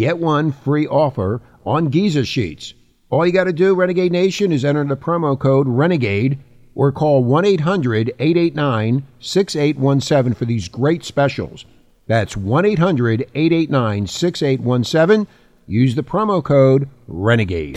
get one free offer on Giza sheets. All you got to do, Renegade Nation, is enter the promo code RENEGADE or call 1 800 889 6817 for these great specials. That's 1 800 889 6817. Use the promo code RENEGADE.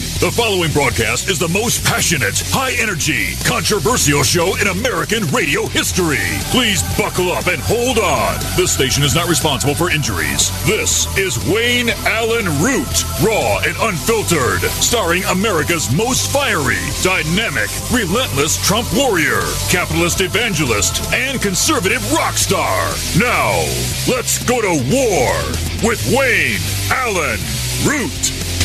The following broadcast is the most passionate, high energy, controversial show in American radio history. Please buckle up and hold on. This station is not responsible for injuries. This is Wayne Allyn Root, raw and unfiltered, starring America's most fiery, dynamic, relentless Trump warrior, capitalist evangelist, and conservative rock star. Now, let's go to war with Wayne Allyn Root.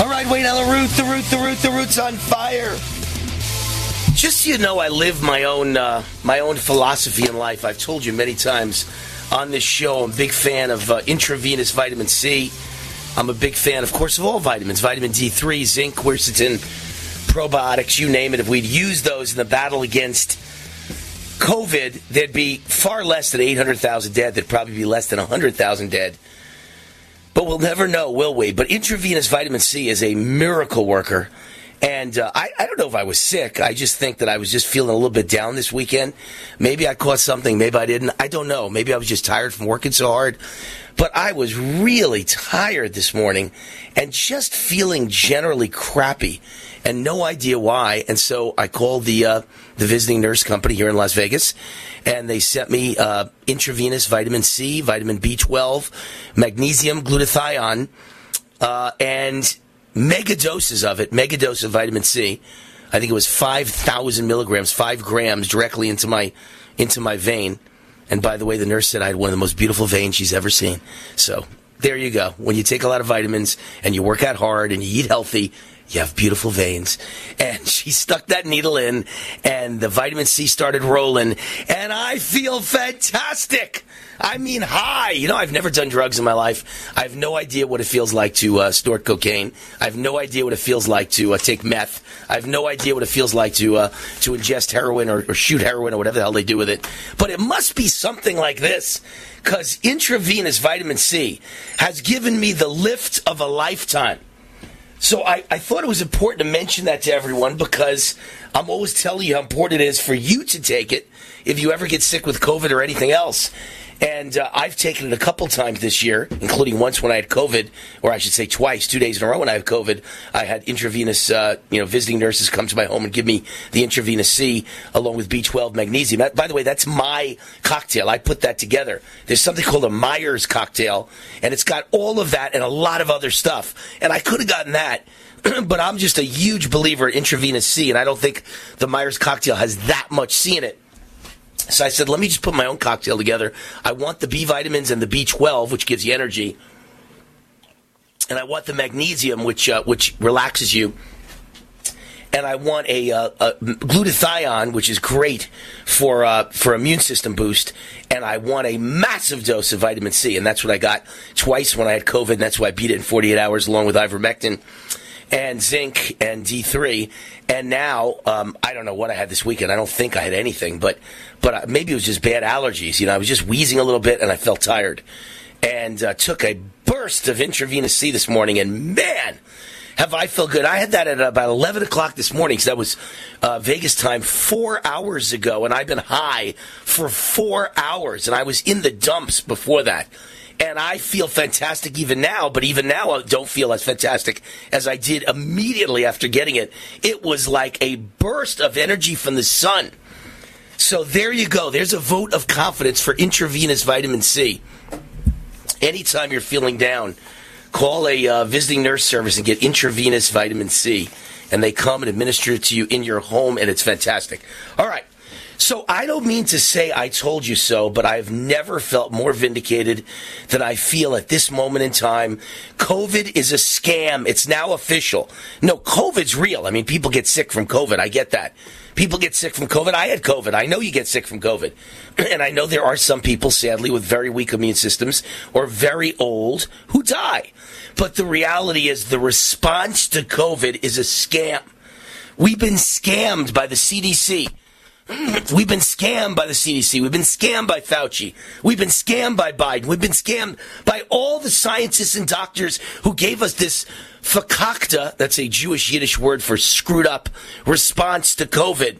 All right, wait Wayne the Root, the root, the root, the root's on fire. Just so you know, I live my own uh, my own philosophy in life. I've told you many times on this show. I'm a big fan of uh, intravenous vitamin C. I'm a big fan, of course, of all vitamins: vitamin D3, zinc, quercetin, probiotics, you name it. If we'd use those in the battle against COVID, there'd be far less than 800,000 dead. There'd probably be less than 100,000 dead. But we'll never know, will we? But intravenous vitamin C is a miracle worker. And uh, I, I don't know if I was sick. I just think that I was just feeling a little bit down this weekend. Maybe I caught something. Maybe I didn't. I don't know. Maybe I was just tired from working so hard. But I was really tired this morning and just feeling generally crappy and no idea why. And so I called the uh, the visiting nurse company here in Las Vegas, and they sent me uh, intravenous vitamin C, vitamin B12, magnesium, glutathione, uh, and mega doses of it, mega dose of vitamin C. I think it was five thousand milligrams, five grams directly into my into my vein. And by the way, the nurse said I had one of the most beautiful veins she's ever seen. So there you go. When you take a lot of vitamins and you work out hard and you eat healthy, you have beautiful veins. And she stuck that needle in, and the vitamin C started rolling, and I feel fantastic. I mean, high. You know, I've never done drugs in my life. I have no idea what it feels like to uh, snort cocaine. I have no idea what it feels like to uh, take meth. I have no idea what it feels like to uh, to ingest heroin or, or shoot heroin or whatever the hell they do with it. But it must be something like this, because intravenous vitamin C has given me the lift of a lifetime. So I, I thought it was important to mention that to everyone because I'm always telling you how important it is for you to take it if you ever get sick with COVID or anything else. And uh, I've taken it a couple times this year, including once when I had COVID, or I should say twice, two days in a row when I had COVID. I had intravenous, uh, you know, visiting nurses come to my home and give me the intravenous C along with B12 magnesium. That, by the way, that's my cocktail. I put that together. There's something called a Myers cocktail, and it's got all of that and a lot of other stuff. And I could have gotten that. but I'm just a huge believer in intravenous C, and I don't think the Myers cocktail has that much C in it. So I said, let me just put my own cocktail together. I want the B vitamins and the B12, which gives you energy, and I want the magnesium, which uh, which relaxes you. And I want a, uh, a glutathione, which is great for uh, for immune system boost. And I want a massive dose of vitamin C, and that's what I got twice when I had COVID. And that's why I beat it in 48 hours, along with ivermectin. And zinc and D3. And now, um, I don't know what I had this weekend. I don't think I had anything, but but uh, maybe it was just bad allergies. You know, I was just wheezing a little bit and I felt tired. And uh, took a burst of intravenous C this morning, and man, have I felt good. I had that at about 11 o'clock this morning because that was uh, Vegas time four hours ago, and I've been high for four hours, and I was in the dumps before that. And I feel fantastic even now, but even now I don't feel as fantastic as I did immediately after getting it. It was like a burst of energy from the sun. So there you go. There's a vote of confidence for intravenous vitamin C. Anytime you're feeling down, call a uh, visiting nurse service and get intravenous vitamin C. And they come and administer it to you in your home, and it's fantastic. All right. So I don't mean to say I told you so, but I've never felt more vindicated than I feel at this moment in time. COVID is a scam. It's now official. No, COVID's real. I mean, people get sick from COVID. I get that. People get sick from COVID. I had COVID. I know you get sick from COVID. And I know there are some people, sadly, with very weak immune systems or very old who die. But the reality is the response to COVID is a scam. We've been scammed by the CDC. We've been scammed by the CDC. We've been scammed by Fauci. We've been scammed by Biden. We've been scammed by all the scientists and doctors who gave us this fakakta, that's a Jewish Yiddish word for screwed up, response to COVID.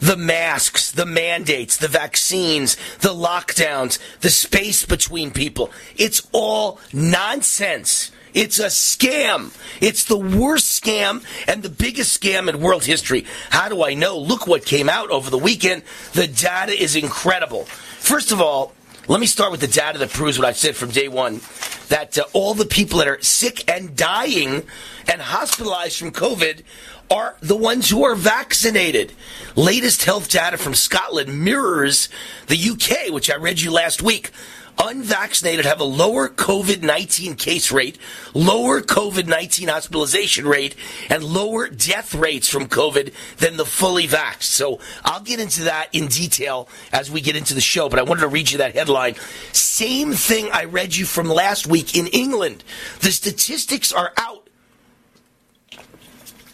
The masks, the mandates, the vaccines, the lockdowns, the space between people. It's all nonsense. It's a scam. It's the worst scam and the biggest scam in world history. How do I know? Look what came out over the weekend. The data is incredible. First of all, let me start with the data that proves what I've said from day one that uh, all the people that are sick and dying and hospitalized from COVID are the ones who are vaccinated. Latest health data from Scotland mirrors the UK, which I read you last week unvaccinated have a lower COVID 19 case rate, lower COVID 19 hospitalization rate, and lower death rates from COVID than the fully vaxxed. So I'll get into that in detail as we get into the show, but I wanted to read you that headline. Same thing I read you from last week in England. The statistics are out.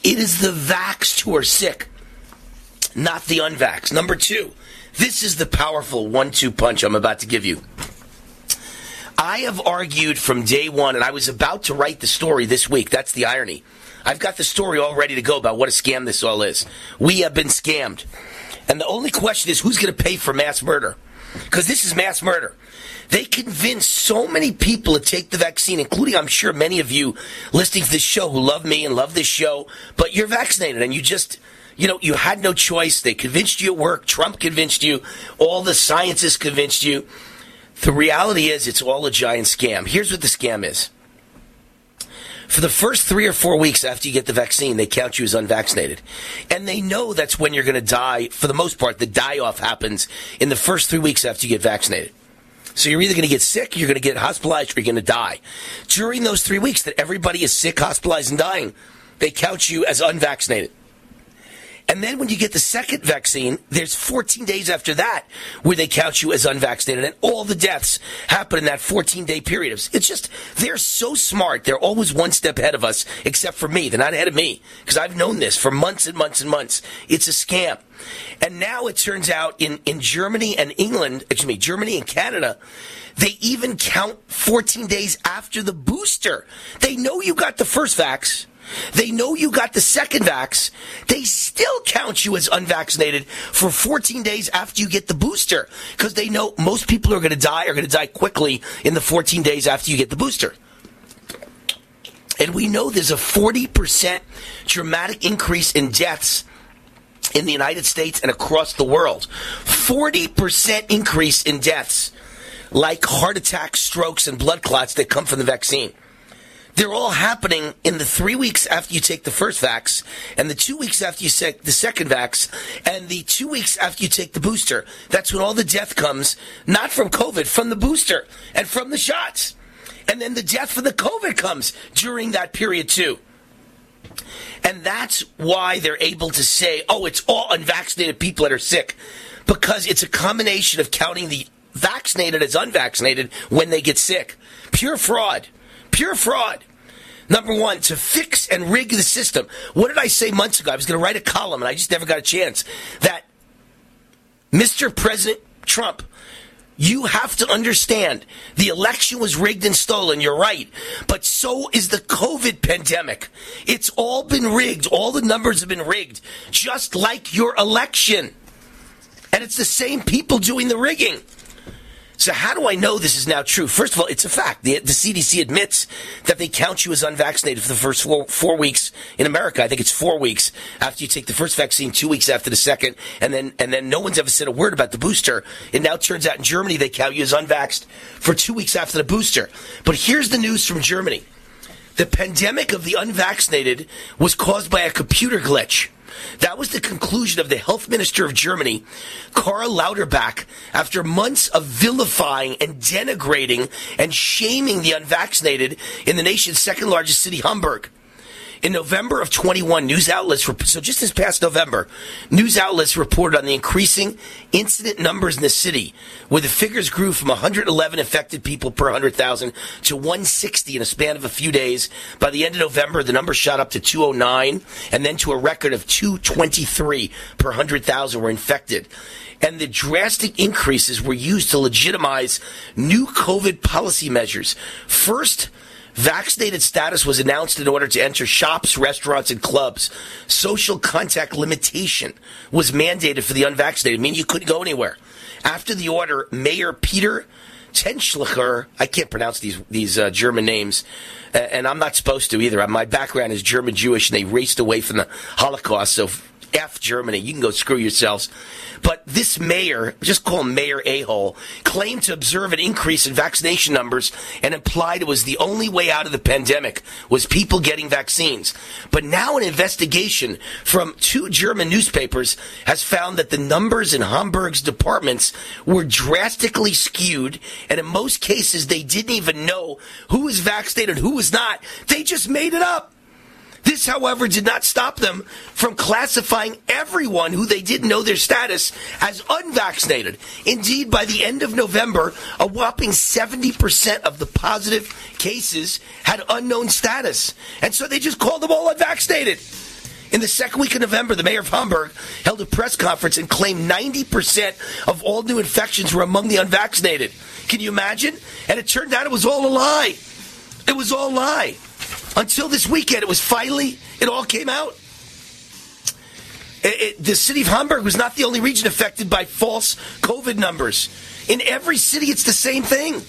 It is the vaxxed who are sick, not the unvaxxed. Number two, this is the powerful one two punch I'm about to give you. I have argued from day one, and I was about to write the story this week. That's the irony. I've got the story all ready to go about what a scam this all is. We have been scammed. And the only question is who's going to pay for mass murder? Because this is mass murder. They convinced so many people to take the vaccine, including, I'm sure, many of you listening to this show who love me and love this show, but you're vaccinated and you just, you know, you had no choice. They convinced you at work. Trump convinced you. All the scientists convinced you. The reality is, it's all a giant scam. Here's what the scam is. For the first three or four weeks after you get the vaccine, they count you as unvaccinated. And they know that's when you're going to die. For the most part, the die off happens in the first three weeks after you get vaccinated. So you're either going to get sick, you're going to get hospitalized, or you're going to die. During those three weeks that everybody is sick, hospitalized, and dying, they count you as unvaccinated. And then when you get the second vaccine, there's 14 days after that where they count you as unvaccinated, and all the deaths happen in that 14 day period. It's just, they're so smart. They're always one step ahead of us, except for me. They're not ahead of me, because I've known this for months and months and months. It's a scam. And now it turns out in, in Germany and England, excuse me, Germany and Canada, they even count 14 days after the booster. They know you got the first vax they know you got the second vax. They still count you as unvaccinated for 14 days after you get the booster because they know most people are going to die are going to die quickly in the 14 days after you get the booster. And we know there's a 40% dramatic increase in deaths in the United States and across the world. 40% increase in deaths like heart attacks, strokes, and blood clots that come from the vaccine. They're all happening in the three weeks after you take the first vax, and the two weeks after you take the second vax, and the two weeks after you take the booster. That's when all the death comes, not from COVID, from the booster and from the shots. And then the death from the COVID comes during that period too. And that's why they're able to say, oh, it's all unvaccinated people that are sick. Because it's a combination of counting the vaccinated as unvaccinated when they get sick. Pure fraud. Pure fraud. Number one, to fix and rig the system. What did I say months ago? I was going to write a column and I just never got a chance. That Mr. President Trump, you have to understand the election was rigged and stolen. You're right. But so is the COVID pandemic. It's all been rigged. All the numbers have been rigged, just like your election. And it's the same people doing the rigging. So how do I know this is now true? First of all, it's a fact. The, the CDC admits that they count you as unvaccinated for the first four, four, weeks in America. I think it's four weeks after you take the first vaccine, two weeks after the second, and then and then no one's ever said a word about the booster. It now turns out in Germany they count you as unvaxxed for two weeks after the booster. But here's the news from Germany: the pandemic of the unvaccinated was caused by a computer glitch. That was the conclusion of the health minister of Germany, Karl Lauterbach, after months of vilifying and denigrating and shaming the unvaccinated in the nation's second largest city, Hamburg. In November of 21, news outlets, so just this past November, news outlets reported on the increasing incident numbers in the city, where the figures grew from 111 infected people per 100,000 to 160 in a span of a few days. By the end of November, the number shot up to 209 and then to a record of 223 per 100,000 were infected and the drastic increases were used to legitimize new COVID policy measures. First, Vaccinated status was announced in order to enter shops, restaurants, and clubs. Social contact limitation was mandated for the unvaccinated, meaning you couldn't go anywhere. After the order, Mayor Peter Tschentscher, I can't pronounce these these uh, German names, and I'm not supposed to either. My background is German Jewish, and they raced away from the Holocaust, so F Germany. You can go screw yourselves. But this mayor, just call him Mayor A-hole, claimed to observe an increase in vaccination numbers and implied it was the only way out of the pandemic was people getting vaccines. But now an investigation from two German newspapers has found that the numbers in Hamburg's departments were drastically skewed and in most cases they didn't even know who was vaccinated who was not. They just made it up. This, however, did not stop them from classifying everyone who they didn't know their status as unvaccinated. Indeed, by the end of November, a whopping 70% of the positive cases had unknown status. And so they just called them all unvaccinated. In the second week of November, the mayor of Hamburg held a press conference and claimed 90% of all new infections were among the unvaccinated. Can you imagine? And it turned out it was all a lie. It was all a lie. Until this weekend, it was finally, it all came out. It, it, the city of Hamburg was not the only region affected by false COVID numbers. In every city, it's the same thing.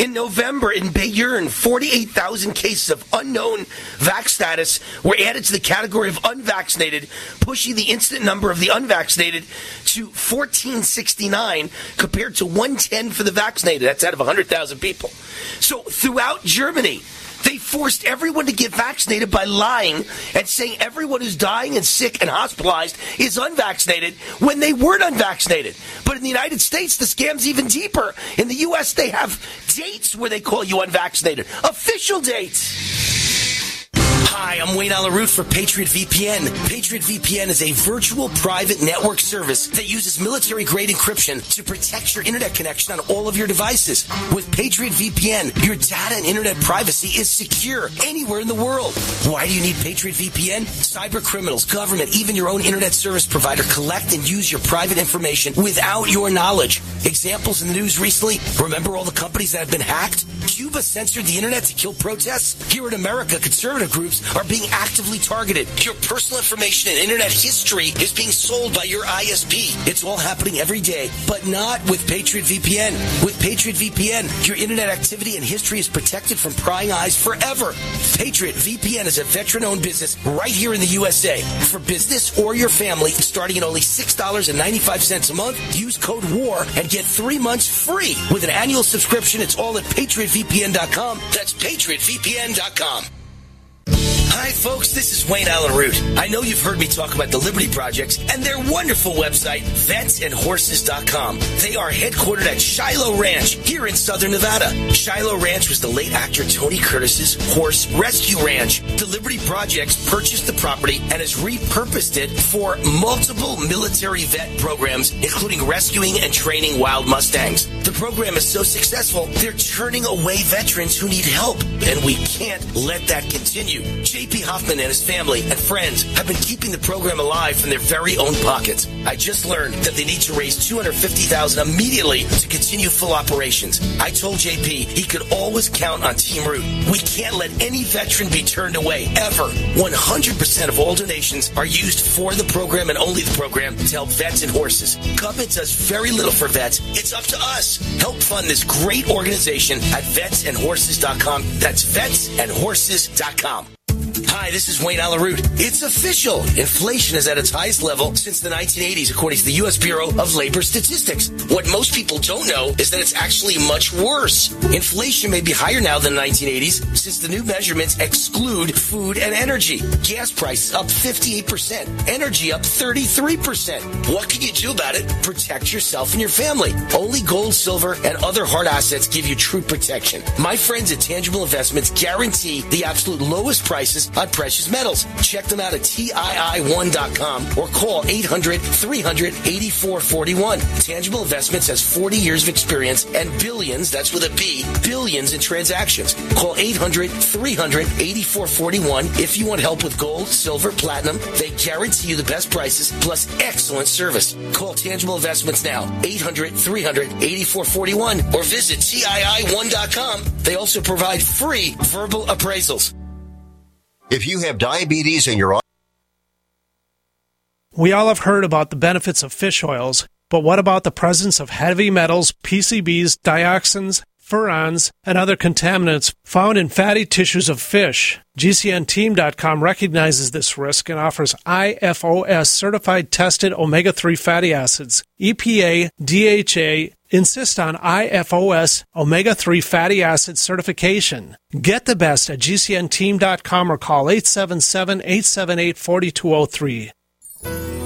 In November, in Bayern, 48,000 cases of unknown vac status were added to the category of unvaccinated, pushing the incident number of the unvaccinated to 1469 compared to 110 for the vaccinated. That's out of 100,000 people. So throughout Germany, they forced everyone to get vaccinated by lying and saying everyone who's dying and sick and hospitalized is unvaccinated when they weren't unvaccinated. But in the United States, the scam's even deeper. In the U.S., they have dates where they call you unvaccinated, official dates. Hi, I'm Wayne Allyn Root for Patriot VPN. Patriot VPN is a virtual private network service that uses military grade encryption to protect your internet connection on all of your devices. With Patriot VPN, your data and internet privacy is secure anywhere in the world. Why do you need Patriot VPN? Cyber criminals, government, even your own internet service provider collect and use your private information without your knowledge. Examples in the news recently remember all the companies that have been hacked? Cuba censored the internet to kill protests? Here in America, conservative groups are being actively targeted. Your personal information and internet history is being sold by your ISP. It's all happening every day, but not with Patriot VPN. With Patriot VPN, your internet activity and history is protected from prying eyes forever. Patriot VPN is a veteran owned business right here in the USA. For business or your family, starting at only $6.95 a month, use code WAR and get three months free with an annual subscription. It's all at patriotvpn.com. That's patriotvpn.com. Hi, folks. This is Wayne Allyn Root. I know you've heard me talk about the Liberty Projects and their wonderful website, vetsandhorses.com. They are headquartered at Shiloh Ranch here in southern Nevada. Shiloh Ranch was the late actor Tony Curtis's horse rescue ranch. The Liberty Projects purchased the property and has repurposed it for multiple military vet programs, including rescuing and training wild Mustangs. The program is so successful, they're turning away veterans who need help, and we can't let that continue. JP Hoffman and his family and friends have been keeping the program alive from their very own pockets. I just learned that they need to raise 250,000 immediately to continue full operations. I told JP he could always count on Team Root. We can't let any veteran be turned away ever. 100% of all donations are used for the program and only the program to help vets and horses. Government does very little for vets. It's up to us. Help fund this great organization at vetsandhorses.com. That's vetsandhorses.com. Hi, this is Wayne Allyn Root. It's official. Inflation is at its highest level since the 1980s, according to the U.S. Bureau of Labor Statistics. What most people don't know is that it's actually much worse. Inflation may be higher now than the 1980s since the new measurements exclude food and energy. Gas prices up 58%, energy up 33%. What can you do about it? Protect yourself and your family. Only gold, silver, and other hard assets give you true protection. My friends at Tangible Investments guarantee the absolute lowest prices on precious metals. Check them out at TII1.com or call 800 300 8441. Tangible Investments has 40 years of experience and billions, that's with a B, billions in transactions. Call 800 300 8441 if you want help with gold, silver, platinum. They guarantee you the best prices plus excellent service. Call Tangible Investments now, 800 300 8441 or visit TII1.com. They also provide free verbal appraisals. If you have diabetes and you're on We all have heard about the benefits of fish oils, but what about the presence of heavy metals, PCBs, dioxins, furans, and other contaminants found in fatty tissues of fish? GCNteam.com recognizes this risk and offers IFOS certified tested omega 3 fatty acids. EPA, DHA, insist on IFOS omega 3 fatty acid certification. Get the best at GCNteam.com or call 877 878 4203.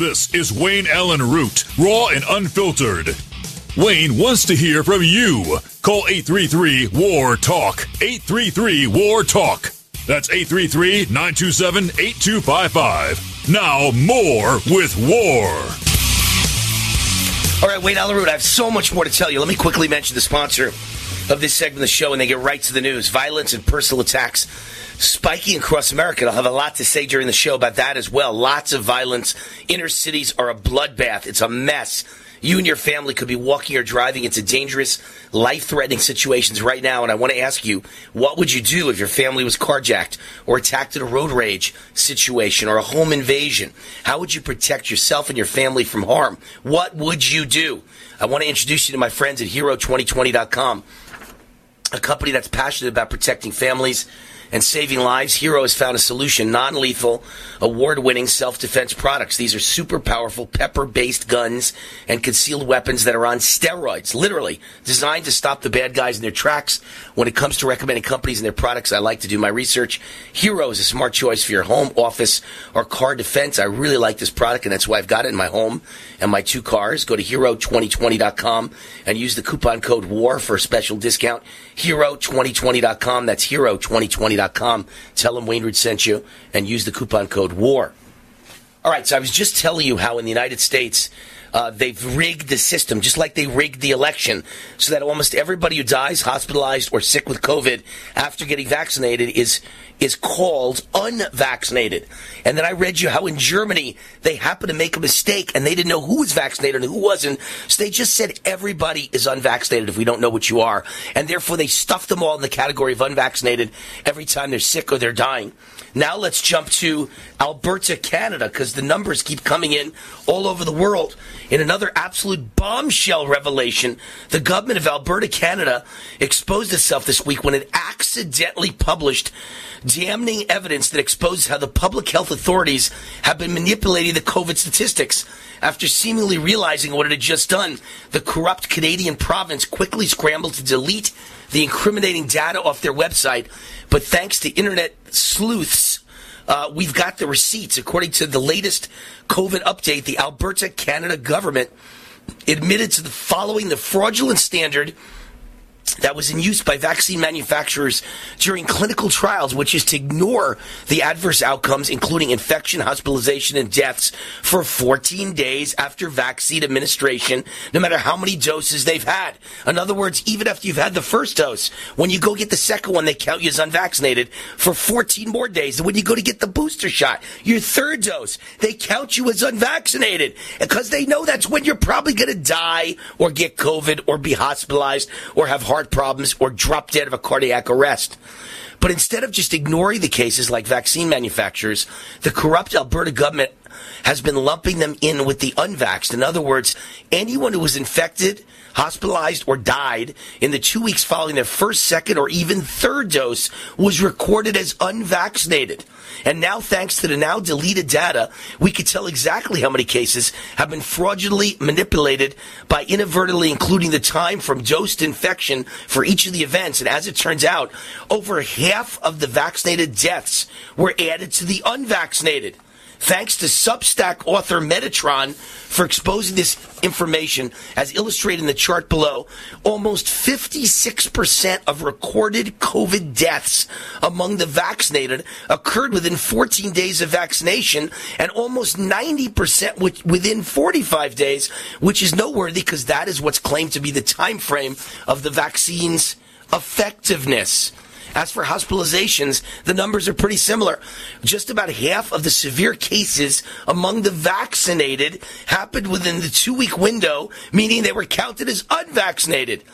This is Wayne Allyn Root, raw and unfiltered. Wayne wants to hear from you. Call 833 WAR TALK. 833 WAR TALK. That's 833 927 8255. Now, more with War. All right, Wayne Allyn Root, I have so much more to tell you. Let me quickly mention the sponsor of this segment of the show, and they get right to the news. Violence and personal attacks spiking across America. I'll have a lot to say during the show about that as well. Lots of violence. Inner cities are a bloodbath. It's a mess. You and your family could be walking or driving into dangerous, life threatening situations right now. And I want to ask you, what would you do if your family was carjacked or attacked in a road rage situation or a home invasion? How would you protect yourself and your family from harm? What would you do? I want to introduce you to my friends at Hero2020.com, a company that's passionate about protecting families and saving lives, Hero has found a solution non lethal, award winning self defense products. These are super powerful pepper based guns and concealed weapons that are on steroids, literally designed to stop the bad guys in their tracks. When it comes to recommending companies and their products, I like to do my research. Hero is a smart choice for your home, office, or car defense. I really like this product, and that's why I've got it in my home and my two cars. Go to hero2020.com and use the coupon code WAR for a special discount. Hero2020.com. That's hero2020.com. Tell them Wayne Root sent you and use the coupon code WAR. All right, so I was just telling you how in the United States uh, they've rigged the system, just like they rigged the election, so that almost everybody who dies hospitalized or sick with COVID after getting vaccinated is is called unvaccinated. And then I read you how in Germany they happened to make a mistake and they didn't know who was vaccinated and who wasn't. So they just said everybody is unvaccinated if we don't know what you are. And therefore they stuffed them all in the category of unvaccinated every time they're sick or they're dying. Now let's jump to Alberta, Canada, because the numbers keep coming in all over the world. In another absolute bombshell revelation, the government of Alberta, Canada exposed itself this week when it accidentally published damning evidence that exposes how the public health authorities have been manipulating the COVID statistics. After seemingly realizing what it had just done, the corrupt Canadian province quickly scrambled to delete the incriminating data off their website. But thanks to internet sleuths, uh, we've got the receipts. According to the latest COVID update, the Alberta, Canada government admitted to the following the fraudulent standard that was in use by vaccine manufacturers during clinical trials, which is to ignore the adverse outcomes, including infection, hospitalization, and deaths for 14 days after vaccine administration, no matter how many doses they've had. In other words, even after you've had the first dose, when you go get the second one, they count you as unvaccinated for 14 more days. And when you go to get the booster shot, your third dose, they count you as unvaccinated because they know that's when you're probably going to die or get COVID or be hospitalized or have heart problems or drop dead of a cardiac arrest. But instead of just ignoring the cases like vaccine manufacturers, the corrupt Alberta government has been lumping them in with the unvaxxed. In other words, anyone who was infected, hospitalized, or died in the two weeks following their first, second, or even third dose was recorded as unvaccinated. And now, thanks to the now deleted data, we can tell exactly how many cases have been fraudulently manipulated by inadvertently including the time from dose to infection for each of the events. And as it turns out, over half of the vaccinated deaths were added to the unvaccinated. Thanks to Substack author Metatron for exposing this information, as illustrated in the chart below, almost 56% of recorded COVID deaths among the vaccinated occurred within 14 days of vaccination, and almost 90% within 45 days, which is noteworthy because that is what's claimed to be the time frame of the vaccine's effectiveness. As for hospitalizations, the numbers are pretty similar. Just about half of the severe cases among the vaccinated happened within the two week window, meaning they were counted as unvaccinated.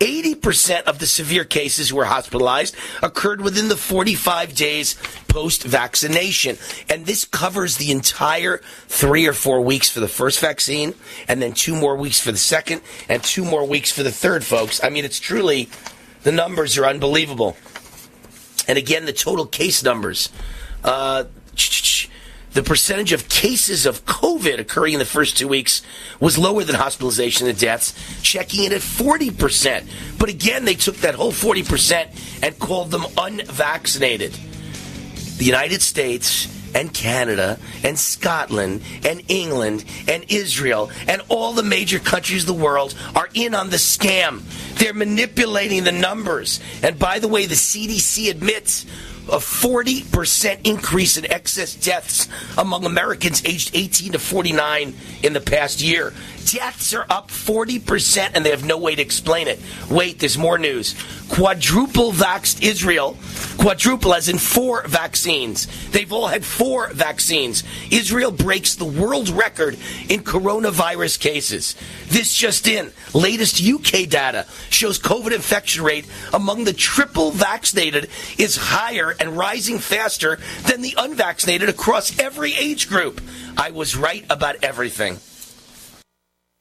80% of the severe cases who were hospitalized occurred within the 45 days post vaccination. And this covers the entire three or four weeks for the first vaccine, and then two more weeks for the second, and two more weeks for the third, folks. I mean, it's truly the numbers are unbelievable. And again, the total case numbers. Uh, the percentage of cases of COVID occurring in the first two weeks was lower than hospitalization and deaths, checking in at 40%. But again, they took that whole 40% and called them unvaccinated. The United States and Canada and Scotland and England and Israel and all the major countries of the world are in on the scam. They're manipulating the numbers. And by the way, the CDC admits a 40% increase in excess deaths among Americans aged 18 to 49 in the past year. Deaths are up 40% and they have no way to explain it. Wait, there's more news. quadruple vaxxed Israel. Quadruple as in four vaccines. They've all had four vaccines. Israel breaks the world record in coronavirus cases. This just in. Latest UK data shows COVID infection rate among the triple vaccinated is higher and rising faster than the unvaccinated across every age group. I was right about everything.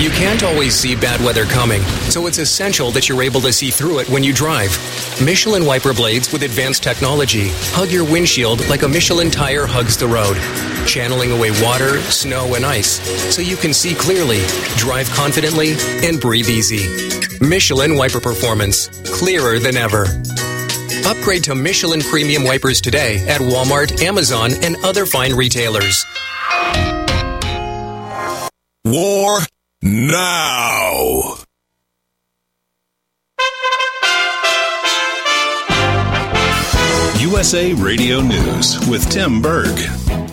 You can't always see bad weather coming, so it's essential that you're able to see through it when you drive. Michelin wiper blades with advanced technology hug your windshield like a Michelin tire hugs the road, channeling away water, snow, and ice so you can see clearly, drive confidently, and breathe easy. Michelin wiper performance, clearer than ever. Upgrade to Michelin premium wipers today at Walmart, Amazon, and other fine retailers. War now. USA Radio News with Tim Berg.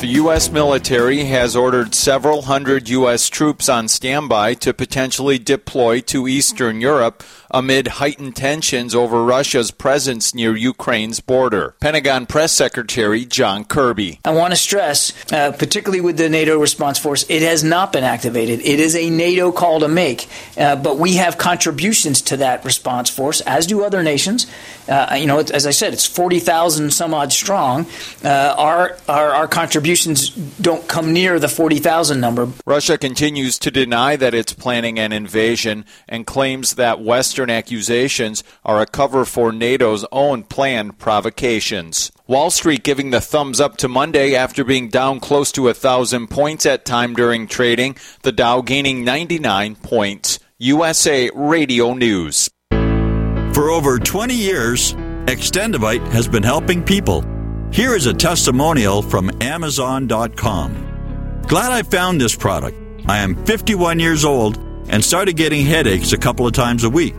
The U.S. military has ordered several hundred U.S. troops on standby to potentially deploy to Eastern Europe amid heightened tensions over Russia's presence near Ukraine's border. Pentagon Press Secretary John Kirby. I want to stress, uh, particularly with the NATO response force, it has not been activated. It is a NATO call to make, uh, but we have contributions to that response force, as do other nations. Uh, you know, as I said, it's 40,000 some odd strong. Uh, our, our, our contributions don't come near the 40,000 number. Russia continues to deny that it's planning an invasion and claims that Western accusations are a cover for NATO's own planned provocations. Wall Street giving the thumbs up to Monday after being down close to a thousand points at time during trading, the Dow gaining 99 points. USA Radio News. For over 20 years, Extendivite has been helping people. Here is a testimonial from Amazon.com. Glad I found this product. I am 51 years old and started getting headaches a couple of times a week.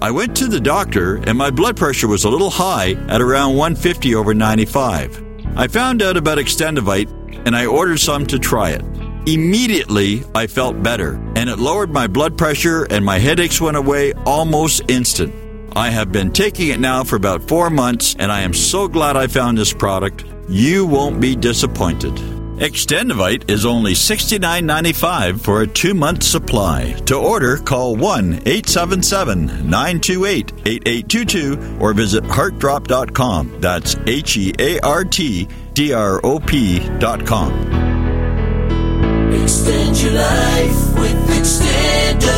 I went to the doctor and my blood pressure was a little high at around 150 over 95. I found out about Extendivite and I ordered some to try it. Immediately, I felt better and it lowered my blood pressure and my headaches went away almost instant. I have been taking it now for about four months, and I am so glad I found this product. You won't be disappointed. Extendivite is only $69.95 for a two month supply. To order, call 1 877 928 8822 or visit heartdrop.com. That's H E A R T D R O P.com. Extend your life with Extendova.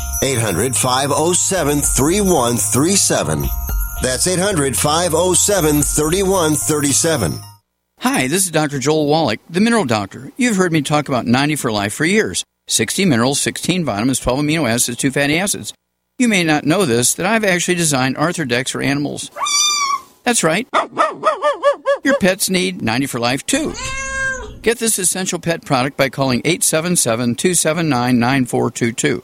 800 507 3137. That's 800 507 3137. Hi, this is Dr. Joel Wallach, the Mineral Doctor. You've heard me talk about 90 for life for years 60 minerals, 16 vitamins, 12 amino acids, 2 fatty acids. You may not know this, that I've actually designed Arthur Arthrodex for animals. That's right. Your pets need 90 for life too. Get this essential pet product by calling 877 279 9422.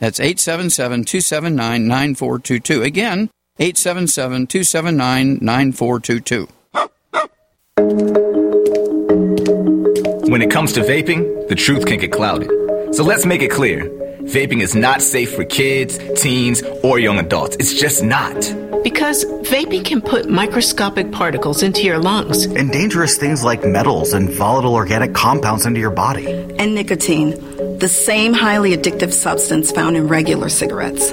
That's 877 279 9422. Again, 877 279 9422. When it comes to vaping, the truth can get clouded. So let's make it clear vaping is not safe for kids, teens, or young adults. It's just not. Because vaping can put microscopic particles into your lungs. And dangerous things like metals and volatile organic compounds into your body. And nicotine, the same highly addictive substance found in regular cigarettes.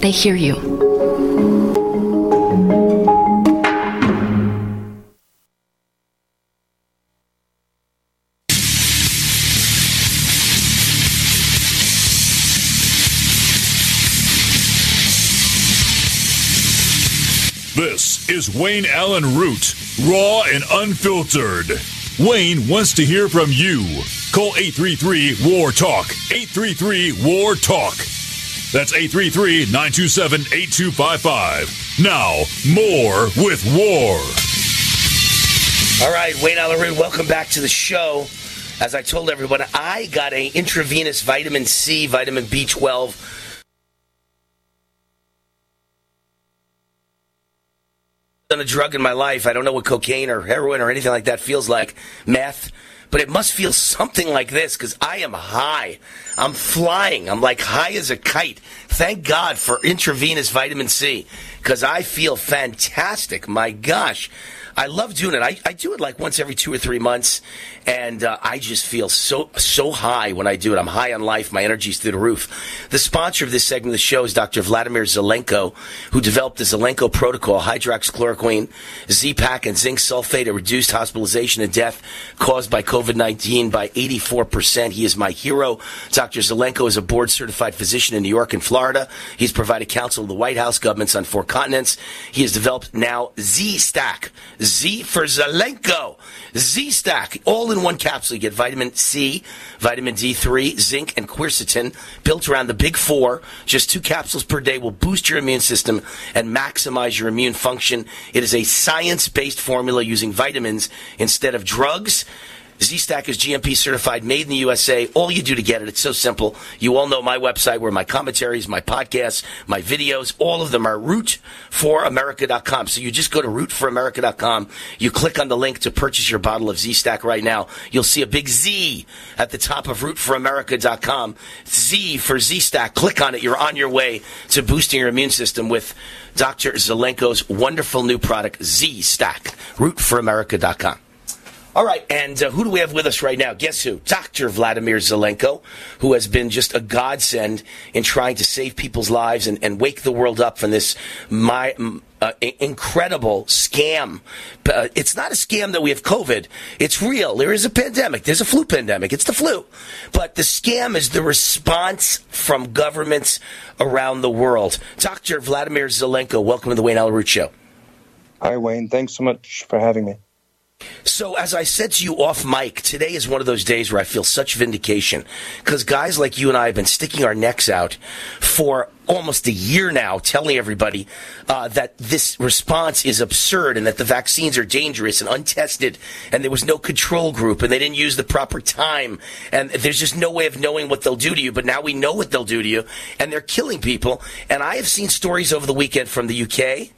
they hear you. This is Wayne Allyn Root, raw and unfiltered. Wayne wants to hear from you. Call 833 WAR TALK. 833 WAR TALK. That's 833 927 8255. Now, more with War. All right, Wayne Allyn Root, welcome back to the show. As I told everyone, I got a intravenous vitamin C, vitamin B12 done a drug in my life. I don't know what cocaine or heroin or anything like that feels like. Meth. But it must feel something like this because I am high. I'm flying. I'm like high as a kite. Thank God for intravenous vitamin C because I feel fantastic. My gosh. I love doing it. I, I do it like once every two or three months, and uh, I just feel so so high when I do it. I'm high on life. My energy's through the roof. The sponsor of this segment of the show is Dr. Vladimir Zelenko, who developed the Zelenko protocol: hydroxychloroquine, Z-Pak, and zinc sulfate to reduced hospitalization and death caused by COVID-19 by 84 percent. He is my hero. Dr. Zelenko is a board-certified physician in New York and Florida. He's provided counsel to the White House governments on four continents. He has developed now Z-Stack. Z for Zelenko. Z Stack, all in one capsule. You get vitamin C, vitamin D3, zinc, and quercetin, built around the big four. Just two capsules per day will boost your immune system and maximize your immune function. It is a science based formula using vitamins instead of drugs. Z-Stack is GMP certified, made in the USA. All you do to get it, it's so simple. You all know my website where my commentaries, my podcasts, my videos, all of them are rootforamerica.com. So you just go to rootforamerica.com. You click on the link to purchase your bottle of Z-Stack right now. You'll see a big Z at the top of rootforamerica.com. Z for Z-Stack. Click on it. You're on your way to boosting your immune system with Dr. Zelenko's wonderful new product, Z-Stack. Rootforamerica.com. All right, and uh, who do we have with us right now? Guess who? Dr. Vladimir Zelenko, who has been just a godsend in trying to save people's lives and, and wake the world up from this my, uh, incredible scam. Uh, it's not a scam that we have COVID. It's real. There is a pandemic. There's a flu pandemic. It's the flu. But the scam is the response from governments around the world. Dr. Vladimir Zelenko, welcome to the Wayne Allyn Show. Hi, Wayne. Thanks so much for having me. So, as I said to you off mic, today is one of those days where I feel such vindication because guys like you and I have been sticking our necks out for almost a year now, telling everybody uh, that this response is absurd and that the vaccines are dangerous and untested, and there was no control group and they didn't use the proper time, and there's just no way of knowing what they'll do to you. But now we know what they'll do to you, and they're killing people. And I have seen stories over the weekend from the UK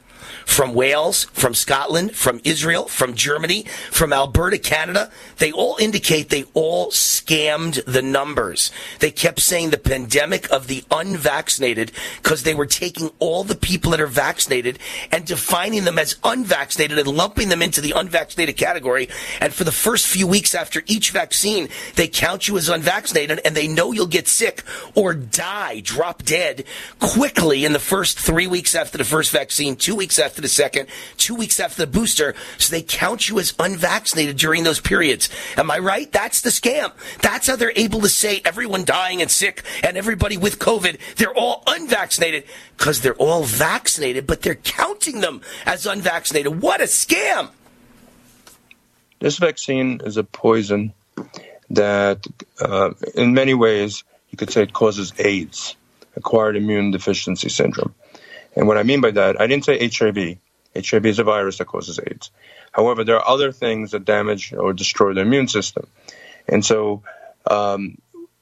from Wales, from Scotland, from Israel, from Germany, from Alberta, Canada, they all indicate they all scammed the numbers. They kept saying the pandemic of the unvaccinated because they were taking all the people that are vaccinated and defining them as unvaccinated and lumping them into the unvaccinated category. And for the first few weeks after each vaccine, they count you as unvaccinated and they know you'll get sick or die, drop dead quickly in the first three weeks after the first vaccine, two weeks after the second, two weeks after the booster. So they count you as unvaccinated during those periods. Am I right? That's the scam. That's how they're able to say everyone dying and sick and everybody with COVID, they're all unvaccinated because they're all vaccinated, but they're counting them as unvaccinated. What a scam! This vaccine is a poison that, uh, in many ways, you could say it causes AIDS, acquired immune deficiency syndrome. And what I mean by that, I didn't say HIV. HIV is a virus that causes AIDS. However, there are other things that damage or destroy the immune system. And so um,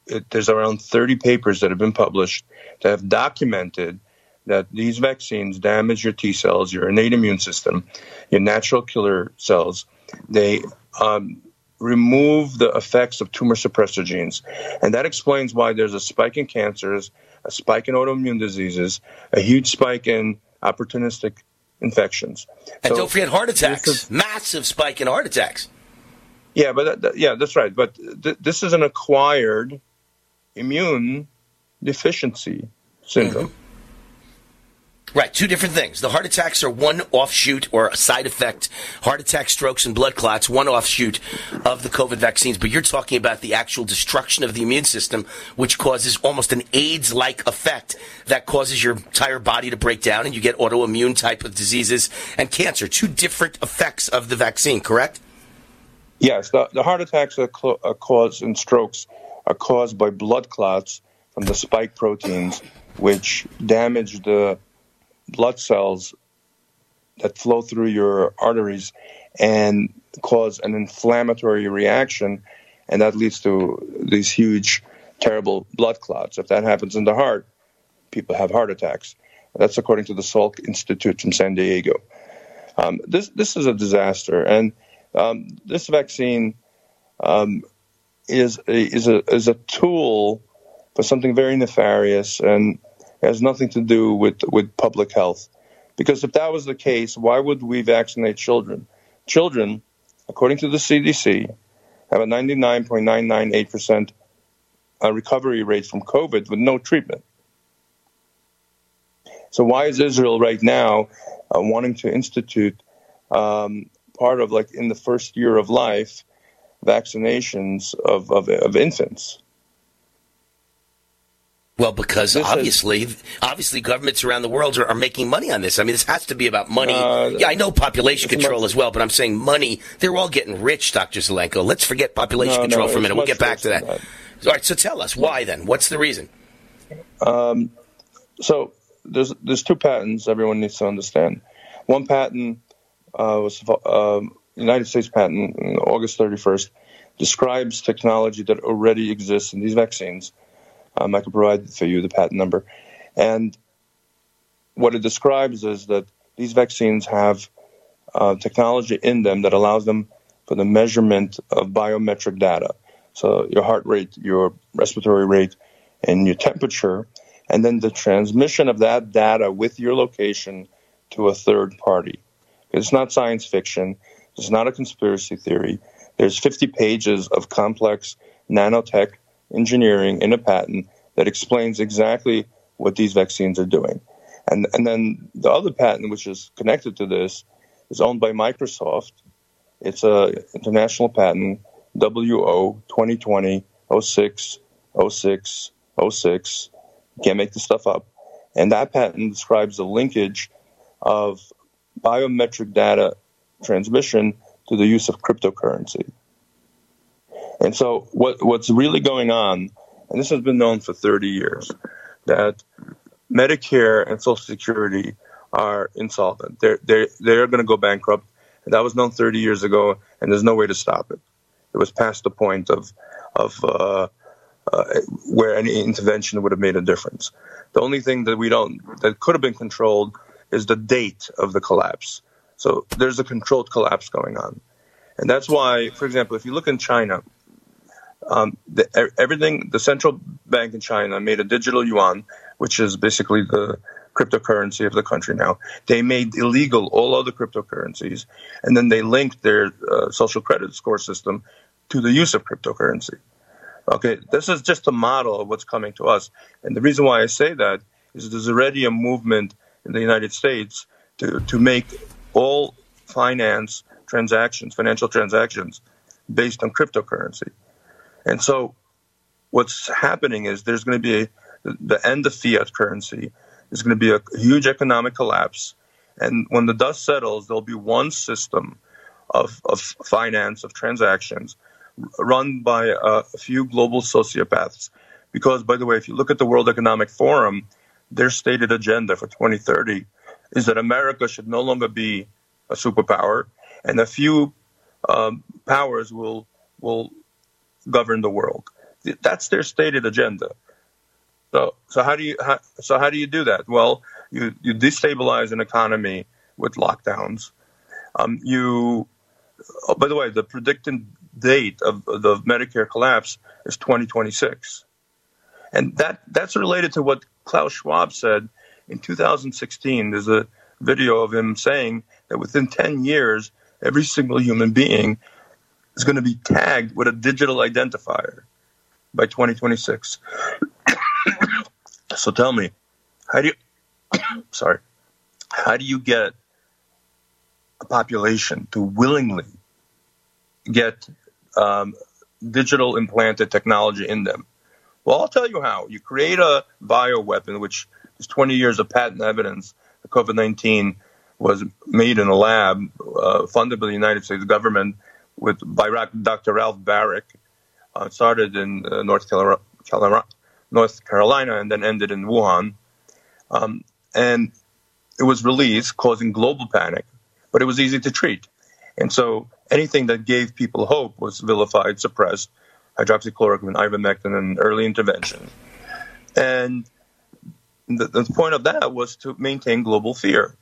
it, there's around 30 papers that have been published that have documented that these vaccines damage your T cells, your innate immune system, your natural killer cells. They um, remove the effects of tumor suppressor genes. And that explains why there's a spike in cancers, a spike in autoimmune diseases, a huge spike in opportunistic infections. And So- don't forget heart attacks. Massive spike in heart attacks. Yeah, but that, that- yeah, that's right. But th- this is an acquired immune deficiency syndrome. Mm-hmm. Right, two different things. The heart attacks are one offshoot or a side effect. Heart attacks, strokes, and blood clots, one offshoot of the COVID vaccines. But you're talking about the actual destruction of the immune system, which causes almost an AIDS like effect that causes your entire body to break down and you get autoimmune type of diseases and cancer. Two different effects of the vaccine, correct? Yes, the, the heart attacks are, clo- are caused and strokes are caused by blood clots from the spike proteins, which damage the blood cells that flow through your arteries and cause an inflammatory reaction, and that leads to these huge, terrible blood clots. If that happens in the heart, people have heart attacks. That's according to the Salk Institute from San Diego. Um, this this is a disaster, and um, this vaccine um, is is a is a tool for something very nefarious and has nothing to do with with public health. Because if that was the case, why would we vaccinate children? Children, according to the CDC, have a 99.998 percent uh, recovery rate from COVID with no treatment. So why is Israel right now uh, wanting to institute um, part of like in the first year of life vaccinations of, of, of infants? Well, because This is- obviously, obviously, governments around the world are, are making money on this. I mean, this has to be about money. Uh, yeah, I know population control much- as well, but I'm saying money. They're all getting rich, Dr. Zelenko. Let's forget population No, control no, for a minute. We'll get back to that. than All right, so tell us why then. What's the reason? Um, so there's there's two patents everyone needs to understand. One patent uh, was um, United States patent, August 31st, describes technology that already exists in these vaccines. Um, I can provide for you the patent number, and what it describes is that these vaccines have uh, technology in them that allows them for the measurement of biometric data. So your heart rate, your respiratory rate, and your temperature, and then the transmission of that data with your location to a third party. It's not science fiction. It's not a conspiracy theory. There's 50 pages of complex nanotech engineering in a patent that explains exactly what these vaccines are doing. And, and then the other patent, which is connected to this, is owned by Microsoft. It's a international patent, WO 2020 06 06 06. You can't make this stuff up. And that patent describes the linkage of biometric data transmission to the use of cryptocurrency. And so what, what's really going on, and this has been known for 30 years, that Medicare and Social Security are insolvent. They're, they're, they're going to go bankrupt. That was known 30 years ago, and there's no way to stop it. It was past the point of, of uh, uh, where any intervention would have made a difference. The only thing that we don't, that could have been controlled is the date of the collapse. So there's a controlled collapse going on. And that's why, for example, if you look in China, um, the, everything, the central bank in China made a digital yuan, which is basically the cryptocurrency of the country now. They made illegal all other cryptocurrencies, and then they linked their uh, social credit score system to the use of cryptocurrency. Okay, this is just a model of what's coming to us. And the reason why I say that is there's already a movement in the United States to, to make all finance transactions, financial transactions, based on cryptocurrency. And so what's happening is there's going to be a, the end of fiat currency. There's going to be a huge economic collapse. And when the dust settles, there'll be one system of, of finance, of transactions, run by a, few global sociopaths. Because, by the way, if you look at the World Economic Forum, their stated agenda for 2030 is that America should no longer be a superpower, and a few um, powers will will govern the world. That's their stated agenda. So, so how do you how, so how do you do that? Well, you you destabilize an economy with lockdowns. Um, you, oh, by the way, the predicted date of the Medicare collapse is 2026, and that that's related to what Klaus Schwab said in 2016. There's a video of him saying that within 10 years, every single human being is going to be tagged with a digital identifier by 2026. so tell me, how do you, sorry, how do you get a population to willingly get um, digital implanted technology in them? Well, I'll tell you how. You create a bioweapon, which is 20 years of patent evidence COVID 19 was made in a lab uh, funded by the United States government with by Dr. Ralph Baric. Uh, started in uh, North, Carolina, North Carolina and then ended in Wuhan. Um, and it was released, causing global panic, but it was easy to treat. And so anything that gave people hope was vilified, suppressed, hydroxychloroquine, ivermectin, and early intervention. And the, the point of that was to maintain global fear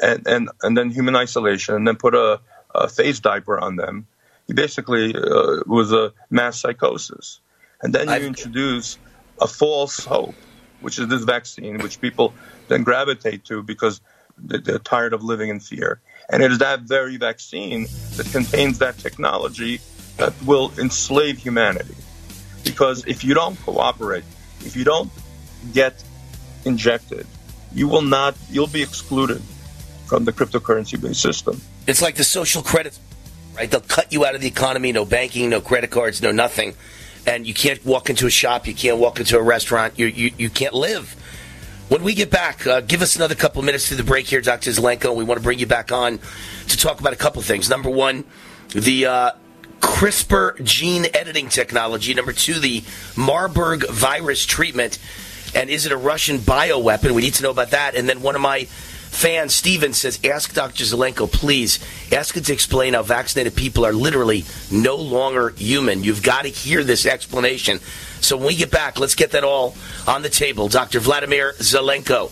and, and, and then human isolation, and then put a, a face diaper on them. He basically uh, was a mass psychosis. And then you I've... introduce a false hope, which is this vaccine, which people then gravitate to because they're tired of living in fear. And it is that very vaccine that contains that technology that will enslave humanity. Because if you don't cooperate, if you don't get injected, you will not, you'll be excluded from the cryptocurrency based system. It's like the social credit, right? They'll cut you out of the economy, no banking, no credit cards, no nothing. And you can't walk into a shop, you can't walk into a restaurant, you, you, you can't live. When we get back, uh, give us another couple of minutes to the break here, Dr. Zelenko. We want to bring you back on to talk about a couple things. Number one, the uh, CRISPR gene editing technology. Number two, the Marburg virus treatment. And is it a Russian bioweapon? We need to know about that. And then one of my fans, Steven, says, ask Dr. Zelenko, please, ask him to explain how vaccinated people are literally no longer human. You've got to hear this explanation. So when we get back, let's get that all on the table. Dr. Vladimir Zelenko.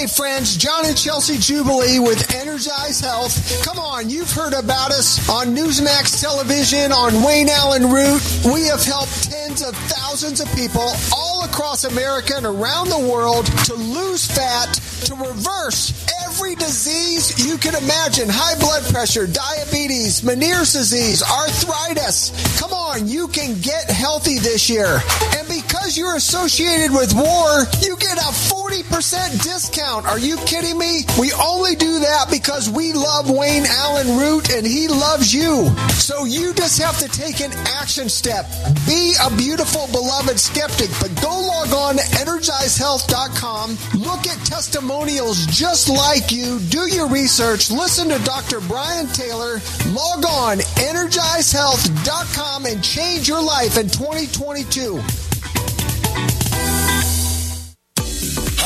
Hey friends, John and Chelsea Jubilee with Energize Health. Come on, you've heard about us on Newsmax television, on Wayne Allyn Root. We have helped tens of thousands of people all across America and around the world to lose fat, to reverse every disease you can imagine high blood pressure, diabetes, Meniere's disease, arthritis. Come on, you can get healthy this year. And because you're associated with war, you get a 40% discount. Are you kidding me? We only do that because we love Wayne Allyn Root and he loves you. So you just have to take an action step. Be a beautiful, beloved skeptic, but go log on to energizehealth.com. Look at testimonials just like you, do your research, listen to Dr. Brian Taylor, log on energizehealth.com and change your life in 2022. Bye.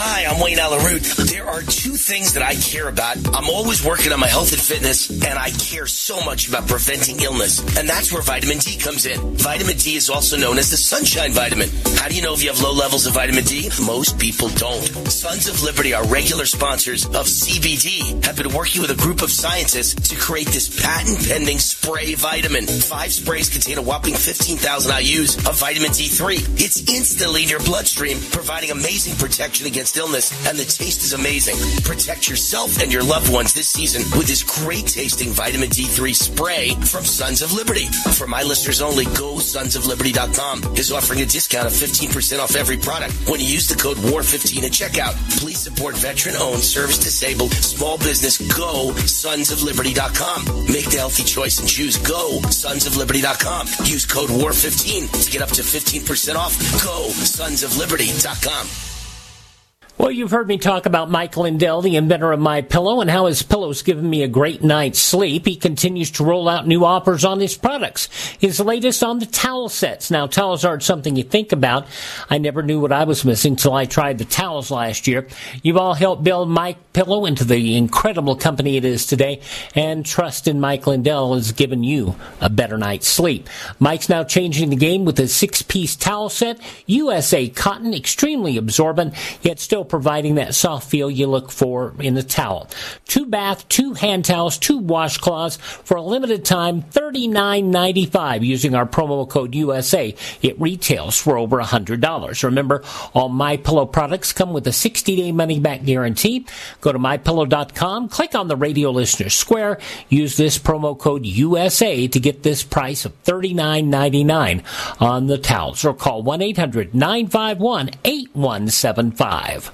Hi, I'm Wayne Allyn Root. There are two things that I care about. I'm always working on my health and fitness, and I care so much about preventing illness. And that's where vitamin D comes in. Vitamin D is also known as the sunshine vitamin. How do you know if you have low levels of vitamin D? Most people don't. Sons of Liberty, our regular sponsors of CBD, have been working with a group of scientists to create this patent pending spray vitamin. Five sprays contain a whopping 15,000 IUs of vitamin D3. It's instantly in your bloodstream, providing amazing protection against illness, and the taste is amazing. Protect yourself and your loved ones this season with this great tasting vitamin D3 spray from Sons of Liberty. For my listeners only, go sonsofliberty.com is offering a discount of 15% off every product when you use the code WAR15 at checkout. Please support veteran owned, service disabled, small business. Go sonsofliberty.com. Make the healthy choice and choose go sonsofliberty.com. Use code WAR15 to get up to 15% off. Go sonsofliberty.com. Well, you've heard me talk about Mike Lindell, the inventor of My Pillow, and how his pillow's given me a great night's sleep. He continues to roll out new offers on his products. His latest on the towel sets. Now, towels aren't something you think about. I never knew what I was missing till I tried the towels last year. You've all helped build My Pillow into the incredible company it is today, and trust in Mike Lindell has given you a better night's sleep. Mike's now changing the game with a six-piece towel set, USA cotton, extremely absorbent, yet still providing that soft feel you look for in the towel. Two bath, two hand towels, two washcloths for a limited time, $39.95 using our promo code USA. It retails for over $100. Remember, all My Pillow products come with a 60-day money-back guarantee. Go to mypillow.com, click on the radio listener square, use this promo code USA to get this price of $39.99 on the towels or call 1-800-951-8175.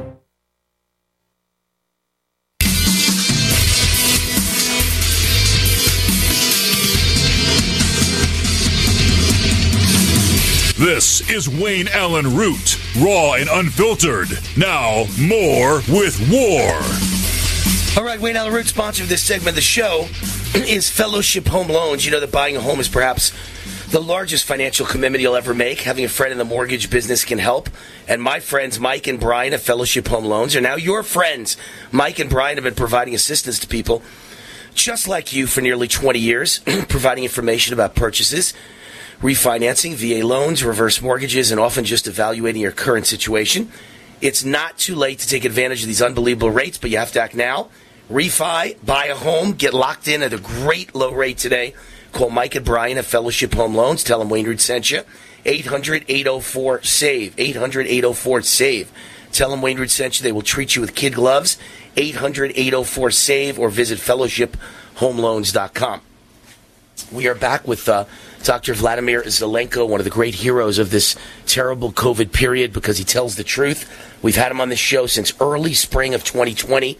This is Wayne Allyn Root, raw and unfiltered. Now, more with War. All right, Wayne Allyn Root, sponsor of this segment of the show, is Fellowship Home Loans. You know that buying a home is perhaps the largest financial commitment you'll ever make. Having a friend in the mortgage business can help. And my friends, Mike and Brian of Fellowship Home Loans, are now your friends. Mike and Brian have been providing assistance to people just like you for nearly 20 years, providing information about purchases refinancing, VA loans, reverse mortgages, and often just evaluating your current situation. It's not too late to take advantage of these unbelievable rates, but you have to act now. Refi, buy a home, get locked in at a great low rate today. Call Mike and Brian at Fellowship Home Loans. Tell them Wayne Root sent you. 800 804 SAVE. 800 804 SAVE. Tell them Wayne Root sent you. They will treat you with kid gloves. 800 804 SAVE or visit fellowshiphomeloans.com. We are back with uh, Dr. Vladimir Zelenko, one of the great heroes of this terrible COVID period because he tells the truth. We've had him on the show since early spring of 2020,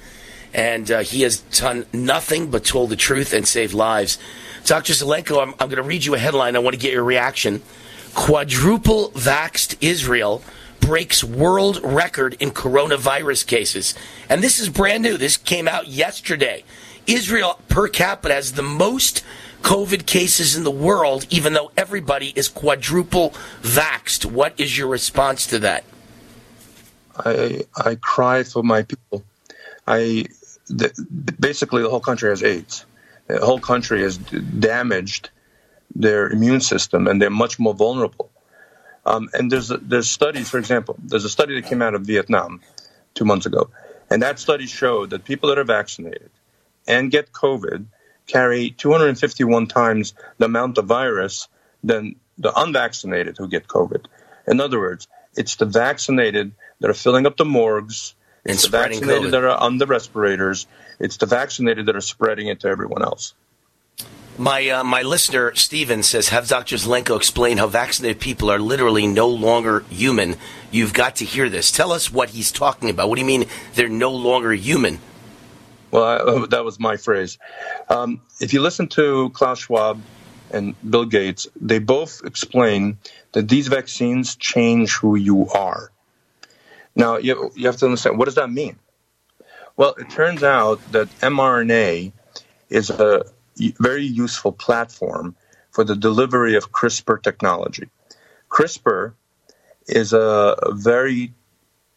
and uh, he has done nothing but told the truth and saved lives. Dr. Zelenko, I'm, I'm going to read you a headline. I want to get your reaction. Quadruple vaxed Israel breaks world record in coronavirus cases. And this is brand new. This came out yesterday. Israel per capita has the most COVID cases in the world, even though everybody is quadruple vaxed. What is your response to that? I I cry for my people. I the, basically the whole country has AIDS. The whole country has damaged their immune system, and they're much more vulnerable. Um, and there's there's studies, for example, there's a study that came out of Vietnam two months ago, and that study showed that people that are vaccinated and get COVID carry 251 times the amount of virus than the unvaccinated who get COVID. In other words, it's the vaccinated that are filling up the morgues. It's the vaccinated COVID. that are on the respirators. It's the vaccinated that are spreading it to everyone else. My uh, my listener Steven says, have Dr. Zelenko explain how vaccinated people are literally no longer human. You've got to hear this. Tell us what he's talking about. What do you mean they're no longer human? Well, I, that was my phrase. Um, if you listen to Klaus Schwab and Bill Gates, they both explain that these vaccines change who you are. Now, you, you have to understand what does that mean? Well, it turns out that mRNA is a very useful platform for the delivery of CRISPR technology. CRISPR is a very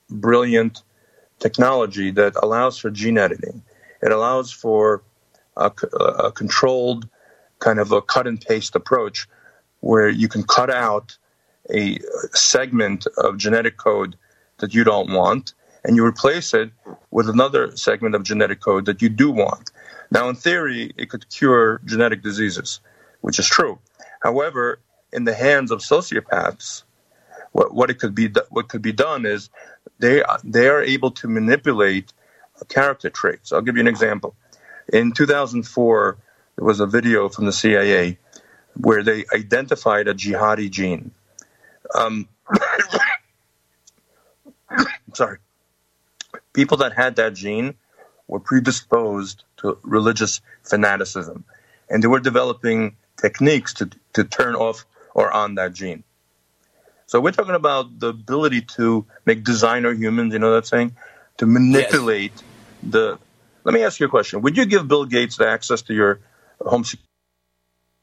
brilliant technology that allows for gene editing. It allows for a, a, controlled kind of a cut and paste approach where you can cut out a segment of genetic code that you don't want and you replace it with another segment of genetic code that you do want. Now, in theory, it could cure genetic diseases, which is true. However, in the hands of sociopaths, what, what it could be what could be done is they they are able to manipulate character traits. I'll give you an example. In 2004, there was a video from the CIA where they identified a jihadi gene. Um, sorry. People that had that gene were predisposed to religious fanaticism, and they were developing techniques to, to turn off or on that gene. So we're talking about the ability to make designer humans, you know that saying? To manipulate yes. The. Let me ask you a question. Would you give Bill Gates access to your home security?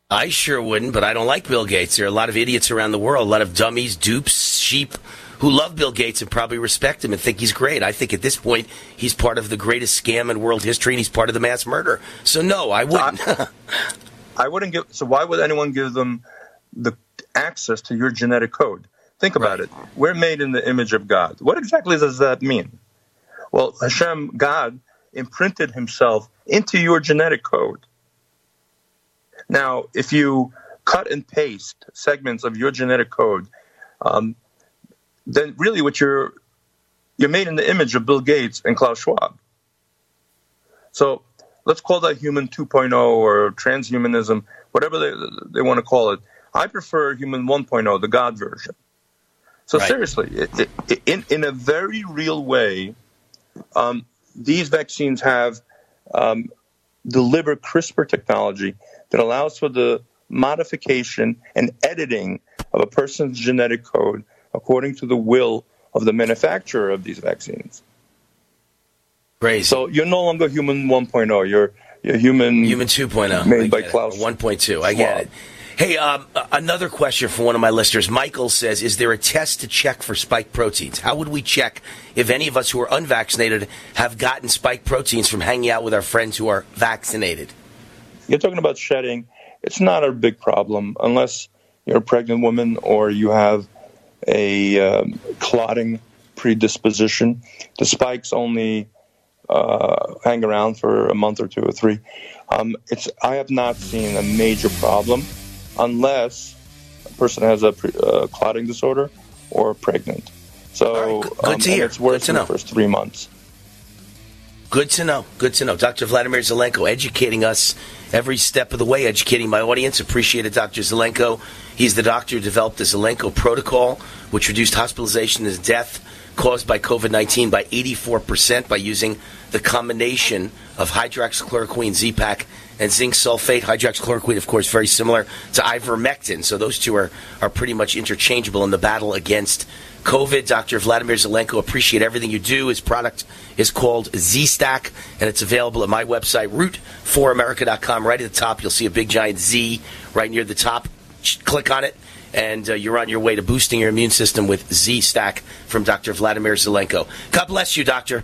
I sure wouldn't, but I don't like Bill Gates. There are a lot of idiots around the world, a lot of dummies, dupes, sheep who love Bill Gates and probably respect him and think he's great. I think at this point he's part of the greatest scam in world history and he's part of the mass murder. So no, I wouldn't. I, I wouldn't give. So why would anyone give them the access to your genetic code? Think about right. it. We're made in the image of God. What exactly does that mean? Well, Hashem, God, imprinted himself into your genetic code. Now, if you cut and paste segments of your genetic code, um, then really what you're you're made in the image of Bill Gates and Klaus Schwab. So let's call that human 2.0 or transhumanism, whatever they, they want to call it. I prefer human 1.0, the God version. So right. seriously, it, it, in in a very real way, um, these vaccines have um, delivered CRISPR technology that allows for the modification and editing of a person's genetic code according to the will of the manufacturer of these vaccines. Crazy. So you're no longer human 1.0. You're you're human human 2.0 made by Klaus 1.2. I get it. Hey, um, another question from one of my listeners. Michael says, "Is there a test to check for spike proteins? How would we check if any of us who are unvaccinated have gotten spike proteins from hanging out with our friends who are vaccinated?" You're talking about shedding. It's not a big problem unless you're a pregnant woman or you have a um, clotting predisposition. The spikes only uh, hang around for a month or two or three. Um, it's I have not seen a major problem unless a person has a pre- uh, clotting disorder or pregnant. So Good um, to hear. it's worse Good to in the first three months. Good to know. Good to know. Dr. Vladimir Zelenko educating us every step of the way, educating my audience. Appreciate it, Dr. Zelenko. He's the doctor who developed the Zelenko protocol, which reduced hospitalization and death caused by COVID 19 by 84% by using the combination of hydroxychloroquine, Z-Pak, and zinc sulfate. Hydroxychloroquine, of course, very similar to ivermectin. So those two are, are pretty much interchangeable in the battle against COVID. Dr. Vladimir Zelenko, appreciate everything you do. His product is called Z-Stack, and it's available at my website, root4america.com. Right at the top, you'll see a big giant Z right near the top. Click on it, and uh, you're on your way to boosting your immune system with Z-Stack from Dr. Vladimir Zelenko. God bless you, Doctor.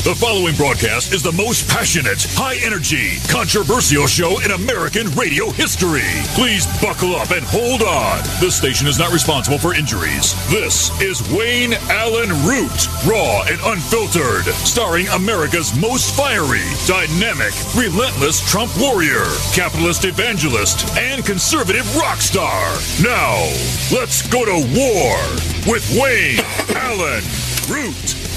The following broadcast is the most passionate, high energy, controversial show in American radio history. Please buckle up and hold on. This station is not responsible for injuries. This is Wayne Allyn Root, raw and unfiltered, starring America's most fiery, dynamic, relentless Trump warrior, capitalist evangelist, and conservative rock star. Now, let's go to war with Wayne Allyn Root.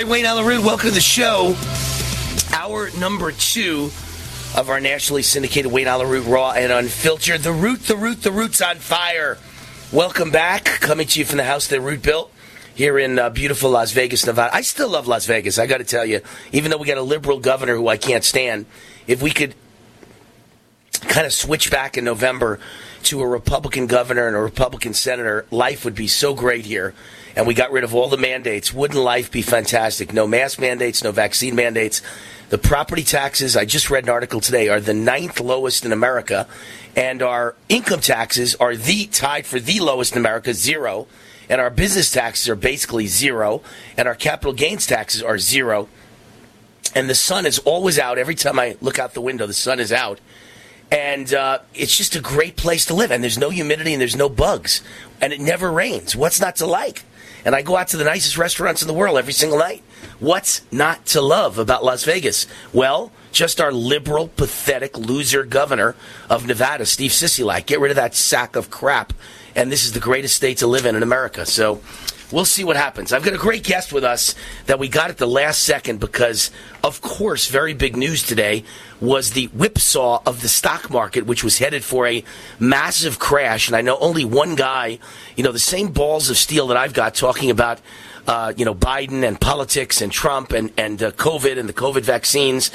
Right, Wayne Allyn Root, welcome to the show. Hour number two of our nationally syndicated Wayne Allyn Root Raw and Unfiltered. The Root, the Root, the Root's on fire. Welcome back. Coming to you from the house that Root built here in uh, beautiful Las Vegas, Nevada. I still love Las Vegas, I got to tell you. Even though we got a liberal governor who I can't stand, if we could kind of switch back in November to a Republican governor and a Republican senator, life would be so great here. And we got rid of all the mandates. Wouldn't life be fantastic? No mask mandates, no vaccine mandates. The property taxes, I just read an article today, are the ninth lowest in America. And our income taxes are the tied for the lowest in America, zero. And our business taxes are basically zero. And our capital gains taxes are zero. And the sun is always out. Every time I look out the window, the sun is out and uh, it's just a great place to live. And there's no humidity and there's no bugs, and it never rains. What's not to like? And I go out to the nicest restaurants in the world every single night. What's not to love about Las Vegas? Well, just our liberal, pathetic loser governor of Nevada, Steve Sisolak. Get rid of that sack of crap, and this is the greatest state to live in in America. So. We'll see what happens. I've got a great guest with us that we got at the last second because, of course, very big news today was the whipsaw of the stock market, which was headed for a massive crash. And I know only one guy, you know, the same balls of steel that I've got talking about, uh, you know, Biden and politics and Trump and, and uh, COVID and the COVID vaccines.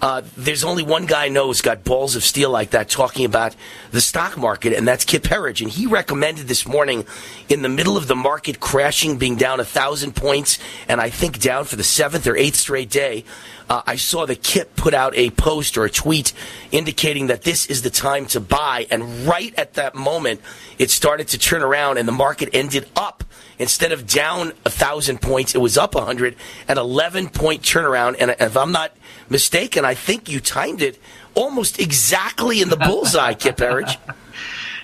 Uh, there's only one guy I know who's got balls of steel like that talking about the stock market, and that's Kip Herriage. And he recommended this morning, in the middle of the market crashing, being down a thousand points, and I think down for the seventh or eighth straight day. Uh, I saw that Kip put out a post or a tweet indicating that this is the time to buy, and right at that moment, it started to turn around, and the market ended up instead of down a thousand points, it was up a hundred, an eleven point turnaround. And if I'm not mistaken, I think you timed it almost exactly in the bullseye, Kip Herriage.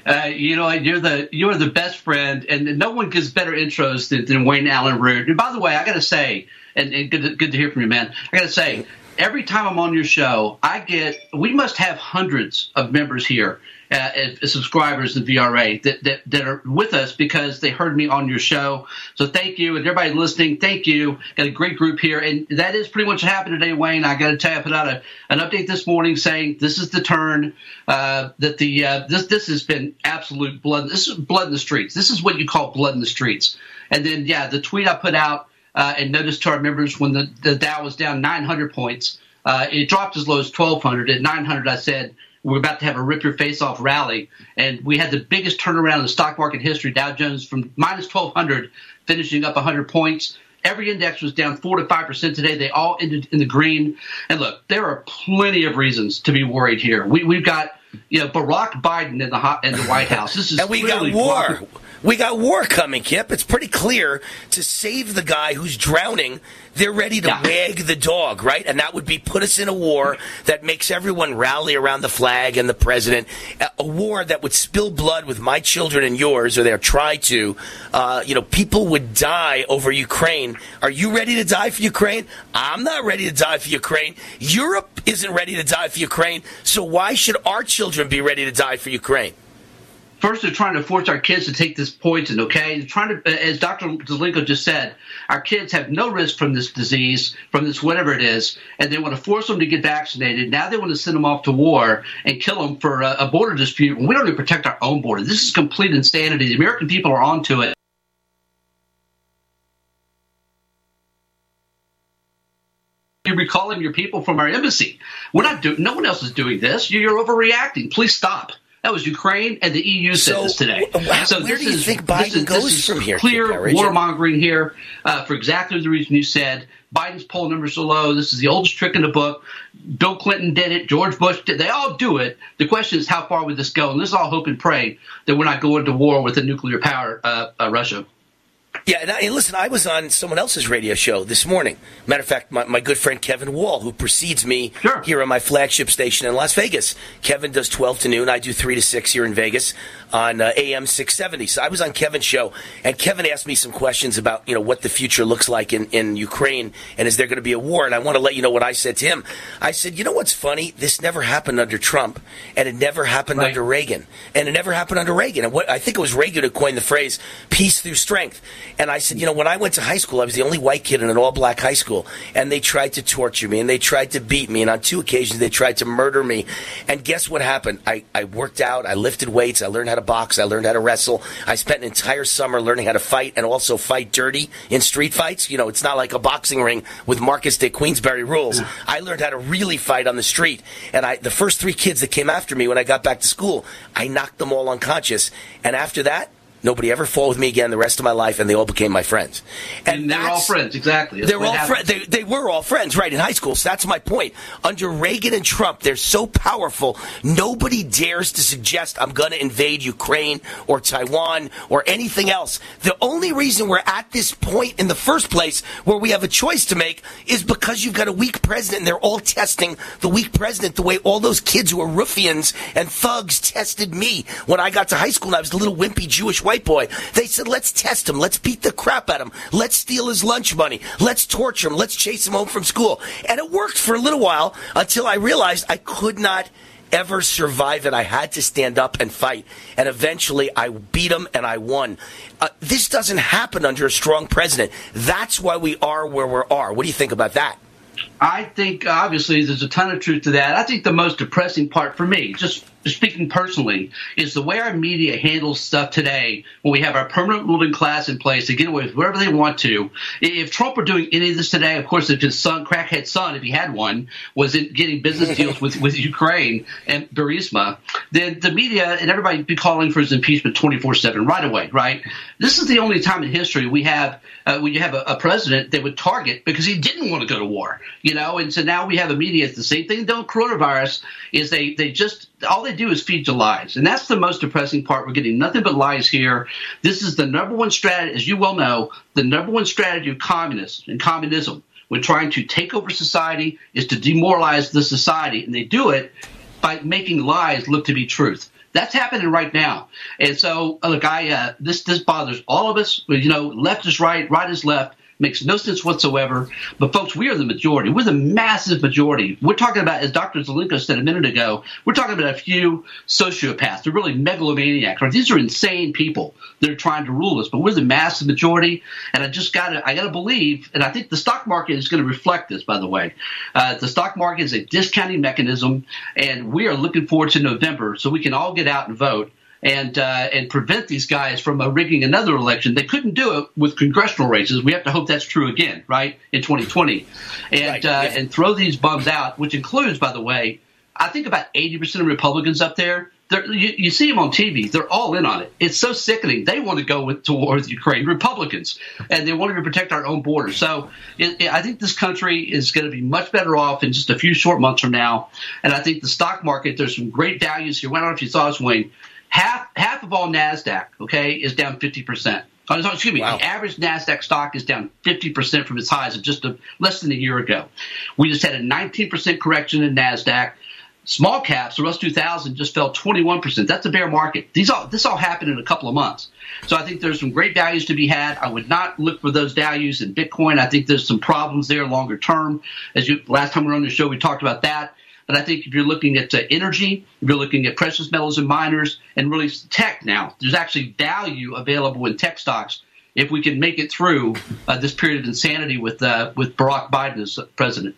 Uh, you know, you're the you're the best friend, and no one gives better intros than, than Wayne Allyn Root. And by the way, I got to say, and, and good, to, good to hear from you, man. I got to say, every time I'm on your show, I get we must have hundreds of members here uh, subscribers in VRA that, that, that are with us because they heard me on your show. So thank you. And everybody listening, thank you. Got a great group here. And that is pretty much what happened today, Wayne. I got to tell you, I put out a, an update this morning saying this is the turn, uh, that the, uh, this, this has been absolute blood. This is blood in the streets. This is what you call blood in the streets. And then, yeah, the tweet I put out, uh, and notice to our members when the, the Dow was down 900 points, uh, it dropped as low as 1200. At 900, I said, we're about to have a rip your face off rally. And we had the biggest turnaround in the stock market history. Dow Jones from minus 1,200, finishing up 100 points. Every index was down 4 to 5% today. They all ended in the green. And look, there are plenty of reasons to be worried here. We, we've got you know, Barack Biden in the, in the White House. This is and we got war. We got war coming, Kip. It's pretty clear to save the guy who's drowning. They're ready to yeah. wag the dog, right? And that would be put us in a war that makes everyone rally around the flag and the president. A war that would spill blood with my children and yours, or they'll try to. Uh, you know, people would die over Ukraine. Are you ready to die for Ukraine? I'm not ready to die for Ukraine. Europe isn't ready to die for Ukraine. So why should our children be ready to die for Ukraine? First, they're trying to force our kids to take this poison. Okay, they're trying to, uh, as Dr. Zelenko just said, our kids have no risk from this disease, from this whatever it is, and they want to force them to get vaccinated. Now they want to send them off to war and kill them for a, a border dispute. we don't even protect our own border. This is complete insanity. The American people are onto it. You're recalling your people from our embassy. We're not doing. No one else is doing this. You're overreacting. Please stop. That was Ukraine, and the EU said so, this today. so where do you is, think Biden is, goes from here? Clear warmongering here uh, for exactly the reason you said. Biden's poll numbers are low. This is the oldest trick in the book. Bill Clinton did it. George Bush did. They all do it. The question is, how far would this go? And this is all hope and pray that we're not going to war with a nuclear power uh, uh, Russia. Yeah, and, I, and, listen, I was on someone else's radio show this morning. Matter of fact, my, my good friend Kevin Wall, who precedes me sure. here on my flagship station in Las Vegas. Kevin does 12 to noon. I do 3 to 6 here in Vegas on uh, AM 670. So I was on Kevin's show, and Kevin asked me some questions about, you know, what the future looks like in, in Ukraine, and is there going to be a war? And I want to let you know what I said to him. I said, you know what's funny? This never happened under Trump, and it never happened right. under Reagan, and it never happened under Reagan. And what I think it was Reagan who coined the phrase "peace through strength." And I said, you know, when I went to high school, I was the only white kid in an all black high school. And they tried to torture me and they tried to beat me. And on two occasions, they tried to murder me. And guess what happened? I, I worked out. I lifted weights. I learned how to box. I learned how to wrestle. I spent an entire summer learning how to fight and also fight dirty in street fights. You know, it's not like a boxing ring with Marquis de Queensberry rules. I learned how to really fight on the street. And I, the first three kids that came after me when I got back to school, I knocked them all unconscious. And after that, Nobody ever fought with me again the rest of my life, and they all became my friends. And, and they're all friends, exactly. That's they're all friends. They, they were all friends, right, in high school. So that's my point. Under Reagan and Trump, they're so powerful, nobody dares to suggest I'm going to invade Ukraine or Taiwan or anything else. The only reason we're at this point in the first place where we have a choice to make is because you've got a weak president, and they're all testing the weak president the way all those kids who are ruffians and thugs tested me when I got to high school and I was a little wimpy Jewish white boy. They said, let's test him. Let's beat the crap out of him. Let's steal his lunch money. Let's torture him. Let's chase him home from school. And it worked for a little while until I realized I could not ever survive it. I had to stand up and fight. And eventually I beat him and I won. Uh, this doesn't happen under a strong president. That's why we are where we are. What do you think about that? I think obviously there's a ton of truth to that. I think the most depressing part for me, just speaking personally, is the way our media handles stuff today when we have our permanent ruling class in place to get away with whatever they want to. If Trump were doing any of this today, of course, if his son, crackhead son, if he had one, was in getting business deals with, with Ukraine and Burisma, then the media and everybody would be calling for his impeachment 24 7 right away, right? This is the only time in history we have uh, when you have a, a president that would target because he didn't want to go to war, you know, and so now we have a media. It's the same thing. Don't coronavirus is they they just all they do is feed you lies. And that's the most depressing part. We're getting nothing but lies here. This is the number one strategy, as you well know, the number one strategy of communists and communism when trying to take over society is to demoralize the society. And they do it by making lies look to be truth. That's happening right now. And so, look, I uh, this this bothers all of us. You know, left is right, right is left. Makes no sense whatsoever. But folks, we are the majority. We're the massive majority. We're talking about, as Dr. Zelenko said a minute ago, we're talking about a few sociopaths. They're really megalomaniacs. Right? These are insane people that are trying to rule us. But we're the massive majority. And I just got to, I got to believe, and I think the stock market is going to reflect this, by the way. Uh, the stock market is a discounting mechanism, and we are looking forward to November so we can all get out and vote and uh, and prevent these guys from uh, rigging another election. They couldn't do it with congressional races. We have to hope that's true again, right, in 2020, and right, uh, yeah. and throw these bums out, which includes, by the way, I think about 80 percent of Republicans up there. You, you, see them on TV; they're all in on it. It's so sickening. They want to go with, to war with Ukraine, Republicans, and they want to protect our own border. So, it, it, I think this country is going to be much better off in just a few short months from now. And I think the stock market, there's some great values here. I don't know if you saw this, Wayne half half of all Nasdaq, okay, is down fifty percent. Oh, excuse me. Wow. The average Nasdaq stock is down 50% from its highs of just a, less than a year ago. We just had a 19% correction in Nasdaq. Small caps, the Russ 2000 just fell 21%. That's a bear market. These all this all happened in a couple of months. So I think there's some great values to be had. I would not look for those values in Bitcoin. I think there's some problems there longer term. As you last time we were on the show, we talked about that. But I think if you're looking at uh, energy, if you're looking at precious metals and miners, and really tech now, there's actually value available in tech stocks if we can make it through uh, this period of insanity with uh, with Barack Biden as president.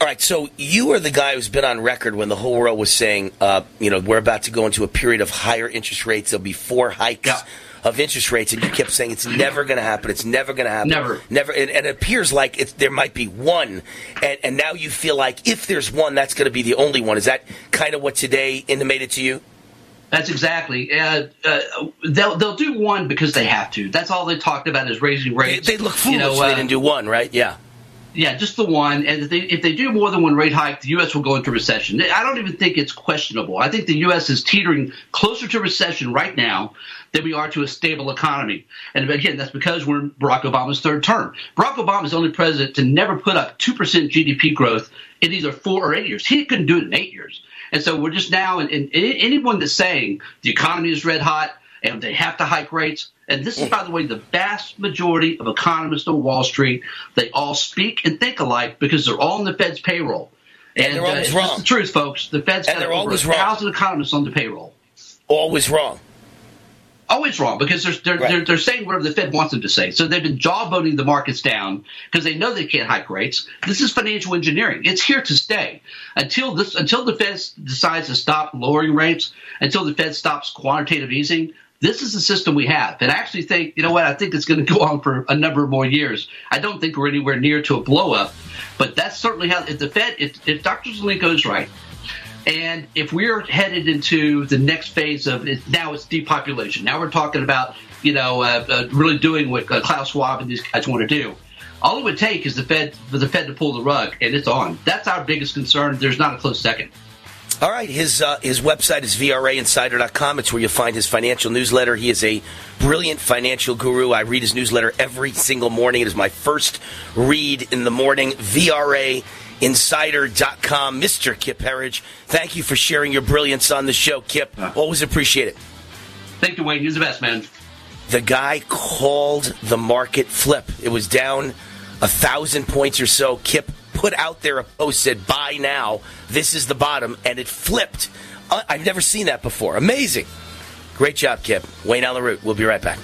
All right, so you are the guy who's been on record when the whole world was saying, uh, you know, we're about to go into a period of higher interest rates. There'll be four hikes. Yeah of interest rates, and you kept saying it's never going to happen. It's never going to happen. Never, never. And, and, it appears like there might be one, and, and now you feel like if there's one, that's going to be the only one. Is that kind of what today intimated to you? That's exactly. Uh, uh, they'll they'll do one because they have to. That's all they talked about is raising rates. They, they look foolish. You know, uh, they didn't do one, right? Yeah. Yeah, just the one. And if they, if they do more than one rate hike, the U.S. will go into recession. I don't even think it's questionable. I think the U.S. is teetering closer to recession right now than we are to a stable economy. And again, that's because we're in Barack Obama's third term. Barack Obama is the only president to never put up 2% GDP growth in either four or eight years. He couldn't do it in eight years. And so we're just now, and, and anyone that's saying the economy is red hot and they have to hike rates, and this is, by the way, the vast majority of economists on Wall Street. They all speak and think alike because they're all on the Fed's payroll. And, and they're uh, always uh, wrong. the truth, folks. The Fed's and got over a thousand economists on the payroll. Always wrong always wrong because they're they're, right. they're, they're, saying whatever the Fed wants them to say. So they've been jawboning the markets down because they know they can't hike rates. This is financial engineering. It's here to stay until this until the Fed decides to stop lowering rates, until the Fed stops quantitative easing. This is the system we have. And I actually think, you know what, I think it's going to go on for a number of more years. I don't think we're anywhere near to a blow up, but that's certainly how, if the Fed, if, if Dr. Zelenko is right, and if we're headed into the next phase of it, now it's depopulation. Now we're talking about, you know, uh, uh, really doing what uh, Klaus Schwab and these guys want to do. All it would take is the Fed for the Fed to pull the rug, and it's on. That's our biggest concern. There's not a close second. All right, his uh, his website is VRAinsider.com. It's where you'll find his financial newsletter. He is a brilliant financial guru. I read his newsletter every single morning. It is my first read in the morning. VRAinsider.com. Mr. Kip Herriage, thank you for sharing your brilliance on the show, Kip. Always appreciate it. Thank you, Wayne. You're the best, man. The guy called the market flip. It was down a thousand points or so. Kip put out there a post said buy now. This is the bottom, and it flipped. Uh, I've never seen that before. Amazing. Great job, Kip. Wayne Allyn Root. We'll be right back.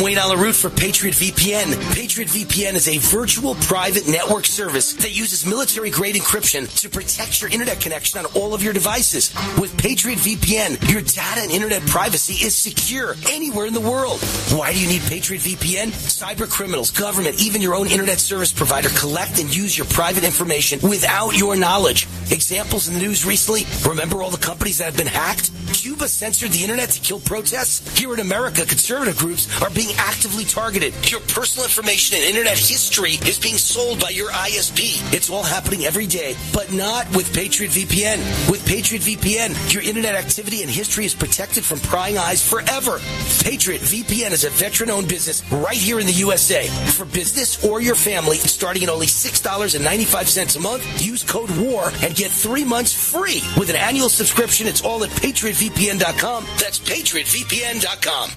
Wayne Allyn Root for Patriot VPN. Patriot VPN is a virtual private network service that uses military grade encryption to protect your internet connection on all of your devices. With Patriot VPN, your data and internet privacy is secure anywhere in the world. Why do you need Patriot VPN? Cyber criminals, government, even your own internet service provider collect and use your private information without your knowledge. Examples in the news recently, remember all the companies that have been hacked? Cuba censored the internet to kill protests? Here in America, conservative groups are being being actively targeted. Your personal information and internet history is being sold by your ISP. It's all happening every day, but not with Patriot VPN. With Patriot VPN, your internet activity and history is protected from prying eyes forever. Patriot VPN is a veteran owned business right here in the USA. For business or your family, starting at only $6.95 a month, use code WAR and get three months free. With an annual subscription, it's all at patriotvpn.com. That's patriotvpn.com.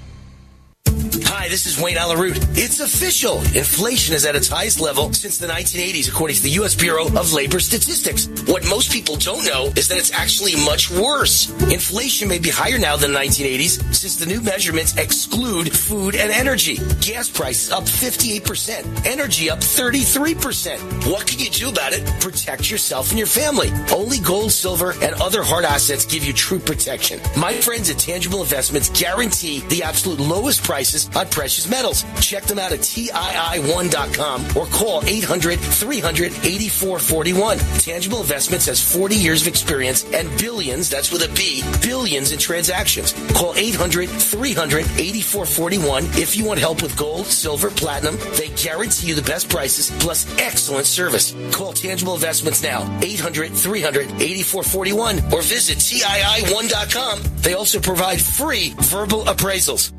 Hi, this is Wayne Allyn Root. It's official. Inflation is at its highest level since the 1980s, according to the U.S. Bureau of Labor Statistics. What most people don't know is that it's actually much worse. Inflation may be higher now than the 1980s since the new measurements exclude food and energy. Gas prices up 58%, energy up 33%. What can you do about it? Protect yourself and your family. Only gold, silver, and other hard assets give you true protection. My friends at Tangible Investments guarantee the absolute lowest prices on precious metals. Check them out at TII1.com or call 800 300 8441. Tangible Investments has 40 years of experience and billions, that's with a B, billions in transactions. Call 800 300 8441 if you want help with gold, silver, platinum. They guarantee you the best prices plus excellent service. Call Tangible Investments now, 800 300 8441 or visit TII1.com. They also provide free verbal appraisals.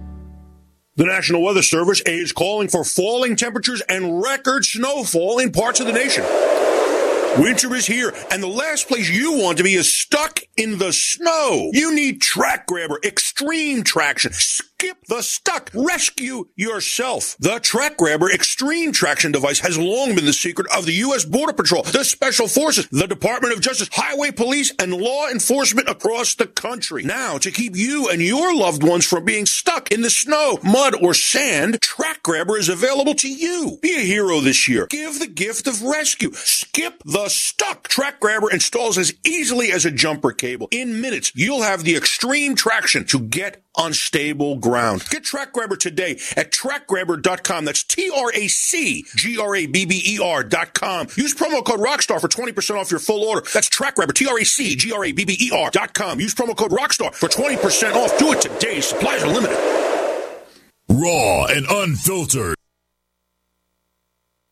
The National Weather Service is calling for falling temperatures and record snowfall in parts of the nation. Winter is here, and the last place you want to be is stuck in the snow. You need Track Grabber Extreme Traction. Skip the stuck. Rescue yourself. The Track Grabber Extreme Traction device has long been the secret of the U.S. Border Patrol, the Special Forces, the Department of Justice, Highway Police, and law enforcement across the country. Now, to keep you and your loved ones from being stuck in the snow, mud, or sand, Track Grabber is available to you. Be a hero this year. Give the gift of rescue. Skip the stuck. Track Grabber installs as easily as a jumper cable. In minutes, you'll have the extreme traction to get on stable ground. Get Track Grabber today at trackgrabber.com. That's T-R-A-C-G-R-A-B-B-E-R dot com. Use promo code ROCKSTAR for 20% off your full order. That's Track Grabber, T-R-A-C-G-R-A-B-B-E-R dot com. Use promo code ROCKSTAR for 20% off. Do it today. Supplies are limited. Raw and unfiltered.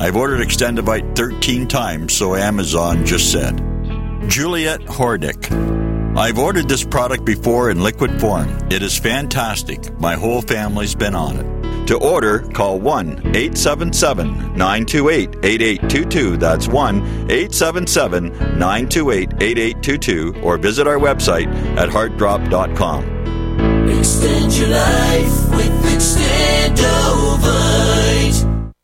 I've ordered Extendovite 13 times, so Amazon just said. Juliet Hordick. I've ordered this product before in liquid form. It is fantastic. My whole family's been on it. To order, call 1 877 928 8822. That's 1 877 928 8822. Or visit our website at heartdrop.com. Extend your life with Extendovite.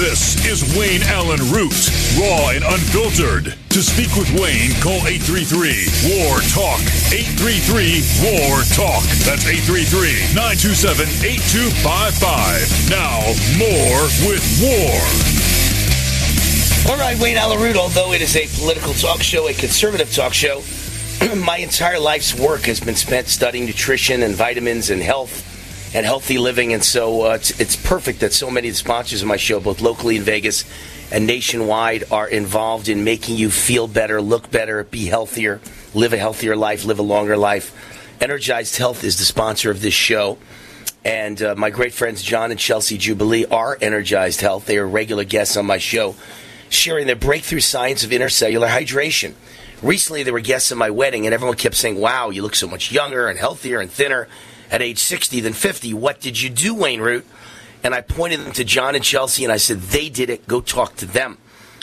This is Wayne Allyn Root, raw and unfiltered. To speak with Wayne, call 833 War Talk. 833 War Talk. That's 833 927 8255. Now, more with War. All right, Wayne Allyn Root, although it is a political talk show, a conservative talk show, my entire life's work has been spent studying nutrition and vitamins and health and healthy living. And so uh, it's, it's perfect that so many of the sponsors of my show, both locally in Vegas and nationwide, are involved in making you feel better, look better, be healthier, live a healthier life, live a longer life. Energized Health is the sponsor of this show. And uh, my great friends John and Chelsea Jubilee are Energized Health. They are regular guests on my show, sharing their breakthrough science of intercellular hydration. Recently, they were guests at my wedding, and everyone kept saying, Wow, you look so much younger and healthier and thinner at age 60 than 50. What did you do, Wayne Root? And I pointed them to John and Chelsea, and I said, They did it. Go talk to them.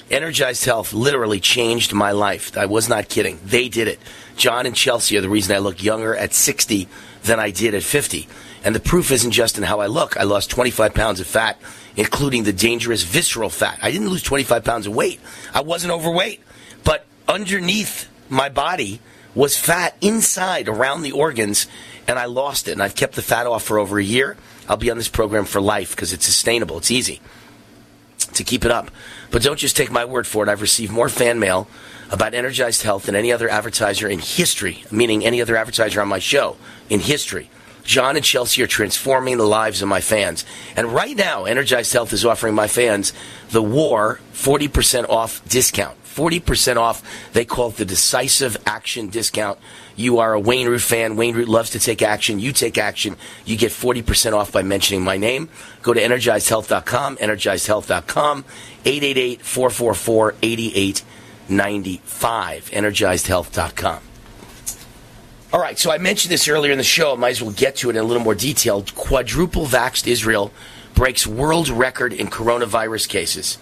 Energized Health literally changed my life. I was not kidding. They did it. John and Chelsea are the reason I look younger at 60 than I did at 50. And the proof isn't just in how I look. I lost 25 pounds of fat, including the dangerous visceral fat. I didn't lose 25 pounds of weight. I wasn't overweight. But underneath my body was fat inside around the organs, and I lost it. And I've kept the fat off for over a year. I'll be on this program for life because it's sustainable. It's easy to keep it up. But don't just take my word for it. I've received more fan mail about Energized Health than any other advertiser in history, meaning any other advertiser on my show in history. John and Chelsea are transforming the lives of my fans. And right now, Energized Health is offering my fans the War 40% off discount. 40% off. They call it the decisive action discount. You are a Wayne Root fan. Wayne Root loves to take action. You take action. You get 40% off by mentioning my name. Go to energizedhealth.com, energizedhealth.com, 888-444-8895, energizedhealth.com. All right, so I mentioned this earlier in the show. I might as well get to it in a little more detail. Quadruple vaxxed Israel breaks world record in coronavirus cases.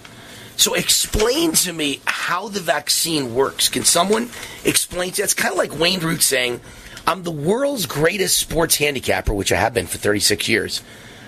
So explain to me how the vaccine works. Can someone explain to It's kind of like Wayne Root saying, I'm the world's greatest sports handicapper, which I have been for 36 years,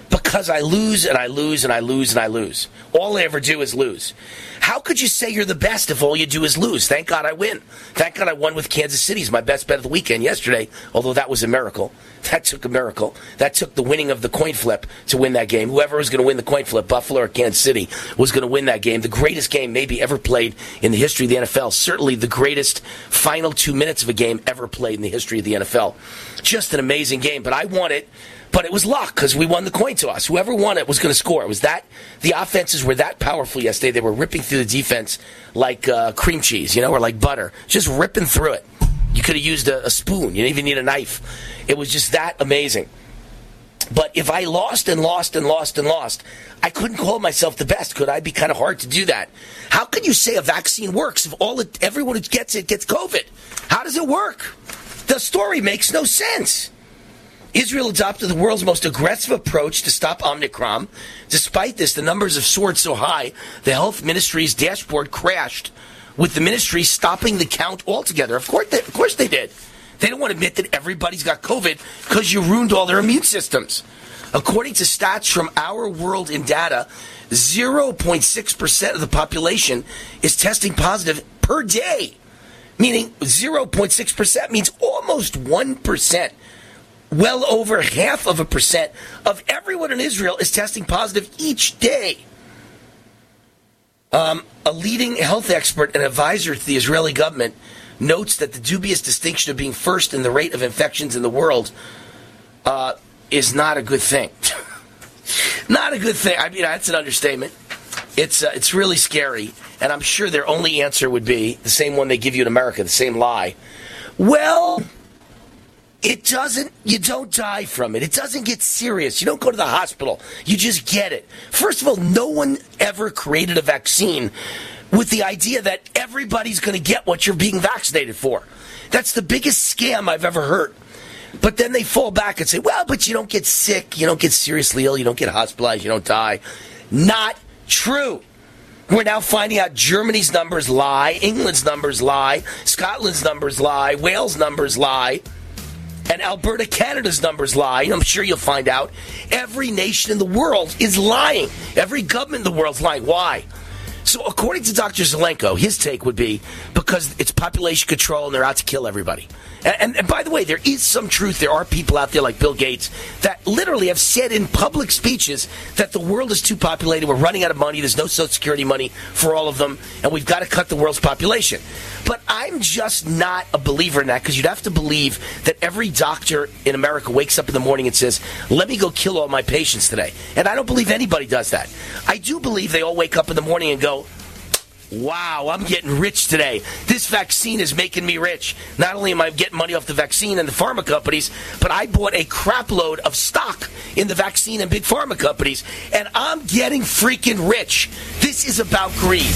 because I lose and I lose and I lose and I lose. All I ever do is lose. How could you say you're the best if all you do is lose? Thank God I win. Thank God I won with Kansas City. It's my best bet of the weekend yesterday, although that was a miracle. That took a miracle. That took the winning of the coin flip to win that game. Whoever was going to win the coin flip, Buffalo or Kansas City, was going to win that game. The greatest game maybe ever played in the history of the NFL. Certainly the greatest final two minutes of a game ever played in the history of the NFL. Just an amazing game. But I won it but it was luck because we won the coin toss. Whoever won it was going to score. It was that the offenses were that powerful yesterday. They were ripping through the defense like uh, cream cheese, you know, or like butter, just ripping through it. You could have used a, a spoon. You didn't even need a knife. It was just that amazing. But if I lost and lost and lost and lost, I couldn't call myself the best, could I? It'd be kind of hard to do that. How can you say a vaccine works if all it, everyone who gets it gets COVID? How does it work? The story makes no sense. Israel adopted the world's most aggressive approach to stop Omicron. Despite this, the numbers have soared so high, the health ministry's dashboard crashed, with the ministry stopping the count altogether. Of course, they, of course they did. They don't want to admit that everybody's got COVID because you ruined all their immune systems. According to stats from Our World in Data, 0.6% of the population is testing positive per day. Meaning 0.6% means almost 1% well over half of a percent of everyone in Israel is testing positive each day. Um, a leading health expert and advisor to the Israeli government notes that the dubious distinction of being first in the rate of infections in the world uh, is not a good thing. not a good thing. I mean, that's an understatement. It's uh, it's really scary, and I'm sure their only answer would be the same one they give you in America, the same lie. Well, it doesn't, you don't die from it. It doesn't get serious. You don't go to the hospital. You just get it. First of all, no one ever created a vaccine with the idea that everybody's going to get what you're being vaccinated for. That's the biggest scam I've ever heard. But then they fall back and say, well, but you don't get sick, you don't get seriously ill, you don't get hospitalized, you don't die. Not true. We're now finding out Germany's numbers lie, England's numbers lie, Scotland's numbers lie, Wales' numbers lie. And Alberta, Canada's numbers lie. I'm sure you'll find out. Every nation in the world is lying. Every government in the world is lying. Why? So, according to Dr. Zelenko, his take would be because it's population control and they're out to kill everybody. And, and, and, by the way, there is some truth. There are people out there like Bill Gates that literally have said in public speeches that the world is too populated. We're running out of money. There's no Social Security money for all of them, and we've got to cut the world's population. But I'm just not a believer in that because you'd have to believe that every doctor in America wakes up in the morning and says, "Let me go kill all my patients today." And I don't believe anybody does that. I do believe they all wake up in the morning and go, Wow, I'm getting rich today. This vaccine is making me rich. Not only am I getting money off the vaccine and the pharma companies, but I bought a crapload of stock in the vaccine and big pharma companies, and I'm getting freaking rich. This is about greed.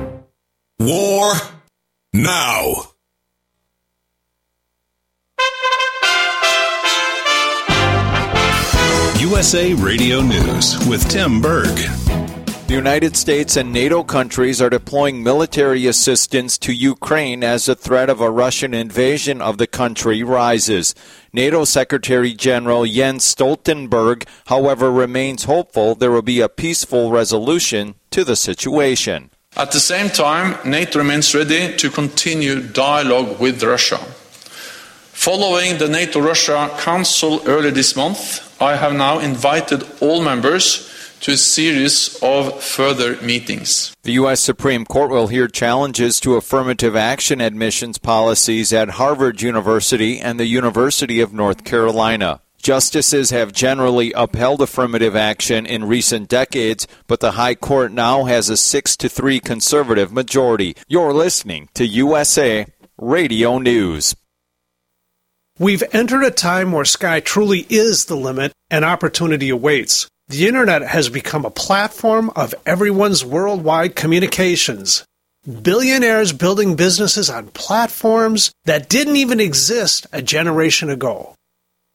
War now. USA Radio News with Tim Berg. The United States and NATO countries are deploying military assistance to Ukraine as the threat of a Russian invasion of the country rises. NATO Secretary General Jens Stoltenberg, however, remains hopeful there will be a peaceful resolution to the situation. At the same time, NATO remains ready to continue dialogue with Russia. Following the NATO Russia Council earlier this month, I have now invited all members to a series of further meetings. The U.S. Supreme Court will hear challenges to affirmative action admissions policies at Harvard University and the University of North Carolina. Justices have generally upheld affirmative action in recent decades, but the High Court now has a 6 to 3 conservative majority. You're listening to USA Radio News. We've entered a time where sky truly is the limit and opportunity awaits. The internet has become a platform of everyone's worldwide communications. Billionaires building businesses on platforms that didn't even exist a generation ago.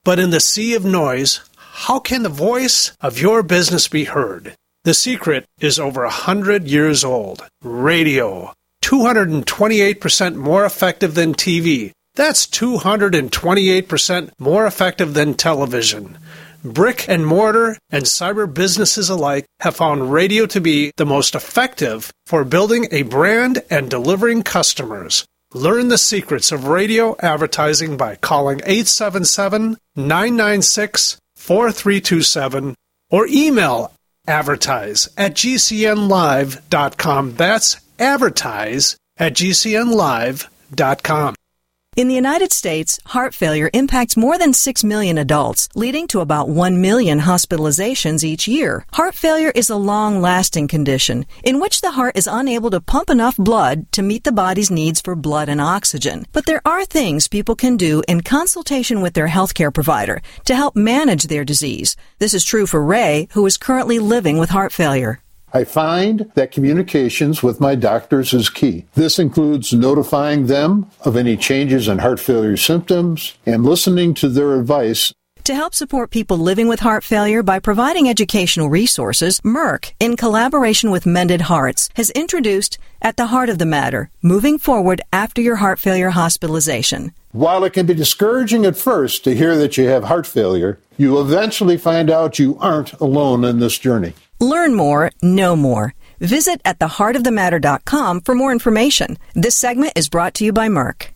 But in the sea of noise, how can the voice of your business be heard? The secret is over a hundred years old. Radio. 228% more effective than TV. That's 228% more effective than television. Brick and mortar and cyber businesses alike have found radio to be the most effective for building a brand and delivering customers. Learn the secrets of radio advertising by calling 877 996 4327 or email advertise at gcnlive.com. That's advertise at gcnlive.com. In the United States, heart failure impacts more than 6 million adults, leading to about 1 million hospitalizations each year. Heart failure is a long lasting condition in which the heart is unable to pump enough blood to meet the body's needs for blood and oxygen. But there are things people can do in consultation with their healthcare provider to help manage their disease. This is true for Ray, who is currently living with heart failure. I find that communications with my doctors is key. This includes notifying them of any changes in heart failure symptoms and listening to their advice. To help support people living with heart failure by providing educational resources, Merck, in collaboration with Mended Hearts, has introduced At the Heart of the Matter, moving forward after your heart failure hospitalization. While it can be discouraging at first to hear that you have heart failure, you eventually find out you aren't alone in this journey. Learn more, know more. Visit at theheartofthematter.com for more information. This segment is brought to you by Merck.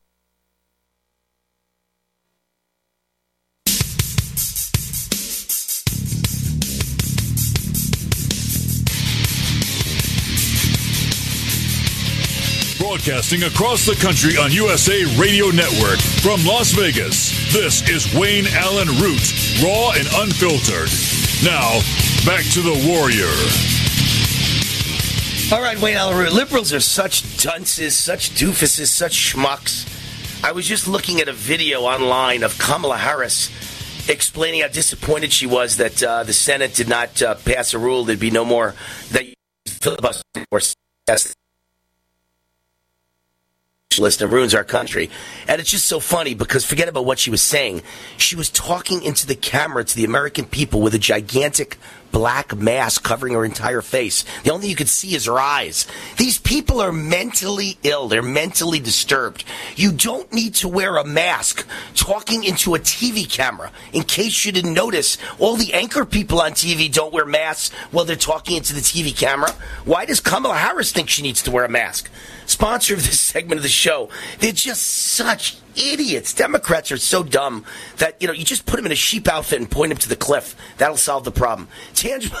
Broadcasting across the country on USA Radio Network from Las Vegas, this is Wayne Allyn Root, raw and unfiltered. Now, back to the Warrior. All right, Wayne Allyn Root. Liberals are such dunces, such doofuses, such schmucks. I was just looking at a video online of Kamala Harris explaining how disappointed she was that uh, the Senate did not uh, pass a rule. There'd be no more that filibuster list and ruins our country. And it's just so funny because forget about what she was saying. She was talking into the camera to the American people with a gigantic black mask covering her entire face. The only thing you could see is her eyes. These people are mentally ill. They're mentally disturbed. You don't need to wear a mask talking into a TV camera. In case you didn't notice, all the anchor people on TV don't wear masks while they're talking into the TV camera. Why does Kamala Harris think she needs to wear a mask? Sponsor of this segment of the show. They're just such idiots. Democrats are so dumb that you know you just put them in a sheep outfit and point them to the cliff. That'll solve the problem. Tangible,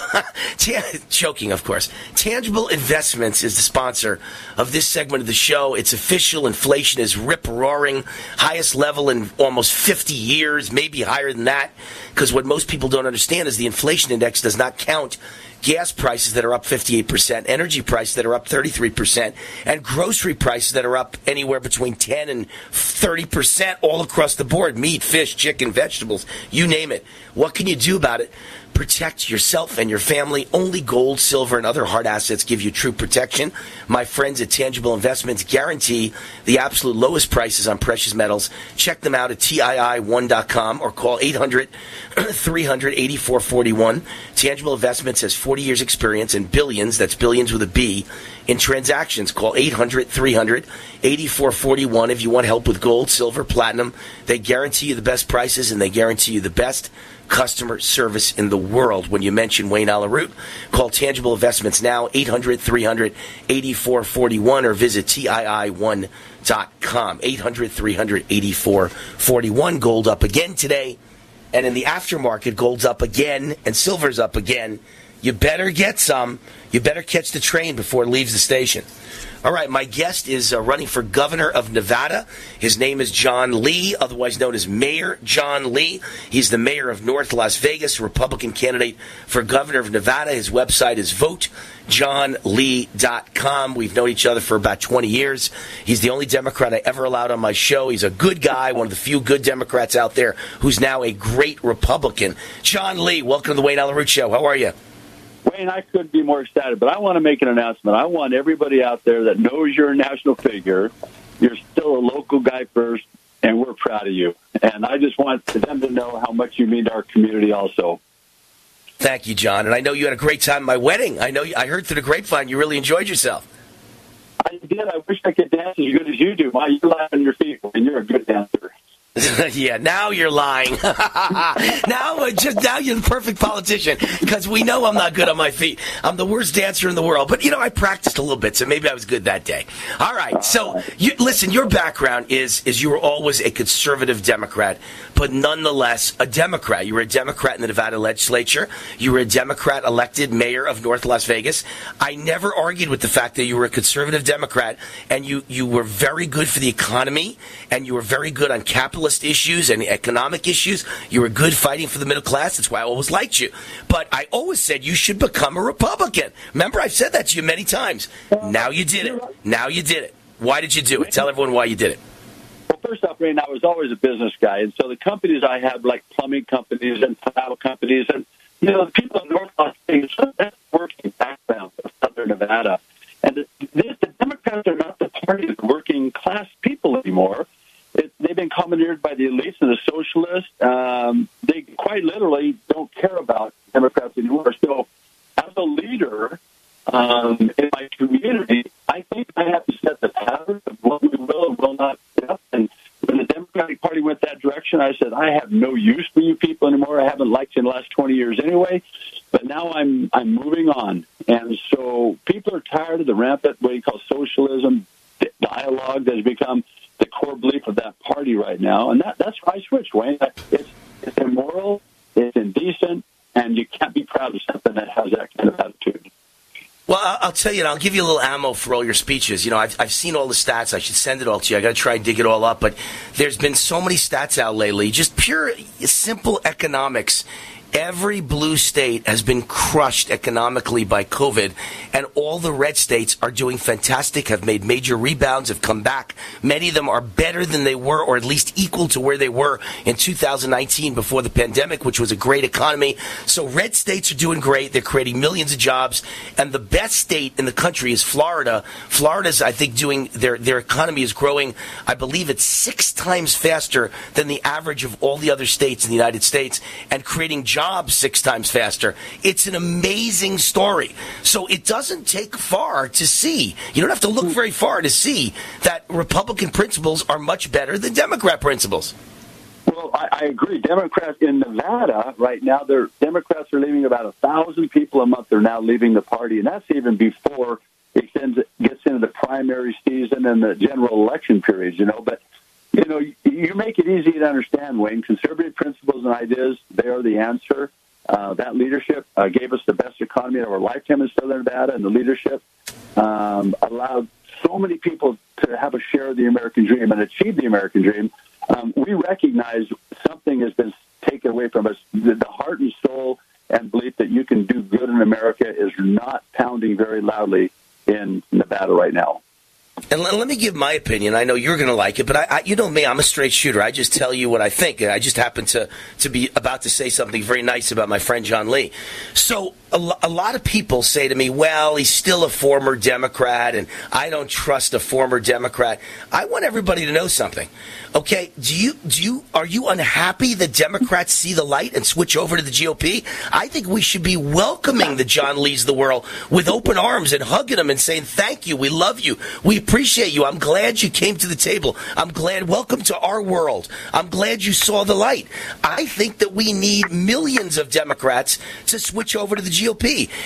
joking, of course. Tangible Investments is the sponsor of this segment of the show. It's official. Inflation is rip roaring, highest level in almost 50 years, maybe higher than that. Because what most people don't understand is the inflation index does not count gas prices that are up 58%, energy prices that are up 33%, and grocery prices that are up anywhere between 10 and 30% all across the board meat, fish, chicken, vegetables, you name it. What can you do about it? Protect yourself and your family. Only gold, silver, and other hard assets give you true protection. My friends at Tangible Investments guarantee the absolute lowest prices on precious metals. Check them out at TII1.com or call 800 300 8441. Tangible Investments has 40 years experience and billions, that's billions with a B, in transactions. Call 800 300 8441 if you want help with gold, silver, platinum. They guarantee you the best prices and they guarantee you the best customer service in the world when you mention Wayne Allyn Root. Call Tangible Investments now, 800 300 8441, or visit TII1.com. 800 300 8441. Gold up again today. And in the aftermarket, gold's up again and silver's up again. You better get some. You better catch the train before it leaves the station. All right, my guest is uh, running for governor of Nevada. His name is John Lee, otherwise known as Mayor John Lee. He's the mayor of North Las Vegas, Republican candidate for governor of Nevada. His website is votejohnlee.com. We've known each other for about 20 years. He's the only Democrat I ever allowed on my show. He's a good guy, one of the few good Democrats out there who's now a great Republican. John Lee, welcome to the Wayne Allyn Root Show. How are you? Wayne, I couldn't be more excited, but I want to make an announcement. I want everybody out there that knows you're a national figure, you're still a local guy first, and we're proud of you. And I just want them to know how much you mean to our community also. Thank you, John. And I know you had a great time at my wedding. I know you, I heard through the grapevine you really enjoyed yourself. I did. I wish I could dance as good as you do. My, you lie on your feet, and you're a good dancer. yeah, now you're lying. now, just now you're the perfect politician because we know I'm not good on my feet. I'm the worst dancer in the world, but you know I practiced a little bit, so maybe I was good that day. All right, so you, listen, your background is is you were always a conservative Democrat, but nonetheless a Democrat. You were a Democrat in the Nevada legislature. You were a Democrat elected mayor of North Las Vegas. I never argued with the fact that you were a conservative Democrat and you you were very good for the economy and you were very good on capitalist issues and economic issues. You were good fighting for the middle class. That's why I always liked you. But I always said you should become a Republican. Remember, I've said that to you many times. Now you did it. Now you did it. Why did you do it? Tell everyone why you did it. Well, first off, Rain, I was always a business guy, and so the companies I had, like plumbing companies and tile companies, and you know, the people in North Las Vegas, that's working background of Southern Nevada, and the, the, Democrats are not the party of working class people anymore. It, they've been commandeered by the elites and the socialists. Um, they quite literally don't care about Democrats anymore. So, as a leader um, in my community, I think I have to set the pattern of what we will and will not accept. And when the Democratic Party went that direction, I said, I have no use for you people anymore. I haven't liked you in the last 20 years anyway. But now I'm I'm moving on, and so people are tired of the rampant what you call socialism dialogue that has become the core belief of that party right now, and that that's why I switched, Wayne. It's it's immoral, it's indecent, and you can't be proud of something that has that kind of attitude. Well, I'll tell you, I'll give you a little ammo for all your speeches. You know, I've, I've seen all the stats. I should send it all to you. I got to try and dig it all up. But there's been so many stats out lately, just pure, simple economics. Every blue state has been crushed economically by COVID, and all the red states are doing fantastic, have made major rebounds, have come back. Many of them are better than they were, or at least equal to where they were in 2019 before the pandemic, which was a great economy. So red states are doing great. They're creating millions of jobs, and the best state in the country is Florida. Florida's, I think, doing their their economy is growing. I believe it's six times faster than the average of all the other states in the United States, and creating jobs jobs six times faster. It's an amazing story. So it doesn't take far to see. You don't have to look very far to see that Republican principles are much better than Democrat principles. Well, I, I agree. Democrats in Nevada right now, they're Democrats are leaving about a thousand people a month. They're now leaving the party, and that's even before it gets into the primary season and the general election periods. You know, but you know, you make it easy to understand, Wayne. Conservative principles and ideas, they are the answer. Uh, that leadership uh, gave us the best economy of our lifetime in Southern Nevada, and the leadership um, allowed so many people to have a share of the American dream and achieve the American dream. Um, we recognize something has been taken away from us. The, the heart and soul and belief that you can do good in America is not pounding very loudly in Nevada right now. And let, let, me give my opinion. I know you're going to like it, but I, I, you know me, I'm a straight shooter. I just tell you what I think. I just happen to, to be about to say something very nice about my friend John Lee. So a, lot of people say to me, well, he's still a former Democrat, and I don't trust a former Democrat. I want everybody to know something. Okay, do you do you are you unhappy that Democrats see the light and switch over to the GOP? I think we should be welcoming the John Lees of the world with open arms and hugging them and saying thank you, we love you, we appreciate appreciate you. I'm glad you came to the table. I'm glad. Welcome to our world. I'm glad you saw the light. I think that we need millions of Democrats to switch over to the GOP.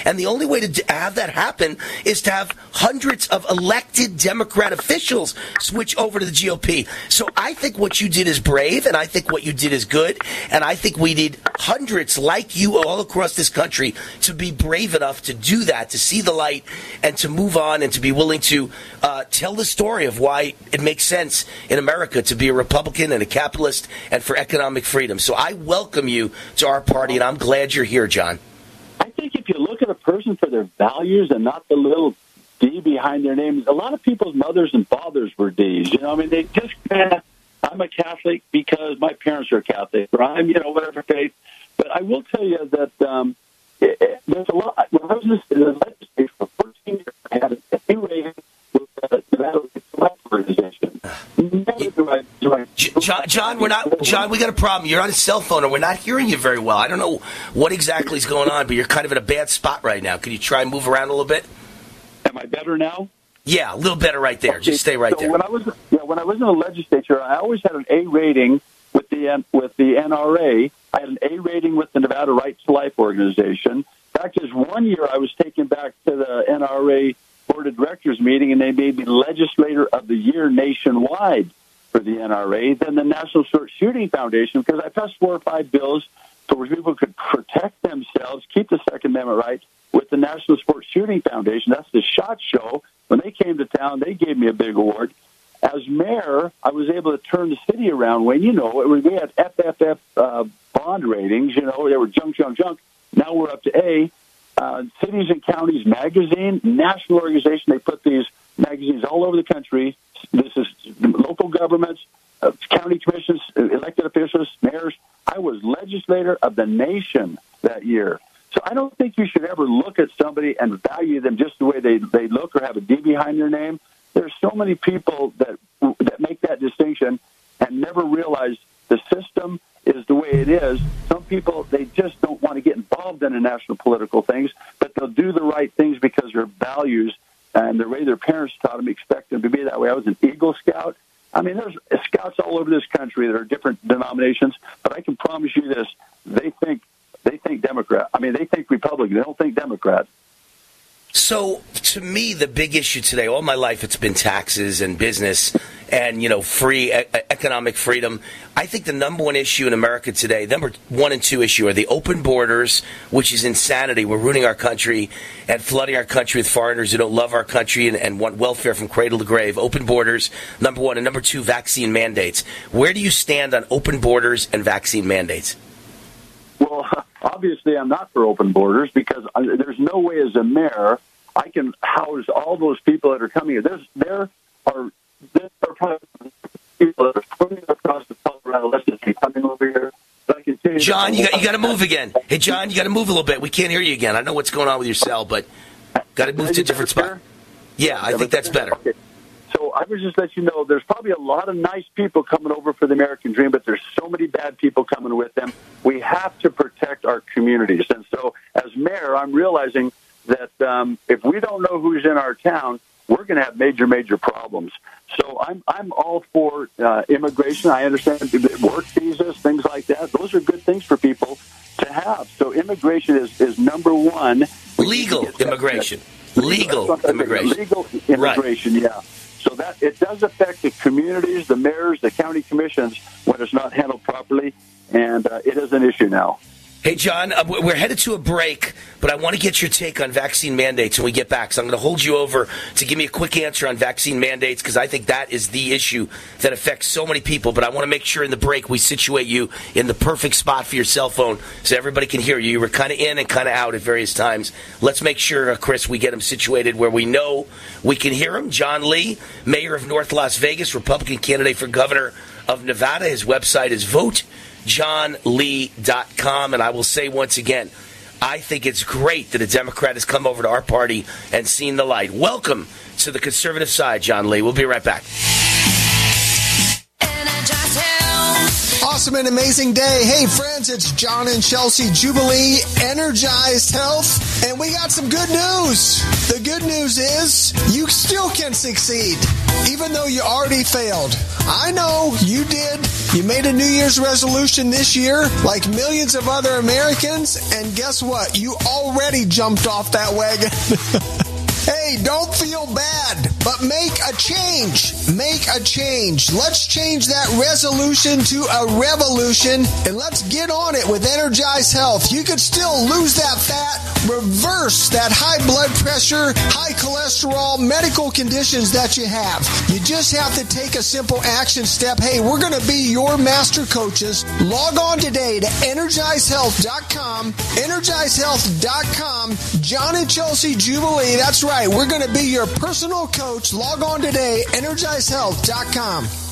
And the only way to have that happen is to have hundreds of elected Democrat officials switch over to the GOP. So I think what you did is brave, and I think what you did is good. And I think we need hundreds like you all across this country to be brave enough to do that, to see the light, and to move on, and to be willing to uh, tell the story of why it makes sense in America to be a Republican and a capitalist and for economic freedom. So I welcome you to our party, and I'm glad you're here, John. Think if you look at a person for their values and not the little D behind their name, a lot of people's mothers and fathers were D's. You know, I mean, they just kind of, I'm a Catholic because my parents are Catholic, or I'm, you know, whatever faith. But I will tell you that um, it, it, there's a lot. When I was in the legislature for 14 years, I had A rating with the Nevada Organization. Do I, do I John, John, we're not. John, we got a problem. You're on a cell phone, and we're not hearing you very well. I don't know what exactly is going on, but you're kind of in a bad spot right now. Can you try and move around a little bit? Am I better now? Yeah, a little better right there. Just stay right so there. When I was yeah, when I was in the legislature, I always had an A rating with the um, with the NRA. I had an A rating with the Nevada Right to Life organization. In fact, there's one year I was taken back to the NRA board of directors meeting, and they made me legislator of the year nationwide for the NRA. Then the National Shooting Foundation, because I passed four or five bills where people could protect themselves, keep the Second Amendment right with the National Sports Shooting Foundation. That's the SHOT Show. When they came to town, they gave me a big award. As mayor, I was able to turn the city around. When you know, it was, we had FFF uh, bond ratings. You know, they were junk, junk, junk. Now we're up to A. Uh, Cities and Counties Magazine, national organization. They put these magazines all over the country. This is local governments, uh, county commissions, elected officials, mayors. I was legislator of the nation that year. So I don't think you should ever look at somebody and value them just the way they, they look or have a D behind their name. There's so many people that that make that distinction and never realize the system is the way it is. Some people they just don't want to get involved in the national political things, but they'll do the right things because their values and the way their parents taught them expect them to be that way. I was an Eagle Scout. I mean, there's scouts all over this country that are different denominations, but I can promise you this: they think they think Democrat. I mean, they think Republican. They don't think Democrat. So, to me, the big issue today, all my life, it's been taxes and business and, you know, free economic freedom. I think the number one issue in America today, number one and two issue, are the open borders, which is insanity. We're ruining our country and flooding our country with foreigners who don't love our country and, and want welfare from cradle to grave. Open borders, number one. And number two, vaccine mandates. Where do you stand on open borders and vaccine mandates? Well, obviously, I'm not for open borders because I, there's no way as a mayor I can house all those people that are coming here. There's, there are there are probably people that are swimming across the Colorado Listen, coming over here. But I can tell you John, you got, you got to move again. Hey, John, you got to move a little bit. We can't hear you again. I know what's going on with your cell, but got to move to a different spot. Yeah, I think that's better. So I was just let you know there's probably a lot of nice people coming over for the American dream, but there's so many bad people coming with them. We have to protect our communities. And so as mayor, I'm realizing that um, if we don't know who's in our town, we're going to have major, major problems. So I'm I'm all for uh, immigration. I understand work visas, things like that. Those are good things for people to have. So immigration is, is number one. Legal immigration. Legal immigration. Legal immigration. Yeah. So that it does affect the communities, the mayors, the county commissions when it's not handled properly, and uh, it is an issue now. Hey, John, uh, we're headed to a break, but I want to get your take on vaccine mandates when we get back. So I'm going to hold you over to give me a quick answer on vaccine mandates because I think that is the issue that affects so many people. But I want to make sure in the break we situate you in the perfect spot for your cell phone so everybody can hear you. You were kind of in and kind of out at various times. Let's make sure, uh, Chris, we get him situated where we know we can hear him. John Lee, mayor of North Las Vegas, Republican candidate for governor of Nevada. His website is vote johnlee.com. And I will say once again, I think it's great that a Democrat has come over to our party and seen the light. Welcome to the conservative side, John Lee. We'll be right back. Awesome and amazing day. Hey, friends, it's John and Chelsea Jubilee Energized Health, and we got some good news. The good news is you still can succeed, even though you already failed. I know you did. You made a New Year's resolution this year, like millions of other Americans, and guess what? You already jumped off that wagon. Hey, don't feel bad, but make a change. Make a change. Let's change that resolution to a revolution and let's get on it with Energize Health. You could still lose that fat, reverse that high blood pressure, high cholesterol, medical conditions that you have. You just have to take a simple action step. Hey, we're going to be your master coaches. Log on today to energizehealth.com, energizehealth.com, John and Chelsea Jubilee. That's right. Alright, we're going to be your personal coach. Log on today, energizehealth.com.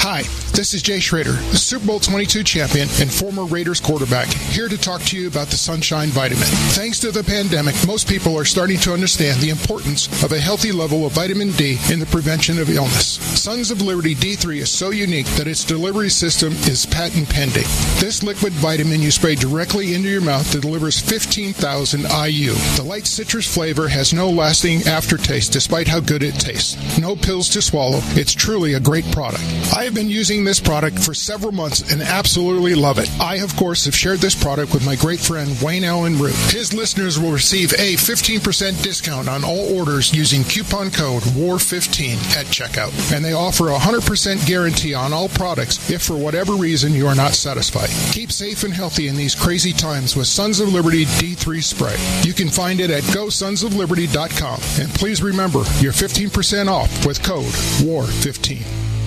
Hi, this is Jay Schroeder, the Super Bowl 22 champion and former Raiders quarterback, here to talk to you about the Sunshine Vitamin. Thanks to the pandemic, most people are starting to understand the importance of a healthy level of vitamin D in the prevention of illness. Sons of Liberty D3 is so unique that its delivery system is patent pending. This liquid vitamin you spray directly into your mouth that delivers 15,000 IU. The light citrus flavor has no lasting aftertaste despite how good it tastes. No pills to swallow. It's truly a great product. I have been using this product for several months and absolutely love it. I, of course, have shared this product with my great friend Wayne Allyn Root. His listeners will receive a 15% discount on all orders using coupon code WAR15 at checkout. And they offer a 100% guarantee on all products if for whatever reason you are not satisfied. Keep safe and healthy in these crazy times with Sons of Liberty D3 spray. You can find it at gosonsofliberty.com. And please remember, you're 15% off with code WAR15.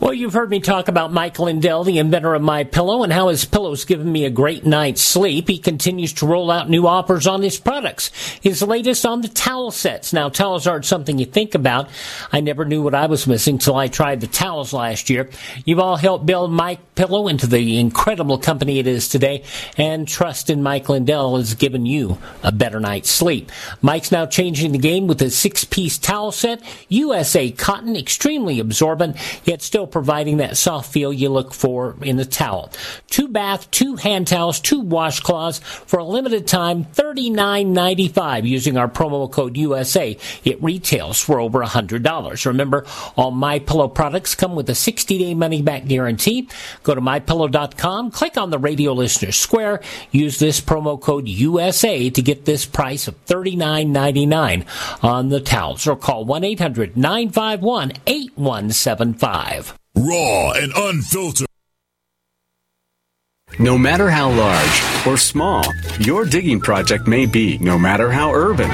Well, you've heard me talk about Mike Lindell, the inventor of My Pillow, and how his pillow's given me a great night's sleep. He continues to roll out new offers on his products. His latest on the towel sets. Now, towels aren't something you think about. I never knew what I was missing till I tried the towels last year. You've all helped build My Pillow into the incredible company it is today, and trust in Mike Lindell has given you a better night's sleep. Mike's now changing the game with a six-piece towel set, USA cotton, extremely absorbent, yet still providing that soft feel you look for in the towel. Two bath, two hand towels, two washcloths for a limited time, $39.95 using our promo code USA. It retails for over $100. Remember, all My Pillow products come with a 60-day money-back guarantee. Go to mypillow.com, click on the radio listener square, use this promo code USA to get this price of $39.99 on the towels or call 1-800-951-8175. Raw and unfiltered. No matter how large or small your digging project may be, no matter how urban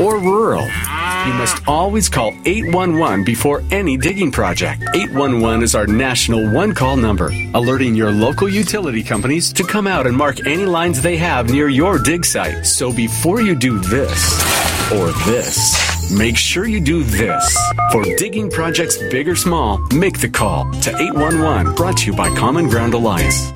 or rural, you must always call 811 before any digging project. 811 is our national one call number, alerting your local utility companies to come out and mark any lines they have near your dig site. So before you do this or this, Make sure you do this. For digging projects big or small, make the call to 811. Brought to you by Common Ground Alliance.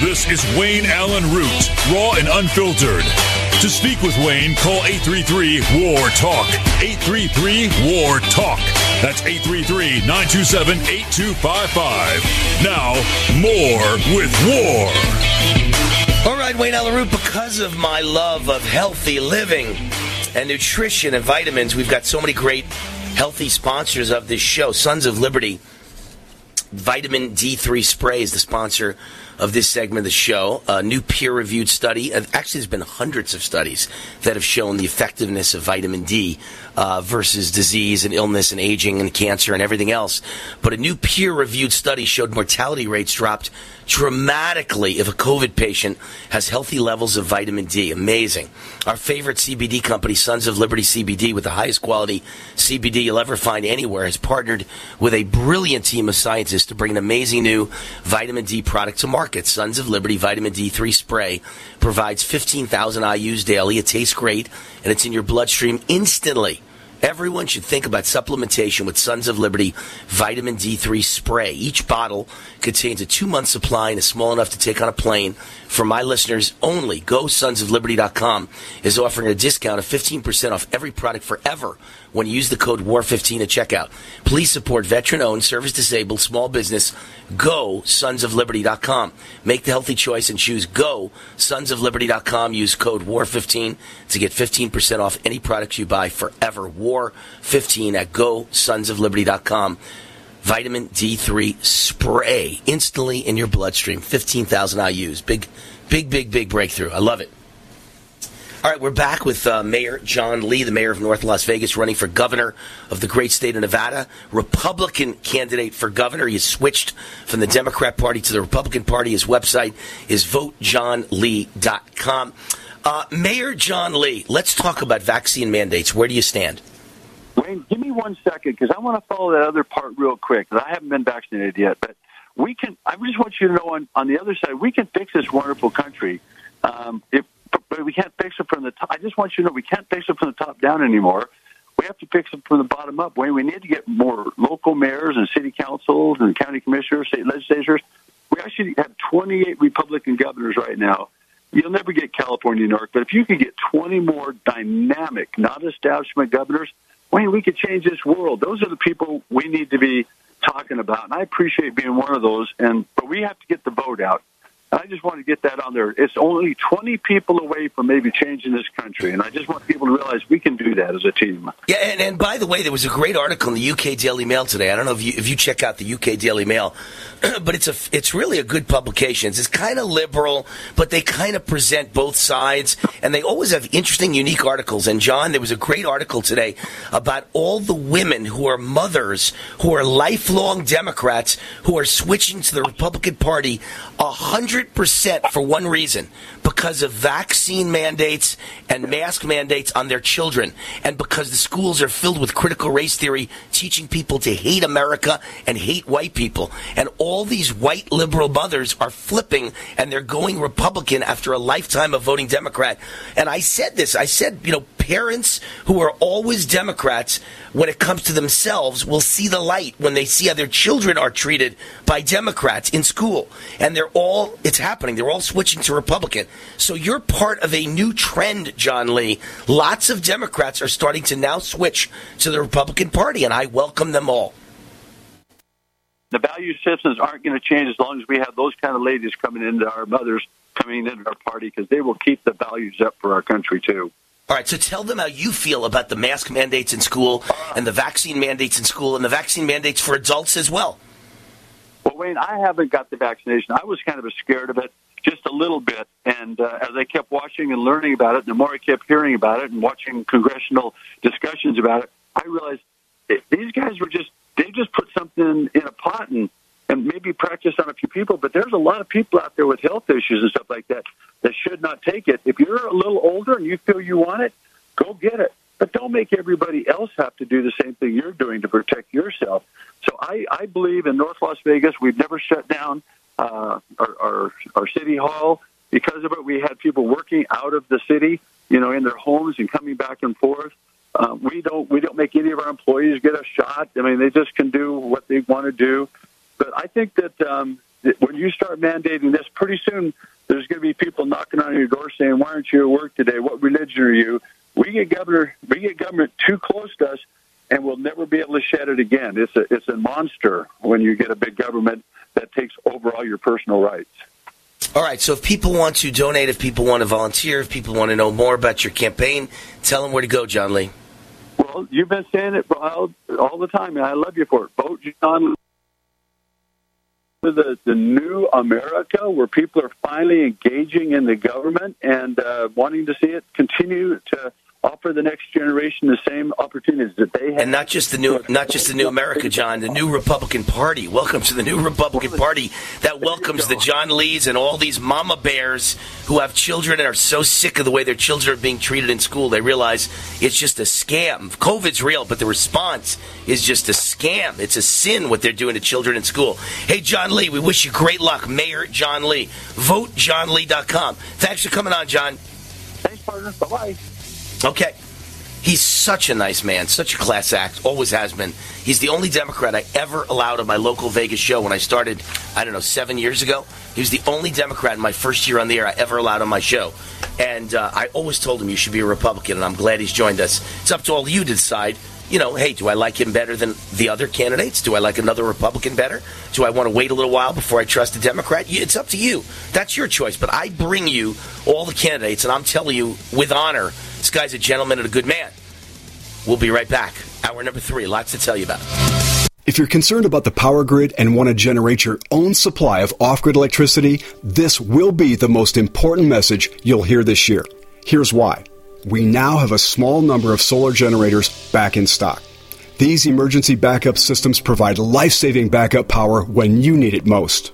This is Wayne Allyn Root, raw and unfiltered. To speak with Wayne, call 833 WAR TALK. 833 WAR TALK. That's 833 927 8255. Now, more with WAR. All right, Wayne Allyn Root. because of my love of healthy living and nutrition and vitamins, we've got so many great healthy sponsors of this show. Sons of Liberty Vitamin D3 Spray is the sponsor of this segment of the show. A new peer reviewed study. Actually, there's been hundreds of studies that have shown the effectiveness of vitamin D uh, versus disease and illness and aging and cancer and everything else. But a new peer reviewed study showed mortality rates dropped dramatically if a COVID patient has healthy levels of vitamin D. Amazing. Our favorite CBD company, Sons of Liberty CBD, with the highest quality CBD you'll ever find anywhere, has partnered with a brilliant team of scientists to bring an amazing new vitamin D product to market. Sons of Liberty Vitamin D3 Spray provides 15,000 IUs daily. It tastes great, and it's in your bloodstream instantly. Everyone should think about supplementation with Sons of Liberty Vitamin D3 spray. Each bottle contains a two month supply and is small enough to take on a plane. For my listeners only, GoSonsOfLiberty.com is offering a discount of 15% off every product forever when you use the code WAR15 at checkout. Please support veteran owned, service disabled, small business. GoSonsOfLiberty.com. Make the healthy choice and choose Go, GoSonsOfLiberty.com. Use code WAR15 to get 15% off any products you buy forever. WAR15 at Go, GoSonsOfLiberty.com. Vitamin D3 spray instantly in your bloodstream. 15,000 IUs. Big, big, big, big breakthrough. I love it. All right, we're back with uh, Mayor John Lee, the mayor of North Las Vegas, running for governor of the great state of Nevada. Republican candidate for governor. He switched from the Democrat Party to the Republican Party. His website is votejohnlee.com. Uh, mayor John Lee, let's talk about vaccine mandates. Where do you stand? Wayne, give me one second because I want to follow that other part real quick. 'cause I haven't been vaccinated yet, but we can. I just want you to know on, on the other side, we can fix this wonderful country. Um, if, but we can't fix it from the top. I just want you to know we can't fix it from the top down anymore. We have to fix it from the bottom up. Wayne, we need to get more local mayors and city councils and county commissioners, state legislatures. We actually have 28 Republican governors right now. You'll never get California, New York, but if you could get 20 more dynamic, not establishment governors, Wayne, we could change this world. Those are the people we need to be talking about, and I appreciate being one of those. And but we have to get the vote out. I just want to get that on there. It's only 20 people away from maybe changing this country, and I just want people to realize we can do that as a team. Yeah, and, and by the way, there was a great article in the UK Daily Mail today. I don't know if you if you check out the UK Daily Mail, but it's a it's really a good publication. It's kind of liberal, but they kind of present both sides, and they always have interesting, unique articles. And John, there was a great article today about all the women who are mothers, who are lifelong Democrats, who are switching to the Republican Party a hundred percent for one reason because of vaccine mandates and mask mandates on their children, and because the schools are filled with critical race theory, teaching people to hate America and hate white people. And all these white liberal mothers are flipping and they're going Republican after a lifetime of voting Democrat. And I said this I said, you know, parents who are always Democrats when it comes to themselves will see the light when they see how their children are treated by Democrats in school. And they're all, it's happening. They're all switching to Republican. So you're part of a new trend, John Lee. Lots of Democrats are starting to now switch to the Republican Party, and I welcome them all. The value systems aren't going to change as long as we have those kind of ladies coming into our mothers coming into our party because they will keep the values up for our country too. All right, so tell them how you feel about the mask mandates in school and the vaccine mandates in school and the vaccine mandates for adults as well. Well, Wayne, I haven't got the vaccination. I was kind of scared of it just a little bit. And uh, as I kept watching and learning about it, the more I kept hearing about it and watching congressional discussions about it, I realized these guys were just, they just put something in a pot and, and maybe practice on a few people. But there's a lot of people out there with health issues and stuff like that that should not take it. If you're a little older and you feel you want it, go get it. But don't make everybody else have to do the same thing you're doing to protect yourself. So I, I believe in North Las Vegas, we've never shut down uh, our, our our city hall because of it. We had people working out of the city, you know, in their homes and coming back and forth. Uh, we don't we don't make any of our employees get a shot. I mean, they just can do what they want to do. But I think that, um, that when you start mandating this, pretty soon there's going to be people knocking on your door saying, "Why aren't you at work today? What religion are you?" We get governor, we get government too close to us, and we'll never be able to shed it again. It's a it's a monster when you get a big government that takes over all your personal rights. All right, so if people want to donate, if people want to volunteer, if people want to know more about your campaign, tell them where to go, John Lee. Well, you've been saying it all, all the time, and I love you for it. Vote John Lee for the, the new America where people are finally engaging in the government and uh, wanting to see it continue to offer the next generation the same opportunities that they have. And not just the new, not just the new America, John, the new Republican Party. Welcome to the new Republican Party that welcomes the John Lees and all these mama bears who have children and are so sick of the way their children are being treated in school. They realize it's just a scam. COVID's real, but the response is just a scam. It's a sin what they're doing to children in school. Hey, John Lee, we wish you great luck. Mayor John Lee. VoteJohnLee.com. Thanks for coming on, John. Thanks, partner. Bye bye. Okay. He's such a nice man, such a class act, always has been. He's the only Democrat I ever allowed on my local Vegas show when I started, I don't know, seven years ago. He was the only Democrat in my first year on the air I ever allowed on my show. And uh, I always told him you should be a Republican, and I'm glad he's joined us. It's up to all you to decide. You know, hey, do I like him better than the other candidates? Do I like another Republican better? Do I want to wait a little while before I trust a Democrat? It's up to you. That's your choice. But I bring you all the candidates, and I'm telling you with honor this guy's a gentleman and a good man. We'll be right back. Hour number three. Lots to tell you about. If you're concerned about the power grid and want to generate your own supply of off grid electricity, this will be the most important message you'll hear this year. Here's why. We now have a small number of solar generators back in stock. These emergency backup systems provide life saving backup power when you need it most.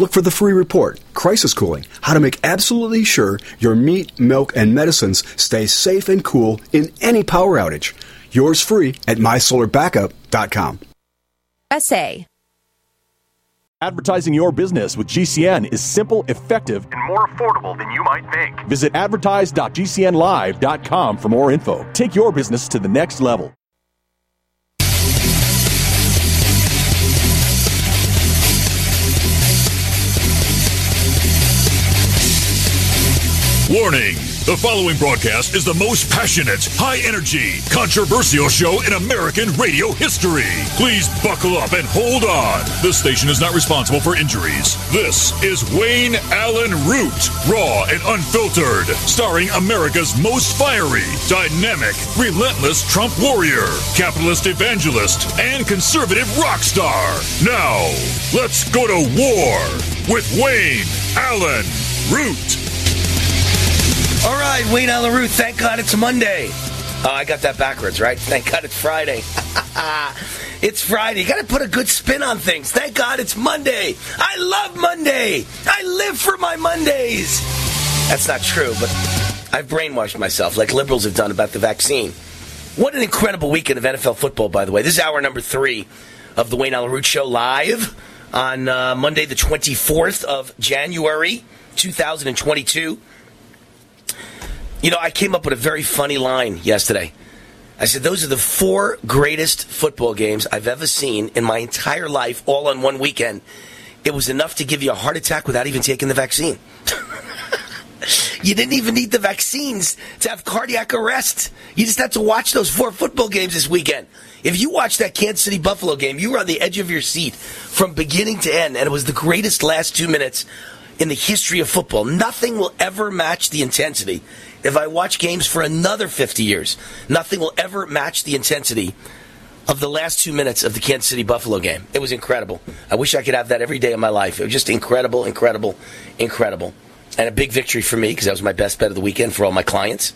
Look for the free report, Crisis Cooling, how to make absolutely sure your meat, milk, and medicines stay safe and cool in any power outage. Yours free at mysolarbackup.com. SA. Advertising your business with GCN is simple, effective, and more affordable than you might think. Visit advertise.gcnlive.com for more info. Take your business to the next level. Warning! The following broadcast is the most passionate, high energy, controversial show in American radio history. Please buckle up and hold on. This station is not responsible for injuries. This is Wayne Allyn Root, raw and unfiltered, starring America's most fiery, dynamic, relentless Trump warrior, capitalist evangelist, and conservative rock star. Now, let's go to war with Wayne Allyn Root. All right, Wayne Allyn Root, thank God it's Monday. Oh, I got that backwards, right? Thank God it's Friday. it's Friday. You got to put a good spin on things. Thank God it's Monday. I love Monday. I live for my Mondays. That's not true, but I've brainwashed myself like liberals have done about the vaccine. What an incredible weekend of NFL football, by the way. This is hour number three of the Wayne Allyn Root Show live on uh, Monday, the 24th of January, 2022. You know, I came up with a very funny line yesterday. I said, those are the four greatest football games I've ever seen in my entire life, all on one weekend. It was enough to give you a heart attack without even taking the vaccine. you didn't even need the vaccines to have cardiac arrest. You just had to watch those four football games this weekend. If you watched that Kansas City Buffalo game, you were on the edge of your seat from beginning to end, and it was the greatest last two minutes in the history of football. Nothing will ever match the intensity. If I watch games for another 50 years, nothing will ever match the intensity of the last two minutes of the Kansas City Buffalo game. It was incredible. I wish I could have that every day of my life. It was just incredible, incredible, incredible. And a big victory for me because that was my best bet of the weekend for all my clients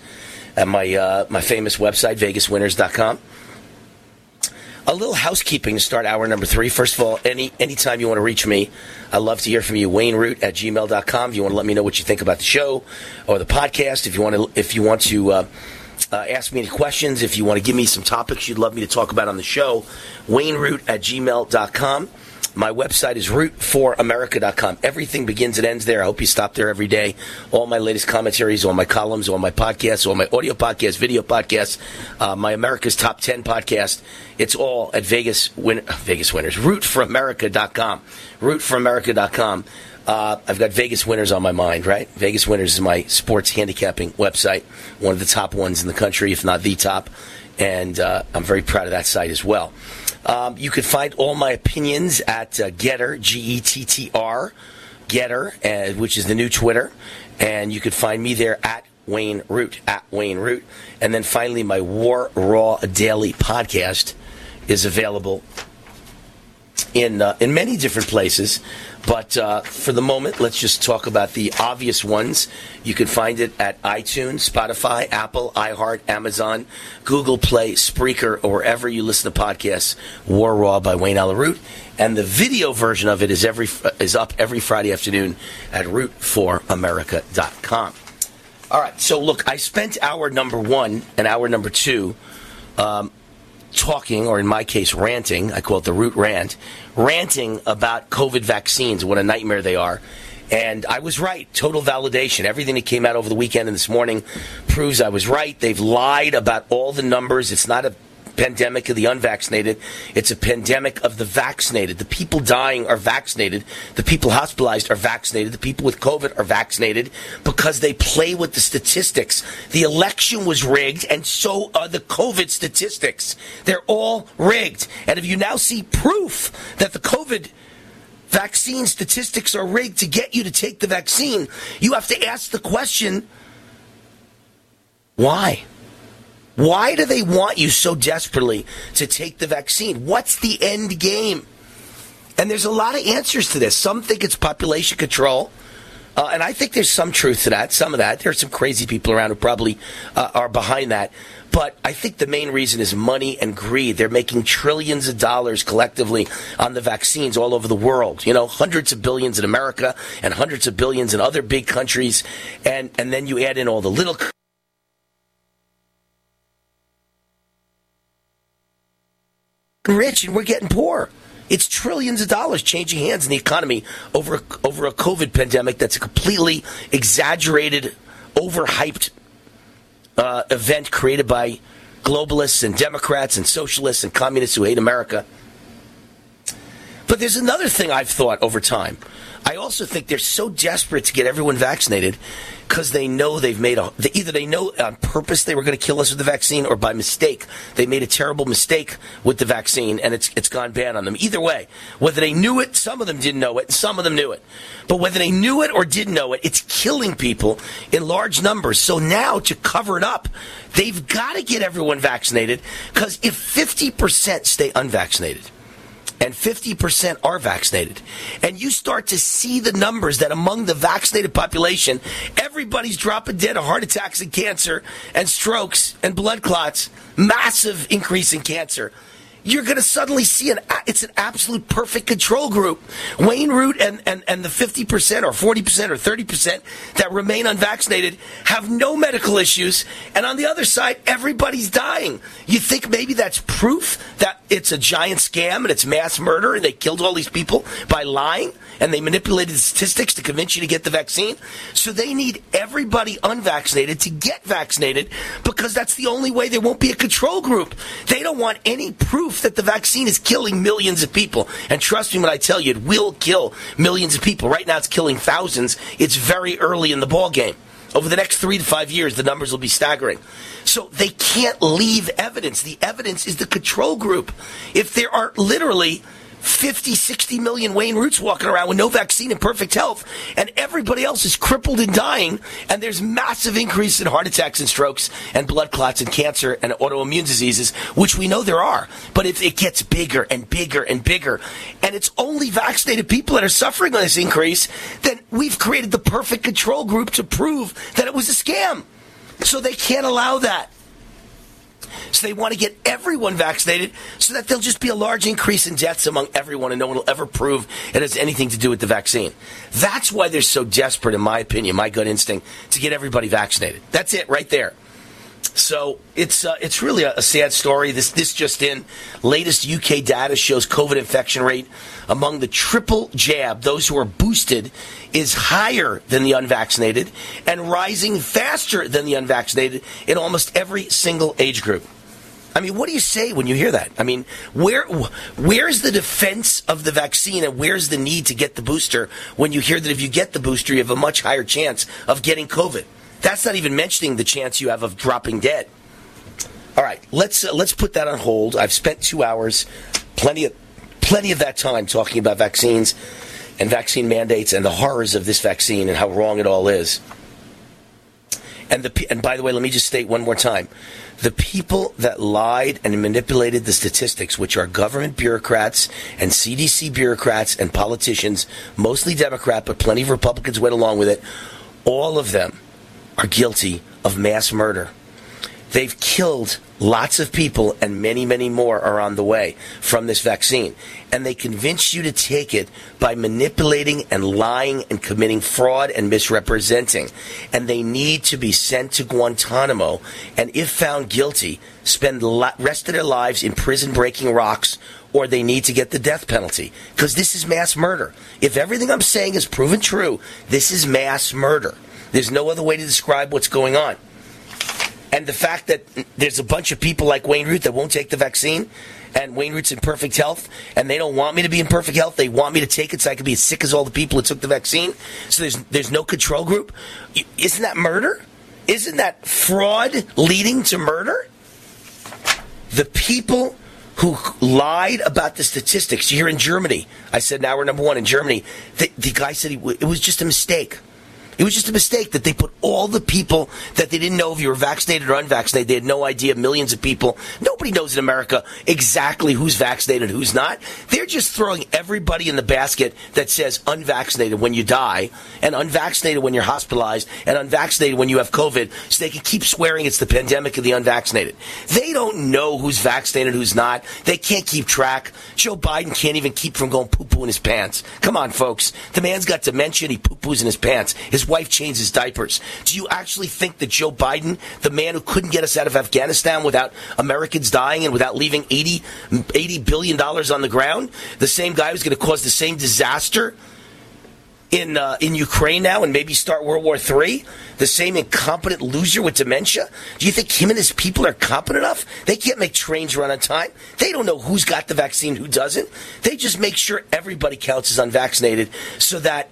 at my, uh, my famous website, vegaswinners.com. a little housekeeping to start hour number three. First of all, any anytime you want to reach me, I love to hear from you. WayneRoot at gmail.com. If you want to let me know what you think about the show or the podcast, if you want to, if you want to uh, uh, ask me any questions, if you want to give me some topics you'd love me to talk about on the show, WayneRoot at gmail.com. My website is rootforamerica.com. Everything begins and ends there. I hope you stop there every day. All my latest commentaries, all my columns, all my podcasts, all my audio podcasts, video podcasts, uh, my America's Top 10 podcast. It's all at Vegas, win- Vegas Winners. Rootforamerica.com. Rootforamerica.com. Uh, I've got Vegas Winners on my mind, right? Vegas Winners is my sports handicapping website, one of the top ones in the country, if not the top. And uh, I'm very proud of that site as well. Um, you can find all my opinions at uh, Getter, G E T T R, Getter, uh, which is the new Twitter. And you can find me there at Wayne Root, at Wayne Root. And then finally, my War Raw Daily podcast is available in uh, in many different places. But uh, for the moment, let's just talk about the obvious ones. You can find it at iTunes, Spotify, Apple, iHeart, Amazon, Google Play, Spreaker, or wherever you listen to podcasts. War Raw by Wayne Allyn Root, and the video version of it is every is up every Friday afternoon at root4america.com. All right, so look, I spent hour number one and hour number two. Um, talking, or in my case, ranting. I call it the root rant, ranting about COVID vaccines, what a nightmare they are. And I was right. Total validation. Everything that came out over the weekend and this morning proves I was right. They've lied about all the numbers. It's not a pandemic of the unvaccinated. It's a pandemic of the vaccinated. The people dying are vaccinated. The people hospitalized are vaccinated. The people with COVID are vaccinated because they play with the statistics. The election was rigged, and so are the COVID statistics. They're all rigged. And if you now see proof that the COVID vaccine statistics are rigged to get you to take the vaccine, you have to ask the question why? Why do they want you so desperately to take the vaccine? What's the end game? And there's a lot of answers to this. Some think it's population control. Uh, and I think there's some truth to that, some of that. There's some crazy people around who probably uh, are behind that. But I think the main reason is money and greed. They're making trillions of dollars collectively on the vaccines all over the world. You know, hundreds of billions in America and hundreds of billions in other big countries. And, and then you add in all the little rich and we're getting poor. It's trillions of dollars changing hands in the economy over over a COVID pandemic that's a completely exaggerated, overhyped uh, event created by globalists and Democrats and socialists and communists who hate America. But there's another thing I've thought over time. I also think they're so desperate to get everyone vaccinated because they know they've made a They, either they know on purpose they were going to kill us with the vaccine or by mistake they made a terrible mistake with the vaccine and it's it's gone bad on them. Either way, whether they knew it, some of them didn't know it, and some of them knew it. But whether they knew it or didn't know it, it's killing people in large numbers. So now to cover it up, they've got to get everyone vaccinated because if 50% stay unvaccinated, and 50% are vaccinated. And you start to see the numbers that among the vaccinated population, everybody's dropping dead of heart attacks and cancer and strokes and blood clots, massive increase in cancer. You're going to suddenly see an it's an absolute perfect control group. Wayne Root and, and, and the 50% or 40% or 30% that remain unvaccinated have no medical issues. And on the other side, everybody's dying. You think maybe that's proof that it's a giant scam and it's mass murder and they killed all these people by lying and they manipulated statistics to convince you to get the vaccine? So they need everybody unvaccinated to get vaccinated because that's the only way there won't be a control group. They don't want any proof that the vaccine is killing millions of people. And trust me when I tell you, it will kill millions of people. Right now, it's killing thousands. It's very early in the ball game. Over the next three to five years, the numbers will be staggering. So they can't leave evidence. The evidence is the control group. If there are literally 50, 60 million Wayne Roots walking around with no vaccine and perfect health, and everybody else is crippled and dying, and there's massive increase in heart attacks and strokes and blood clots and cancer and autoimmune diseases, which we know there are. But if it gets bigger and bigger and bigger, and it's only vaccinated people that are suffering on this increase, then we've created the perfect control group to prove that it was a scam. So they can't allow that. So they want to get everyone vaccinated so that there'll just be a large increase in deaths among everyone and no one will ever prove it has anything to do with the vaccine. That's why they're so desperate, in my opinion, my gut instinct, to get everybody vaccinated. That's it right there. So it's uh, it's really a, a, sad story. This this just in latest UK data shows COVID infection rate among the triple jab, those who are boosted, is higher than the unvaccinated and rising faster than the unvaccinated in almost every single age group. I mean, what do you say when you hear that? I mean, where where's the defense of the vaccine and where's the need to get the booster when you hear that if you get the booster, you have a much higher chance of getting COVID? That's not even mentioning the chance you have of dropping dead. All right, let's uh, let's put that on hold. I've spent two hours, plenty of plenty of that time talking about vaccines and vaccine mandates and the horrors of this vaccine and how wrong it all is. And the and by the way, let me just state one more time: the people that lied and manipulated the statistics, which are government bureaucrats and CDC bureaucrats and politicians, mostly Democrat, but plenty of Republicans went along with it. All of them are guilty of mass murder. They've killed lots of people, and many, many more are on the way from this vaccine. And they convince you to take it by manipulating and lying and committing fraud and misrepresenting. And they need to be sent to Guantanamo, and if found guilty, spend the rest of their lives in prison breaking rocks or they need to get the death penalty because this is mass murder. If everything I'm saying is proven true, this is mass murder. There's no other way to describe what's going on. And the fact that there's a bunch of people like Wayne Root that won't take the vaccine, and Wayne Root's in perfect health, and they don't want me to be in perfect health. They want me to take it so I can be as sick as all the people that took the vaccine. So there's there's no control group. Isn't that murder? Isn't that fraud leading to murder? The people who lied about the statistics. Here in Germany, I said now we're number one in Germany. The, the guy said he, it was just a mistake. It was just a mistake that they put all the people that they didn't know if you were vaccinated or unvaccinated. They had no idea. Millions of people. Nobody knows in America exactly who's vaccinated, who's not. They're just throwing everybody in the basket that says unvaccinated when you die, and unvaccinated when you're hospitalized, and unvaccinated when you have COVID, so they can keep swearing it's the pandemic of the unvaccinated. They don't know who's vaccinated, who's not. They can't keep track. Joe Biden can't even keep from going poo poo in his pants. Come on, folks. The man's got dementia. he poo poos in his pants. His wife changes diapers. Do you actually think that Joe Biden, the man who couldn't get us out of Afghanistan without Americans dying and without leaving 80, $80 billion on the ground, the same guy who's going to cause the same disaster? in uh, in Ukraine now and maybe start World War III? The same incompetent loser with dementia? Do you think him and his people are competent enough? They can't make trains run on time. They don't know who's got the vaccine, who doesn't. They just make sure everybody counts as unvaccinated so that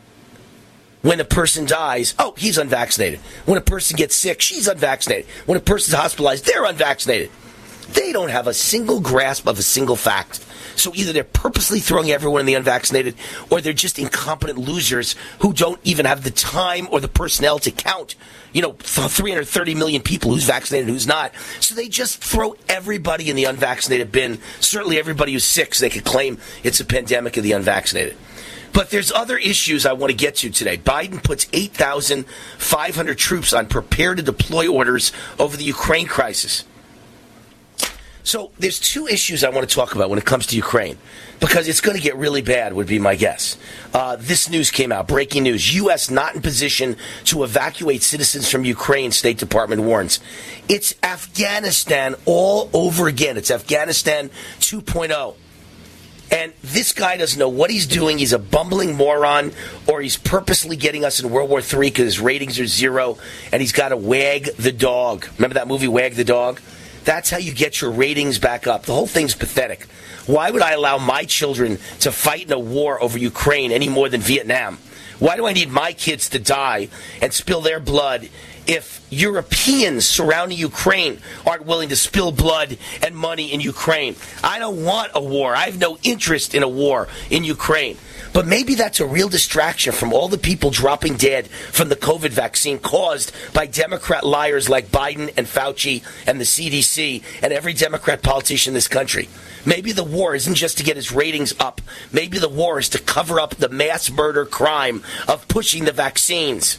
when a person dies, oh, he's unvaccinated. When a person gets sick, she's unvaccinated. When a person's hospitalized, they're unvaccinated. They don't have a single grasp of a single fact. So either they're purposely throwing everyone in the unvaccinated, or they're just incompetent losers who don't even have the time or the personnel to count, you know, 330 million people who's vaccinated, who's not. So they just throw everybody in the unvaccinated bin. Certainly everybody who's sick, so they could claim it's a pandemic of the unvaccinated. But there's other issues I want to get to today. Biden puts 8,500 troops on prepare to deploy orders over the Ukraine crisis. So there's two issues I want to talk about when it comes to Ukraine, because it's going to get really bad, would be my guess. Uh, this news came out, breaking news: U.S. not in position to evacuate citizens from Ukraine. State Department warns. It's Afghanistan all over again. It's Afghanistan 2.0. And this guy doesn't know what he's doing. He's a bumbling moron, or he's purposely getting us in World War III because his ratings are zero, and he's got to wag the dog. Remember that movie, Wag the Dog? That's how you get your ratings back up. The whole thing's pathetic. Why would I allow my children to fight in a war over Ukraine any more than Vietnam? Why do I need my kids to die and spill their blood if Europeans surrounding Ukraine aren't willing to spill blood and money in Ukraine. I don't want a war. I have no interest in a war in Ukraine. But maybe that's a real distraction from all the people dropping dead from the COVID vaccine caused by Democrat liars like Biden and Fauci and the CDC and every Democrat politician in this country. Maybe the war isn't just to get his ratings up. Maybe the war is to cover up the mass murder crime of pushing the vaccines.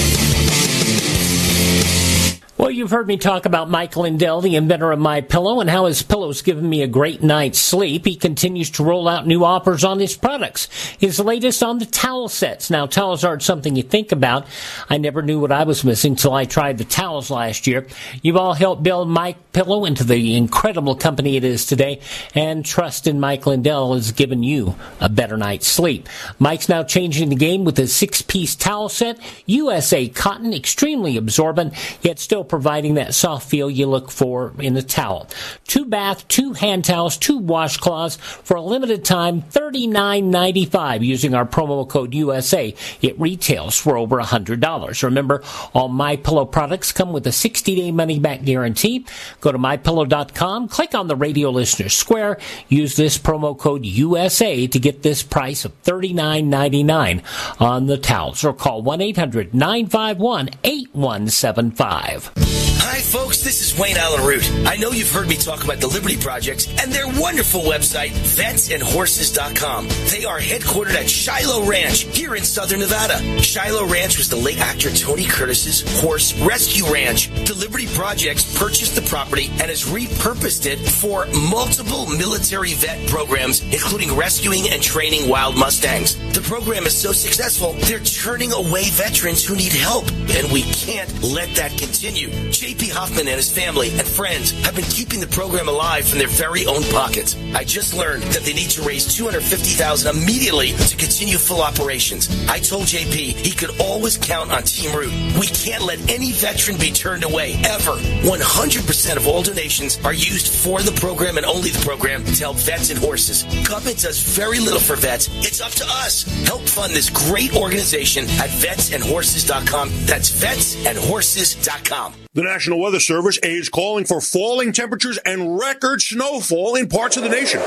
Well, you've heard me talk about Mike Lindell, the inventor of My Pillow, and how his pillow's given me a great night's sleep. He continues to roll out new offers on his products. His latest on the towel sets. Now, towels aren't something you think about. I never knew what I was missing till I tried the towels last year. You've all helped build My Pillow into the incredible company it is today, and trust in Mike Lindell has given you a better night's sleep. Mike's now changing the game with his six-piece towel set, USA cotton, extremely absorbent, yet still providing that soft feel you look for in the towel. Two bath, two hand towels, two washcloths for a limited time, $39.95 using our promo code USA. It retails for over $100. Remember, all My Pillow products come with a 60-day money-back guarantee. Go to mypillow.com, click on the radio listener square, use this promo code USA to get this price of $39.99 on the towels or call 1-800-951-8175. Hi, folks. This is Wayne Allyn Root. I know you've heard me talk about the Liberty Project and their wonderful website, vetsandhorses.com. They are headquartered at Shiloh Ranch here in southern Nevada. Shiloh Ranch was the late actor Tony Curtis's horse rescue ranch. The Liberty Projects purchased the property and has repurposed it for multiple military vet programs, including rescuing and training wild Mustangs. The program is so successful, they're turning away veterans who need help, and we can't let that continue. JP Hoffman and his family and friends have been keeping the program alive from their very own pockets. I just learned that they need to raise 250000 immediately to continue full operations. I told JP he could always count on Team Root. We can't let any veteran be turned away, ever. 100% of all donations are used for the program and only the program to help vets and horses. Government does very little for vets. It's up to us. Help fund this great organization at vetsandhorses.com. That's vetsandhorses.com. The National Weather Service is calling for falling temperatures and record snowfall in parts of the nation.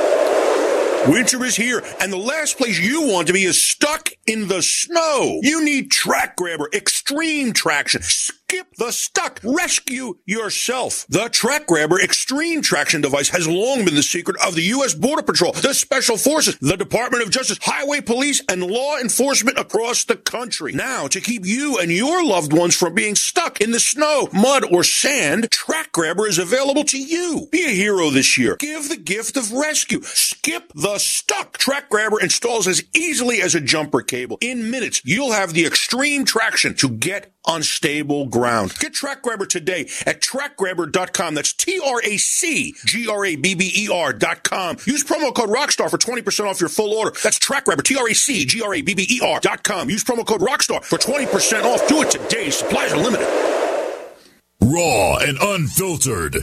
Winter is here, and the last place you want to be is stuck in the snow. You need Track Grabber Extreme Traction. Skip the stuck. Rescue yourself. The Track Grabber Extreme Traction device has long been the secret of the U.S. Border Patrol, the Special Forces, the Department of Justice, Highway Police, and law enforcement across the country. Now, to keep you and your loved ones from being stuck in the snow, mud, or sand, Track Grabber is available to you. Be a hero this year. Give the gift of rescue. Skip the stuck. Track Grabber installs as easily as a jumper cable. In minutes, you'll have the extreme traction to get on stable ground. Get Track Grabber today at trackgrabber.com. That's T-R-A-C-G-R-A-B-B-E-R dot com. Use promo code Rockstar for 20% off your full order. That's Track Grabber, T-R-A-C-G-R-A-B-B-E-R dot com. Use promo code Rockstar for 20% off. Do it today. Supplies are limited. Raw and unfiltered.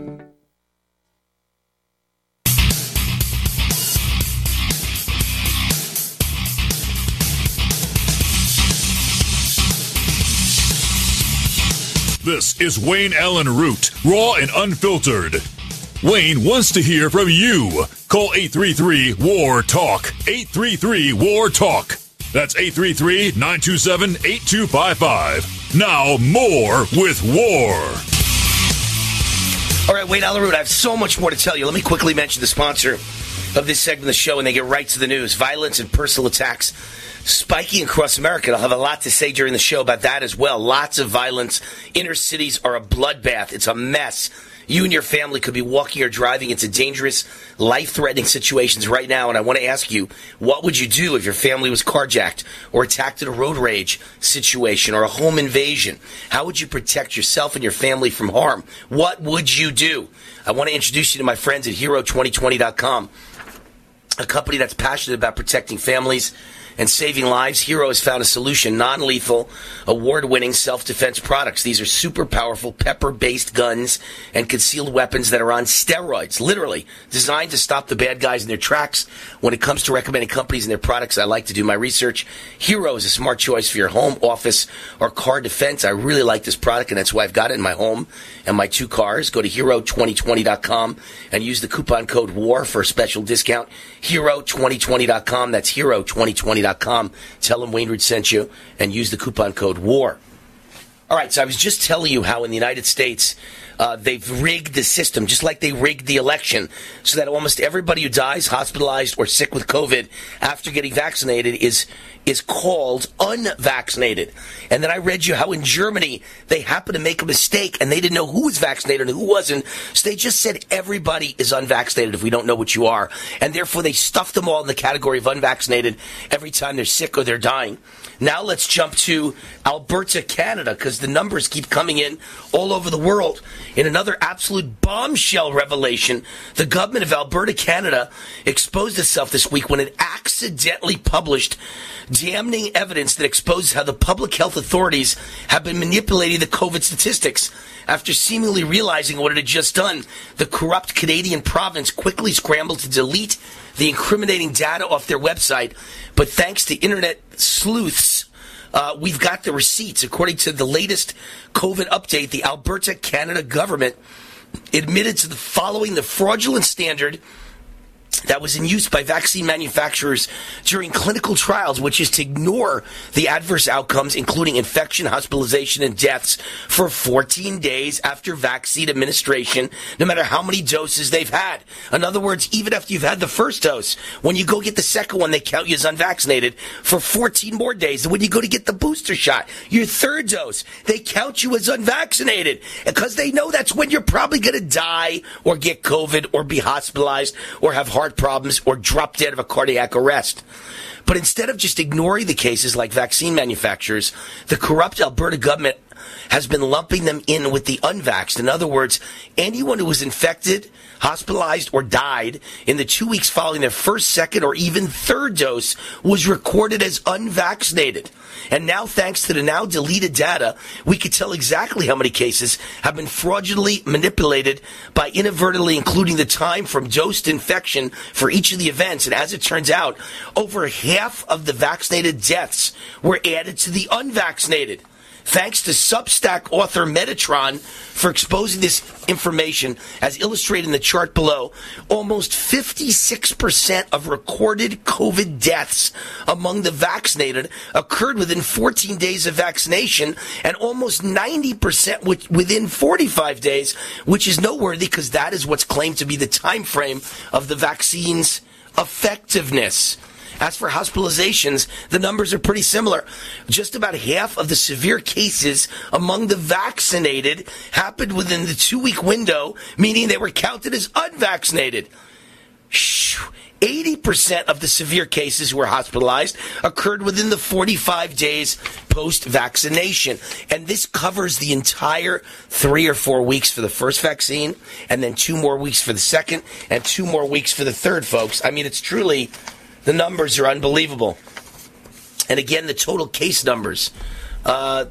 Is Wayne Allyn Root, raw and unfiltered. Wayne wants to hear from you. Call 833 WAR TALK. 833 WAR TALK. That's 833 927 8255. Now, more with War. All right, Wayne Allyn Root, I have so much more to tell you. Let me quickly mention the sponsor of this segment of the show, and they get right to the news. Violence and personal attacks spiking across America. I'll have a lot to say during the show about that as well. Lots of violence. Inner cities are a bloodbath. It's a mess. You and your family could be walking or driving into dangerous, life threatening situations right now. And I want to ask you, what would you do if your family was carjacked or attacked in a road rage situation or a home invasion? How would you protect yourself and your family from harm? What would you do? I want to introduce you to my friends at Hero2020.com, a company that's passionate about protecting families and saving lives, Hero has found a solution non lethal, award winning self defense products. These are super powerful pepper based guns and concealed weapons that are on steroids, literally designed to stop the bad guys in their tracks. When it comes to recommending companies and their products, I like to do my research. Hero is a smart choice for your home, office, or car defense. I really like this product, and that's why I've got it in my home and my two cars. Go to hero2020.com and use the coupon code WAR for a special discount. Hero2020.com. That's hero2020.com. Tell them Wayne Root sent you and use the coupon code WAR. All right, so I was just telling you how in the United States uh, they've rigged the system, just like they rigged the election, so that almost everybody who dies hospitalized or sick with COVID after getting vaccinated is is called unvaccinated. And then I read you how in Germany they happened to make a mistake and they didn't know who was vaccinated and who wasn't. So they just said everybody is unvaccinated if we don't know what you are. And therefore they stuffed them all in the category of unvaccinated every time they're sick or they're dying. Now let's jump to Alberta, Canada, because the numbers keep coming in all over the world. In another absolute bombshell revelation, the government of Alberta, Canada exposed itself this week when it accidentally published damning evidence that exposes how the public health authorities have been manipulating the COVID statistics. After seemingly realizing what it had just done, the corrupt Canadian province quickly scrambled to delete the incriminating data off their website. But thanks to internet sleuths, uh, we've got the receipts. According to the latest COVID update, the Alberta, Canada government admitted to the following the fraudulent standard that was in use by vaccine manufacturers during clinical trials, which is to ignore the adverse outcomes, including infection, hospitalization, and deaths for 14 days after vaccine administration, no matter how many doses they've had. In other words, even after you've had the first dose, when you go get the second one, they count you as unvaccinated for 14 more days. And when you go to get the booster shot, your third dose, they count you as unvaccinated because they know that's when you're probably going to die or get COVID or be hospitalized or have heart problems or drop dead of a cardiac arrest. But instead of just ignoring the cases like vaccine manufacturers, the corrupt Alberta government has been lumping them in with the unvaxxed. In other words, anyone who was infected, hospitalized, or died in the two weeks following their first, second, or even third dose was recorded as unvaccinated. And now, thanks to the now deleted data, we could tell exactly how many cases have been fraudulently manipulated by inadvertently including the time from dose to infection for each of the events. And as it turns out, over half of the vaccinated deaths were added to the unvaccinated. Thanks to Substack author Metatron for exposing this information, as illustrated in the chart below, almost 56% of recorded COVID deaths among the vaccinated occurred within 14 days of vaccination, and almost 90% within 45 days, which is noteworthy because that is what's claimed to be the time frame of the vaccine's effectiveness. As for hospitalizations, the numbers are pretty similar. Just about half of the severe cases among the vaccinated happened within the two week window, meaning they were counted as unvaccinated. 80% of the severe cases who were hospitalized occurred within the 45 days post vaccination. And this covers the entire three or four weeks for the first vaccine, and then two more weeks for the second, and two more weeks for the third, folks. I mean, it's truly, the numbers are unbelievable. And again, the total case numbers. Uh,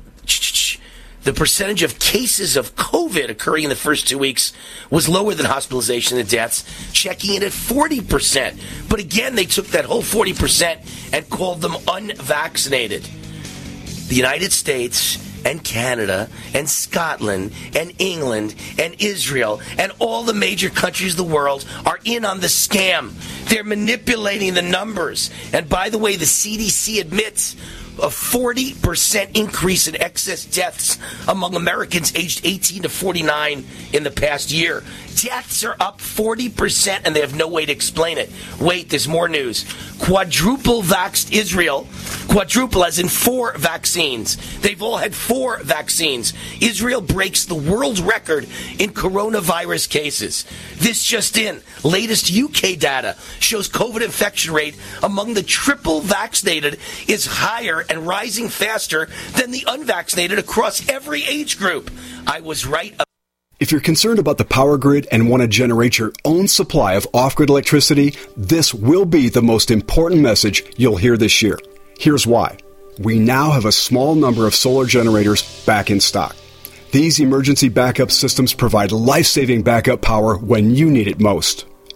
the percentage of cases of COVID occurring in the first two weeks was lower than hospitalization and deaths, checking in at 40%. But again, they took that whole 40% and called them unvaccinated. The United States and Canada and Scotland and England and Israel and all the major countries of the world are in on the scam. They're manipulating the numbers. And by the way, the CDC admits a 40% increase in excess deaths among Americans aged 18 to 49 in the past year. Deaths are up 40% and they have no way to explain it. Wait, there's more news. Quadruple vaxxed Israel, quadruple as in four vaccines. They've all had four vaccines. Israel breaks the world record in coronavirus cases. This just in. Latest UK data shows COVID infection rate among the triple vaccinated is higher and rising faster than the unvaccinated across every age group. I was right. If you're concerned about the power grid and want to generate your own supply of off grid electricity, this will be the most important message you'll hear this year. Here's why. We now have a small number of solar generators back in stock. These emergency backup systems provide life saving backup power when you need it most.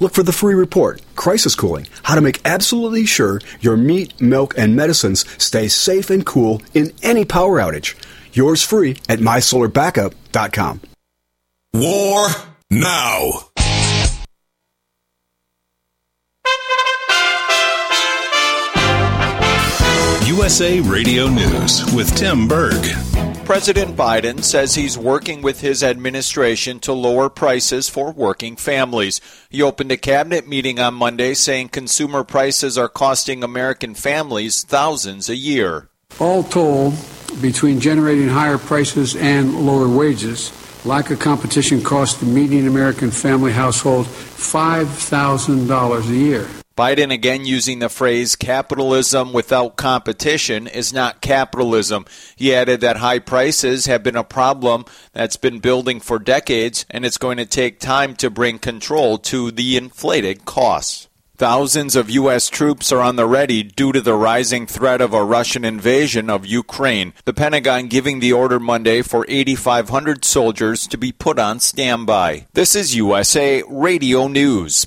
Look for the free report, Crisis Cooling, how to make absolutely sure your meat, milk, and medicines stay safe and cool in any power outage. Yours free at mysolarbackup.com. War now. USA Radio News with Tim Berg. President Biden says he's working with his administration to lower prices for working families. He opened a cabinet meeting on Monday saying consumer prices are costing American families thousands a year. All told, between generating higher prices and lower wages, lack of competition costs the median American family household $5,000 a year. Biden again using the phrase capitalism without competition is not capitalism. He added that high prices have been a problem that's been building for decades and it's going to take time to bring control to the inflated costs. Thousands of U.S. troops are on the ready due to the rising threat of a Russian invasion of Ukraine. The Pentagon giving the order Monday for 8,500 soldiers to be put on standby. This is USA Radio News.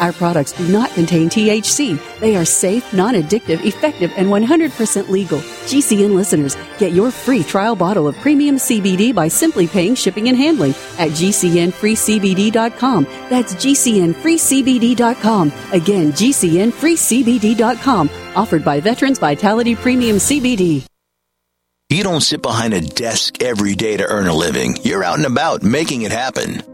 Our products do not contain THC. They are safe, non addictive, effective, and 100% legal. GCN listeners, get your free trial bottle of premium CBD by simply paying shipping and handling at GCNFreeCBD.com. That's GCNFreeCBD.com. Again, GCNFreeCBD.com. Offered by Veterans Vitality Premium CBD. You don't sit behind a desk every day to earn a living. You're out and about making it happen.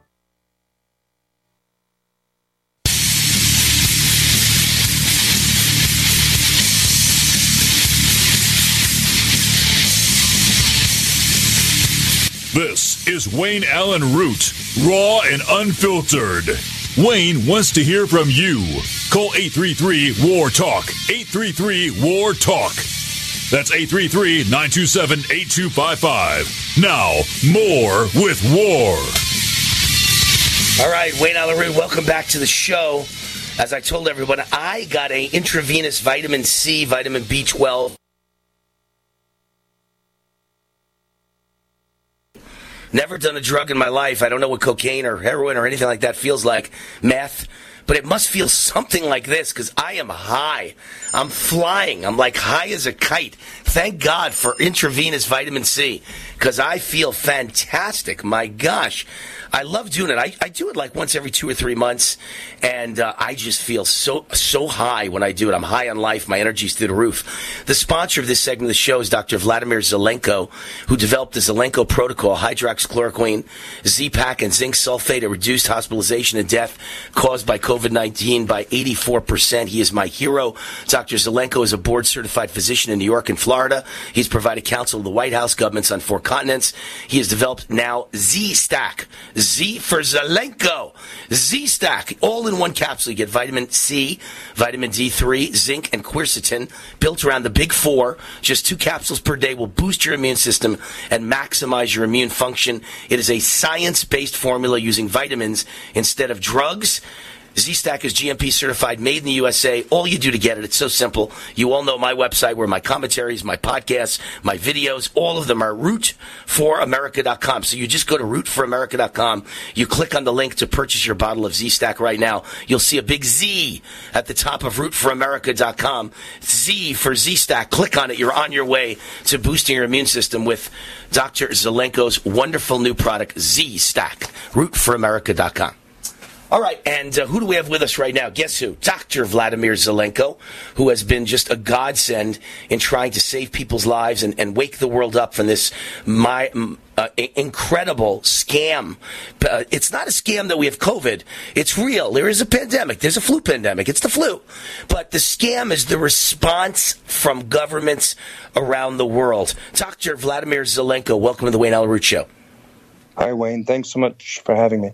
Is Wayne Allyn Root, raw and unfiltered. Wayne wants to hear from you. Call 833 War Talk. 833 War Talk. That's 833 927 8255. Now, more with War. All right, Wayne Allyn Root, welcome back to the show. As I told everyone, I got a intravenous vitamin C, vitamin B12. Never done a drug in my life. I don't know what cocaine or heroin or anything like that feels like. Meth. But it must feel something like this because I am high. I'm flying. I'm like high as a kite. Thank God for intravenous vitamin C because I feel fantastic. My gosh. I love doing it. I, I do it like once every two or three months, and uh, I just feel so so high when I do it. I'm high on life. My energy's through the roof. The sponsor of this segment of the show is Dr. Vladimir Zelenko, who developed the Zelenko protocol, hydroxychloroquine, Z-Pak, and zinc sulfate to reduce hospitalization and death caused by COVID-19 by 84%. He is my hero. Dr. Zelenko is a board-certified physician in New York and Florida. He's provided counsel to the White House governments on four continents. He has developed now Z-Stack. Z for Zelenko. Z Stack, all in one capsule. You get vitamin C, vitamin D3, zinc, and quercetin, built around the big four. Just two capsules per day will boost your immune system and maximize your immune function. It is a science based formula using vitamins instead of drugs. Z-Stack is GMP certified, made in the USA. All you do to get it, it's so simple. You all know my website where my commentaries, my podcasts, my videos, all of them are rootforamerica.com. So you just go to rootforamerica.com. You click on the link to purchase your bottle of Z-Stack right now. You'll see a big Z at the top of rootforamerica.com. Z for Z-Stack. Click on it. You're on your way to boosting your immune system with Dr. Zelenko's wonderful new product, Z-Stack. Rootforamerica.com. All right, and uh, who do we have with us right now? Guess who? Dr. Vladimir Zelenko, who has been just a godsend in trying to save people's lives and, and wake the world up from this my, uh, incredible scam. Uh, it's not a scam that we have COVID. It's real. There is a pandemic. There's a flu pandemic. It's the flu. But the scam is the response from governments around the world. Dr. Vladimir Zelenko, welcome to the Wayne Allyn Show. Hi, Wayne. Thanks so much for having me.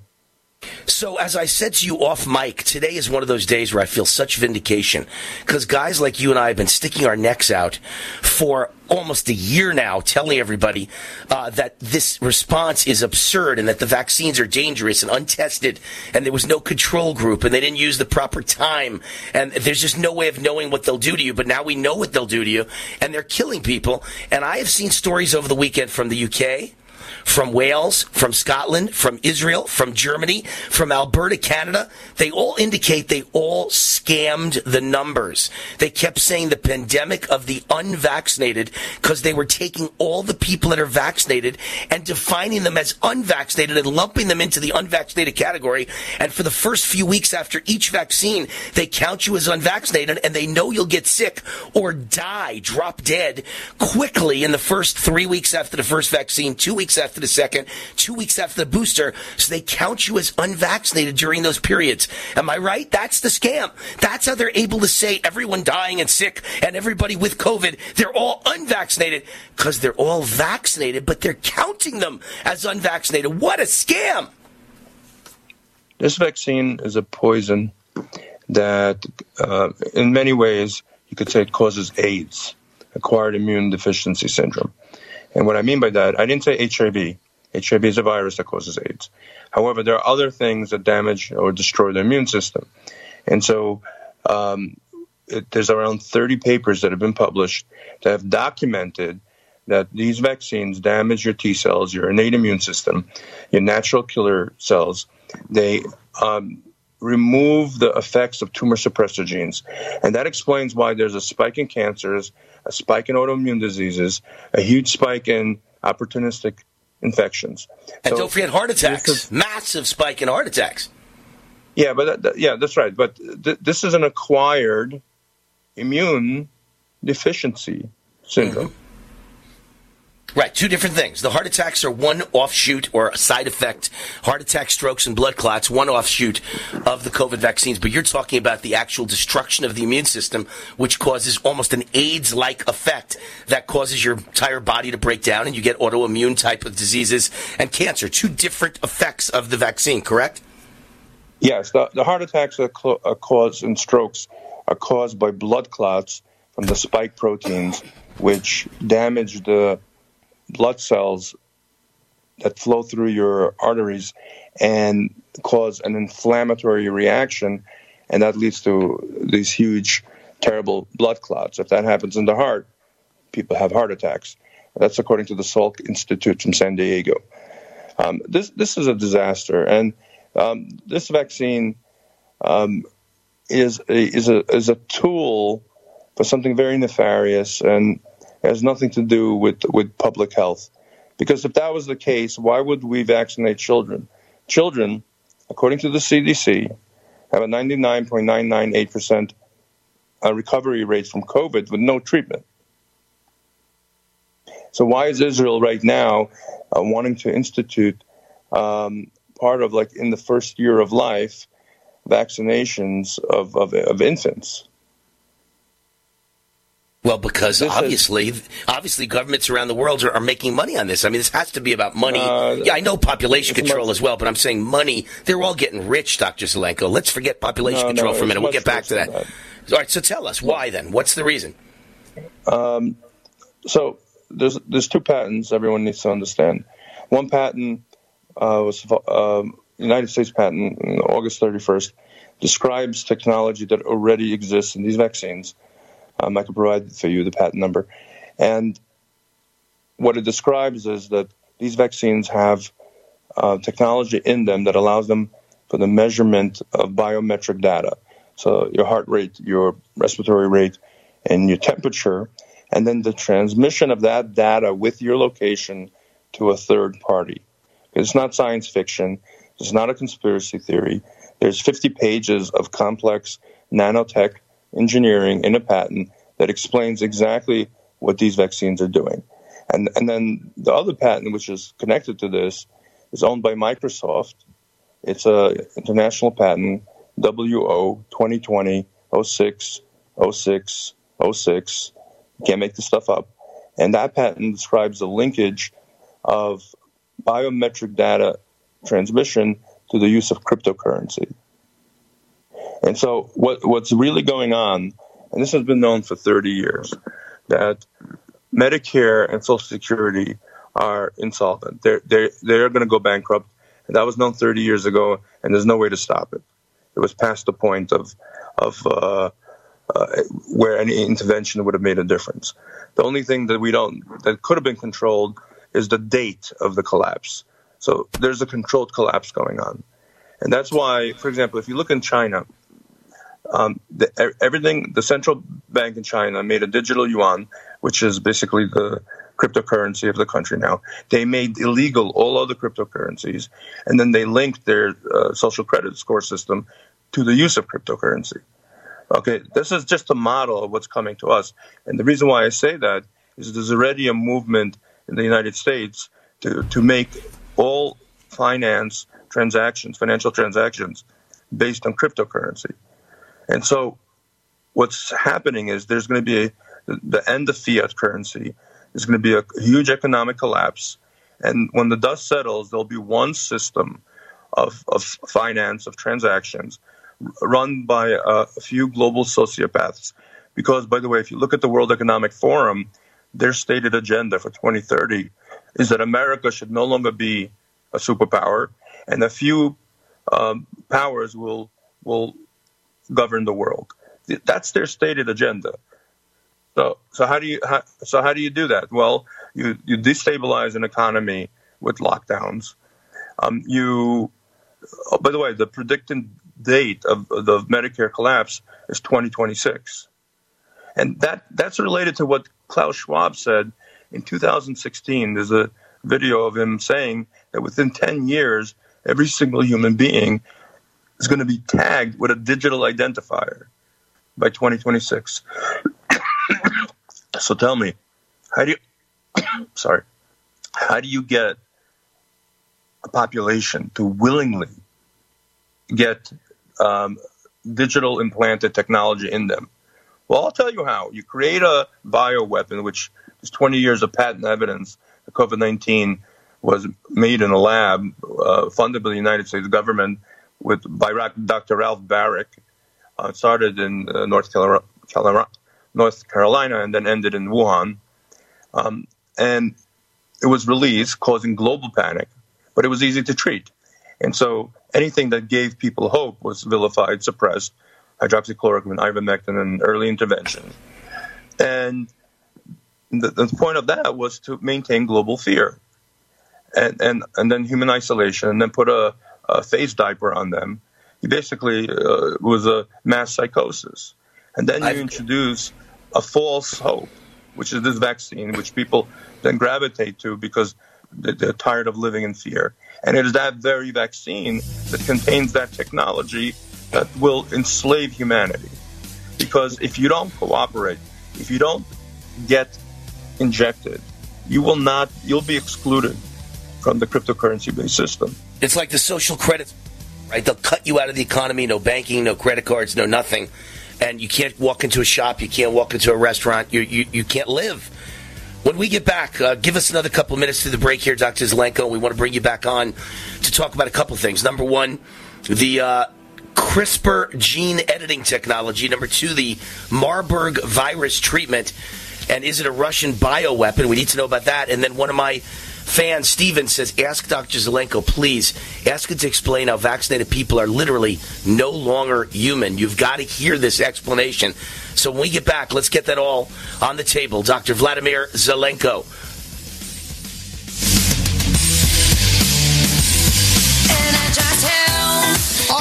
So, as I said to you off mic, today is one of those days where I feel such vindication because guys like you and I have been sticking our necks out for almost a year now, telling everybody uh, that this response is absurd and that the vaccines are dangerous and untested, and there was no control group, and they didn't use the proper time, and there's just no way of knowing what they'll do to you. But now we know what they'll do to you, and they're killing people. And I have seen stories over the weekend from the UK from Wales, from Scotland, from Israel, from Germany, from Alberta, Canada. They all indicate they all scammed the numbers. They kept saying the pandemic of the unvaccinated because they were taking all the people that are vaccinated and defining them as unvaccinated and lumping them into the unvaccinated category. And for the first few weeks after each vaccine, they count you as unvaccinated and they know you'll get sick or die, drop dead quickly in the first three weeks after the first vaccine, two weeks after after the second, two weeks after the booster. So they count you as unvaccinated during those periods. Am I right? That's the scam. That's how they're able to say everyone dying and sick and everybody with COVID, they're all unvaccinated because they're all vaccinated, but they're counting them as unvaccinated. What a scam! This vaccine is a poison that, uh, in many ways, you could say it causes AIDS, acquired immune deficiency syndrome. And what I mean by that, I didn't say HIV. HIV is a virus that causes AIDS. However, there are other things that damage or destroy the immune system. And so um, it, there's around 30 papers that have been published that have documented that these vaccines damage your T cells, your innate immune system, your natural killer cells. They um, remove the effects of tumor suppressor genes. And that explains why there's a spike in cancers, a spike in autoimmune diseases, a huge spike in opportunistic infections. And so, don't forget heart attacks. Is, Massive spike in heart attacks. Yeah, but that, that, yeah, that's right. But th- this is an acquired immune deficiency syndrome. Mm-hmm. Right, two different things. The heart attacks are one offshoot or a side effect. Heart attacks, strokes, and blood clots, one offshoot of the COVID vaccines. But you're talking about the actual destruction of the immune system, which causes almost an AIDS like effect that causes your entire body to break down and you get autoimmune type of diseases and cancer. Two different effects of the vaccine, correct? Yes, the, the heart attacks are, are caused and strokes are caused by blood clots from the spike proteins, which damage the blood cells that flow through your arteries and cause an inflammatory reaction, and that leads to these huge, terrible blood clots. If that happens in the heart, people have heart attacks. That's according to the Salk Institute from San Diego. Um, this this is a disaster, and um, this vaccine um, is a, is a is a tool for something very nefarious and it has nothing to do with, with public health. Because if that was the case, why would we vaccinate children? Children, according to the CDC, have a 99.998% uh, recovery rate from COVID with no treatment. So why is Israel right now uh, wanting to institute um, part of like in the first year of life vaccinations of, of, of infants? Well, because this obviously, is, obviously, governments around the world are, are, making money on this. I mean, this has to be about money. Uh, yeah, I know population control much, as well, but I'm saying money. They're all getting rich, Dr. Zelenko. Let's forget population no, control no, for a minute. We'll get back to that. that. All right, so tell us why then? What's the reason? Um, so there's there's two patents everyone needs to understand. One patent uh, was um, United States patent, August 31st, describes technology that already exists in these vaccines. Um, I can provide for you the patent number. And what it describes is that these vaccines have uh, technology in them that allows them for the measurement of biometric data. So your heart rate, your respiratory rate, and your temperature, and then the transmission of that data with your location to a third party. It's not science fiction. It's not a conspiracy theory. There's 50 pages of complex nanotech engineering in a patent that explains exactly what these vaccines are doing. And, and then the other patent, which is connected to this, is owned by Microsoft. It's a international patent, WO 2020 06 06 06. You can't make this stuff up. And that patent describes the linkage of biometric data transmission to the use of cryptocurrency. And so, what, what's really going on, and this has been known for 30 years, that Medicare and Social Security are insolvent. They're, they're, they're going to go bankrupt. And that was known 30 years ago, and there's no way to stop it. It was past the point of, of uh, uh, where any intervention would have made a difference. The only thing that we don't, that could have been controlled is the date of the collapse. So there's a controlled collapse going on. And that's why, for example, if you look in China, um, the, everything, the central bank in China made a digital yuan, which is basically the cryptocurrency of the country now. They made illegal all other cryptocurrencies, and then they linked their uh, social credit score system to the use of cryptocurrency. Okay, this is just a model of what's coming to us. And the reason why I say that is there's already a movement in the United States to, to make all finance transactions, financial transactions, based on cryptocurrency. And so what's happening is there's going to be a, the end of fiat currency. There's going to be a huge economic collapse. And when the dust settles, there'll be one system of, of finance, of transactions, run by a, few global sociopaths. Because, by the way, if you look at the World Economic Forum, their stated agenda for 2030 is that America should no longer be a superpower, and a few um, powers will will govern the world. That's their stated agenda. So, so how do you how, so how do you do that? Well, you you destabilize an economy with lockdowns. Um, you, oh, by the way, the predicted date of, of the Medicare collapse is 2026, and that that's related to what Klaus Schwab said in 2016. There's a video of him saying that within 10 years, every single human being is going to be tagged with a digital identifier by 2026. so tell me, how do you, sorry, how do you get a population to willingly get um, digital implanted technology in them? Well, I'll tell you how. You create a bioweapon, which is 20 years of patent evidence that COVID 19 was made in a lab uh, funded by the United States government with by Dr. Ralph Baric. Uh, started in uh, North, Carolina, North Carolina and then ended in Wuhan. Um, and it was released, causing global panic, but it was easy to treat. And so anything that gave people hope was vilified, suppressed, hydroxychloroquine, ivermectin, and early intervention. And the, the point of that was to maintain global fear. And, and, and then human isolation, and then put a, a phase diaper on them. He basically uh, was a mass psychosis. And then you I've... introduce a false hope, which is this vaccine, which people then gravitate to because they're tired of living in fear. And it is that very vaccine that contains that technology that will enslave humanity. Because if you don't cooperate, if you don't get injected, you will not, you'll be excluded from the cryptocurrency based system. It's like the social credit, right? They'll cut you out of the economy, no banking, no credit cards, no nothing. And you can't walk into a shop, you can't walk into a restaurant, you, you, you can't live. When we get back, uh, give us another couple of minutes to the break here, Dr. Zelenko. We want to bring you back on to talk about a couple of things. Number one, the uh, CRISPR gene editing technology. Number two, the Marburg virus treatment. And is it a Russian bioweapon? We need to know about that. And then one of my fan Steven says, ask Dr. Zelenko, please. Ask him to explain how vaccinated people are literally no longer human. You've got to hear this explanation. So when we get back, let's get that all on the table. Dr. Vladimir Zelenko.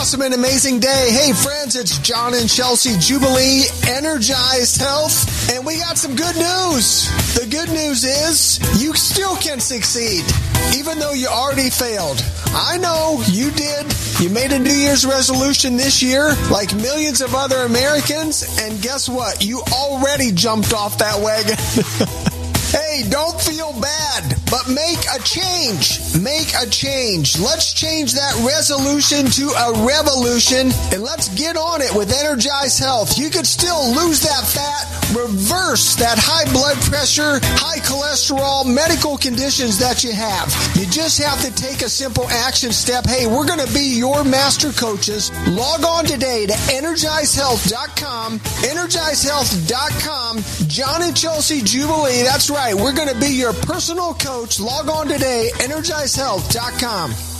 Awesome and amazing day. Hey, friends, it's John and Chelsea Jubilee Energized Health, and we got some good news. The good news is you still can succeed, even though you already failed. I know you did. You made a New Year's resolution this year, like millions of other Americans, and guess what? You already jumped off that wagon. Hey, don't feel bad, but make a change. Make a change. Let's change that resolution to a revolution and let's get on it with Energize Health. You could still lose that fat, reverse that high blood pressure, high cholesterol, medical conditions that you have. You just have to take a simple action step. Hey, we're going to be your master coaches. Log on today to energizehealth.com, energizehealth.com, John and Chelsea Jubilee. That's right. We're going to be your personal coach. Log on today, energizehealth.com.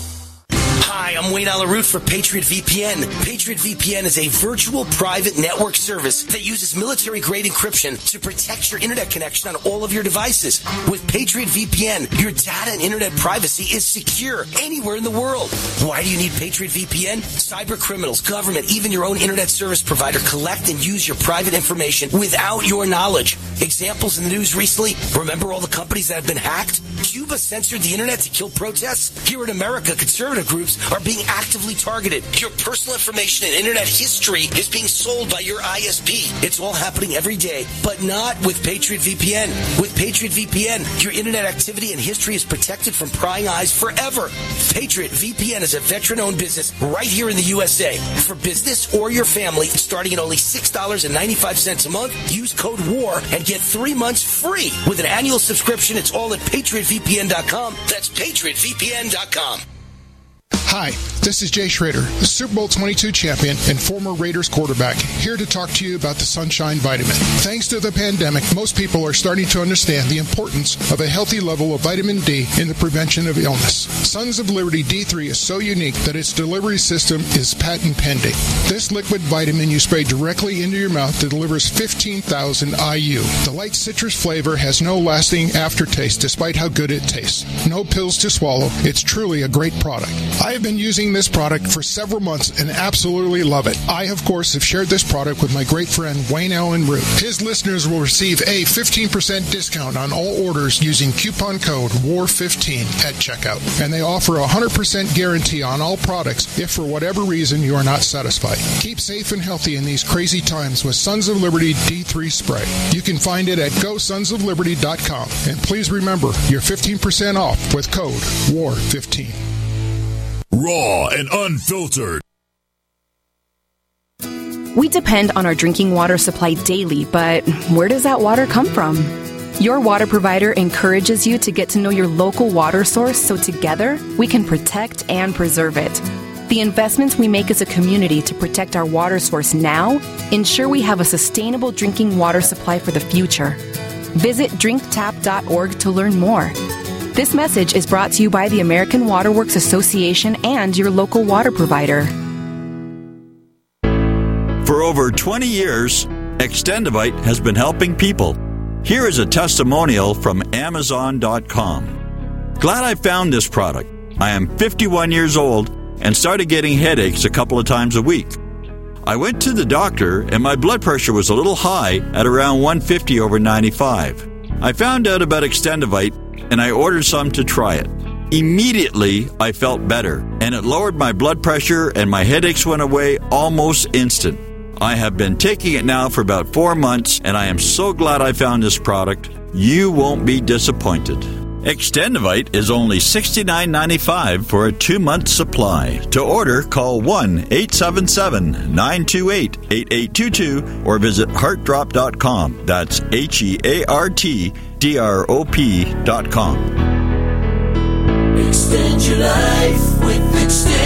Hi, I'm Wayne Allyn Root for Patriot VPN. Patriot VPN is a virtual private network service that uses military grade encryption to protect your internet connection on all of your devices. With Patriot VPN, your data and internet privacy is secure anywhere in the world. Why do you need Patriot VPN? Cyber criminals, government, even your own internet service provider collect and use your private information without your knowledge. Examples in the news recently remember all the companies that have been hacked? Cuba censored the internet to kill protests? Here in America, conservative groups are being actively targeted. Your personal information and internet history is being sold by your ISP. It's all happening every day, but not with Patriot VPN. With Patriot VPN, your internet activity and history is protected from prying eyes forever. Patriot VPN is a veteran owned business right here in the USA. For business or your family, starting at only $6.95 a month, use code WAR and get three months free. With an annual subscription, it's all at patriotvpn.com. That's patriotvpn.com. Hi, this is Jay Schroeder, the Super Bowl 22 champion and former Raiders quarterback, here to talk to you about the Sunshine Vitamin. Thanks to the pandemic, most people are starting to understand the importance of a healthy level of vitamin D in the prevention of illness. Sons of Liberty D3 is so unique that its delivery system is patent pending. This liquid vitamin you spray directly into your mouth delivers 15,000 IU. The light citrus flavor has no lasting aftertaste despite how good it tastes. No pills to swallow. It's truly a great product. I have been using this product for several months and absolutely love it. I, of course, have shared this product with my great friend Wayne Allyn Root. His listeners will receive a 15% discount on all orders using coupon code WAR15 at checkout. And they offer a 100% guarantee on all products if for whatever reason you are not satisfied. Keep safe and healthy in these crazy times with Sons of Liberty D3 spray. You can find it at gosonsofliberty.com. And please remember, you're 15% off with code WAR15. Raw and unfiltered. We depend on our drinking water supply daily, but where does that water come from? Your water provider encourages you to get to know your local water source so together we can protect and preserve it. The investments we make as a community to protect our water source now ensure we have a sustainable drinking water supply for the future. Visit drinktap.org to learn more. This message is brought to you by the American Waterworks Association and your local water provider. For over 20 years, Extendovite has been helping people. Here is a testimonial from Amazon.com. Glad I found this product. I am 51 years old and started getting headaches a couple of times a week. I went to the doctor and my blood pressure was a little high at around 150 over 95. I found out about Extendovite and I ordered some to try it. Immediately, I felt better and it lowered my blood pressure and my headaches went away almost instant. I have been taking it now for about four months and I am so glad I found this product. You won't be disappointed. Extendovite is only $69.95 for a two month supply. To order, call 1 877 928 8822 or visit heartdrop.com. That's H E A R T D R O P.com. Extend your life with Extendovite.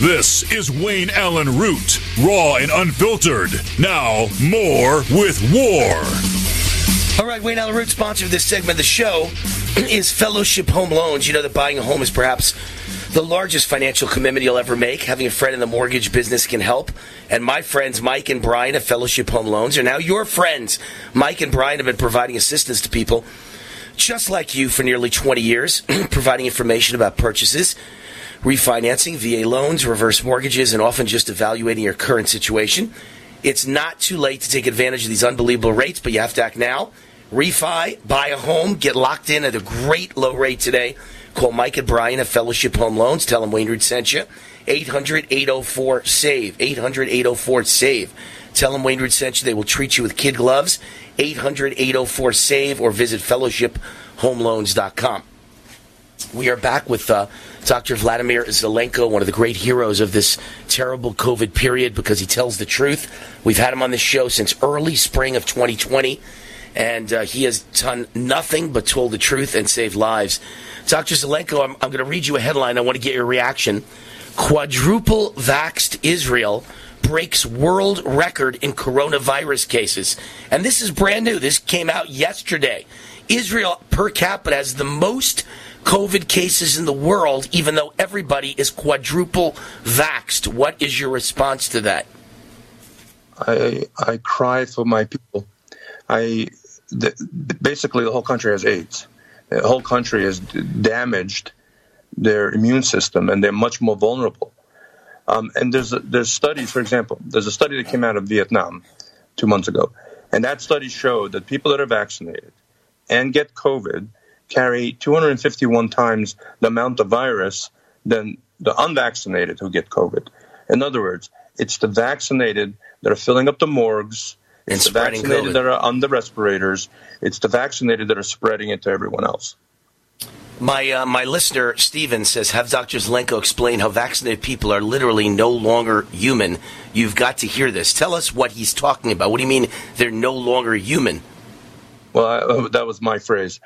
This is Wayne Allyn Root, raw and unfiltered. Now, more with War. All right, Wayne Allyn Root, sponsor of this segment of the show, is Fellowship Home Loans. You know that buying a home is perhaps the largest financial commitment you'll ever make. Having a friend in the mortgage business can help. And my friends, Mike and Brian of Fellowship Home Loans, are now your friends. Mike and Brian have been providing assistance to people just like you for nearly 20 years, providing information about purchases refinancing, VA loans, reverse mortgages, and often just evaluating your current situation. It's not too late to take advantage of these unbelievable rates, but you have to act now. Refi, buy a home, get locked in at a great low rate today. Call Mike and Brian at Fellowship Home Loans. Tell them Wayne Root sent you. 800 804 SAVE. 800 804 SAVE. Tell them Wayne Root sent you. They will treat you with kid gloves. 800 804 SAVE or visit fellowshiphomeloans.com. We are back with uh, Dr. Vladimir Zelenko, one of the great heroes of this terrible COVID period because he tells the truth. We've had him on the show since early spring of 2020, and uh, he has done nothing but told the truth and saved lives. Dr. Zelenko, I'm, I'm going to read you a headline. I want to get your reaction. Quadruple vaxed Israel breaks world record in coronavirus cases. And this is brand new. This came out yesterday. Israel per capita has the most COVID cases in the world, even though everybody is quadruple vaxxed. What is your response to that? I I cry for my people. I the, basically the whole country has AIDS. The whole country has damaged their immune system, and they're much more vulnerable. Um, and there's there's studies, for example, there's a study that came out of Vietnam two months ago, and that study showed that people that are vaccinated and get COVID carry 251 times the amount of virus than the unvaccinated who get COVID. In other words, it's the vaccinated that are filling up the morgues. It's the vaccinated COVID. that are on the respirators. It's the vaccinated that are spreading it to everyone else. My uh, my listener Steven says, "Have Dr. Zelenko explain how vaccinated people are literally no longer human." You've got to hear this. Tell us what he's talking about. What do you mean they're no longer human? Well, I, uh, that was my phrase.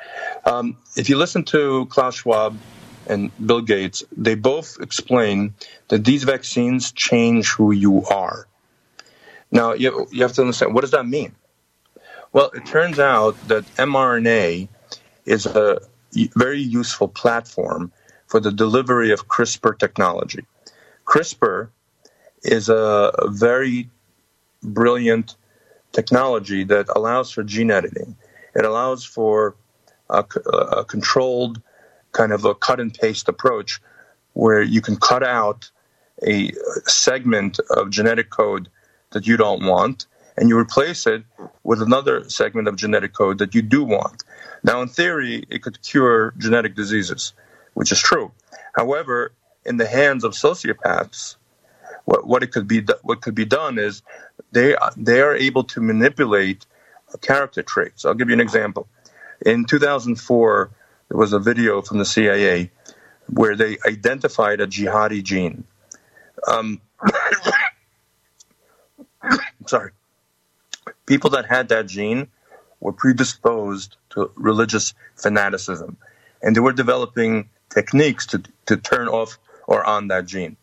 Um, if you listen to Klaus Schwab and Bill Gates, they both explain that these vaccines change who you are. Now, you, you have to understand what does that mean? Well, it turns out that mRNA is a very useful platform for the delivery of CRISPR technology. CRISPR is a very brilliant technology that allows for gene editing. It allows for a, a controlled kind of a cut and paste approach where you can cut out a segment of genetic code that you don't want and you replace it with another segment of genetic code that you do want. Now, in theory, it could cure genetic diseases, which is true. However, in the hands of sociopaths, what, what it could be what could be done is they they are able to manipulate character traits. I'll give you an example. In 2004, there was a video from the CIA where they identified a jihadi gene. Um, sorry. People that had that gene were predisposed to religious fanaticism, and they were developing techniques to, to turn off or on that gene.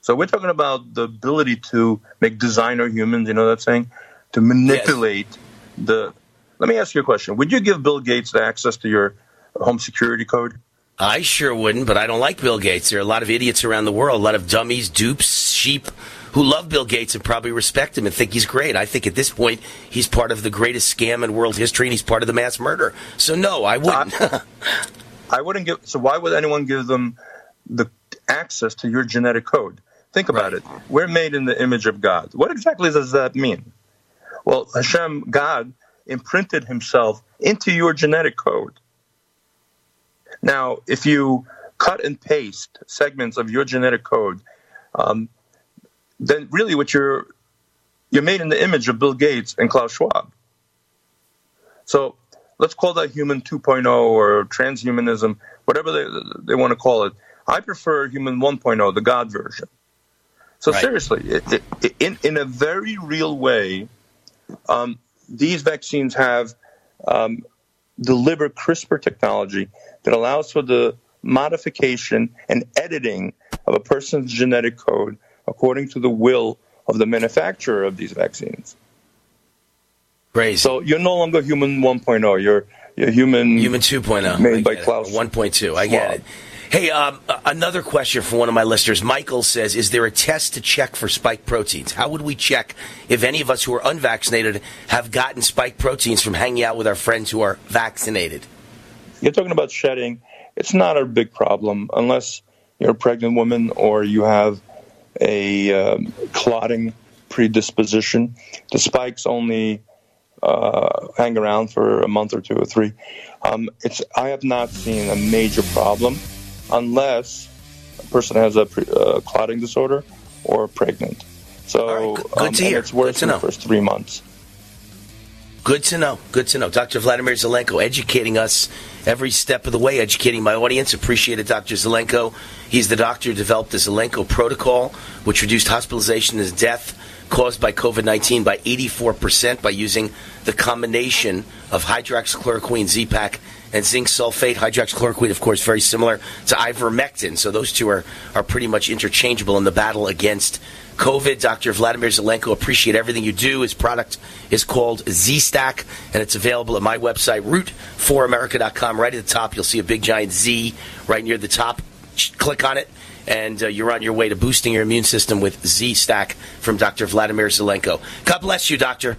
So we're talking about the ability to make designer humans, you know that saying? To manipulate yes the. Let me ask you a question. Would you give Bill Gates access to your home security code? I sure wouldn't, but I don't like Bill Gates. There are a lot of idiots around the world, a lot of dummies, dupes, sheep who love Bill Gates and probably respect him and think he's great. I think at this point he's part of the greatest scam in world history and he's part of the mass murder. So no, I wouldn't. I, I wouldn't give. So why would anyone give them the access to your genetic code? Think about right. it. We're made in the image of God. What exactly does that mean? Well, Hashem, God, imprinted himself into your genetic code. Now, if you cut and paste segments of your genetic code, um, then really what you're you're made in the image of Bill Gates and Klaus Schwab. So let's call that human 2.0 or transhumanism, whatever they, they want to call it. I prefer human 1.0, the God version. So right. seriously, it, it, in in a very real way, um, these vaccines have um, delivered CRISPR technology that allows for the modification and editing of a person's genetic code according to the will of the manufacturer of these vaccines. Crazy. So you're no longer human 1.0. You're you're human human 2.0 made by Klaus 1.2. I get it. Hey, um, another question from one of my listeners. Michael says, "Is there a test to check for spike proteins? How would we check if any of us who are unvaccinated have gotten spike proteins from hanging out with our friends who are vaccinated?" You're talking about shedding. It's not a big problem unless you're a pregnant woman or you have a um, clotting predisposition. The spikes only uh, hang around for a month or two or three. Um, it's I have not seen a major problem unless a person has a pre, uh, clotting disorder or pregnant. So right, good um, to hear. it's worse in the first three months. Good to know. Good to know. Dr. Vladimir Zelenko educating us every step of the way, educating my audience. Appreciate it, Dr. Zelenko. He's the doctor who developed the Zelenko protocol, which reduced hospitalization and death caused by COVID 19 by 84% by using the combination of hydroxychloroquine, Z-Pak, and zinc sulfate. Hydroxychloroquine, of course, very similar to ivermectin. So those two are, are pretty much interchangeable in the battle against COVID. Dr. Vladimir Zelenko, appreciate everything you do. His product is called Z-Stack, and it's available at my website, root4america.com. Right at the top, you'll see a big giant Z right near the top. Click on it, and uh, you're on your way to boosting your immune system with Z-Stack from Dr. Vladimir Zelenko. God bless you, Doctor.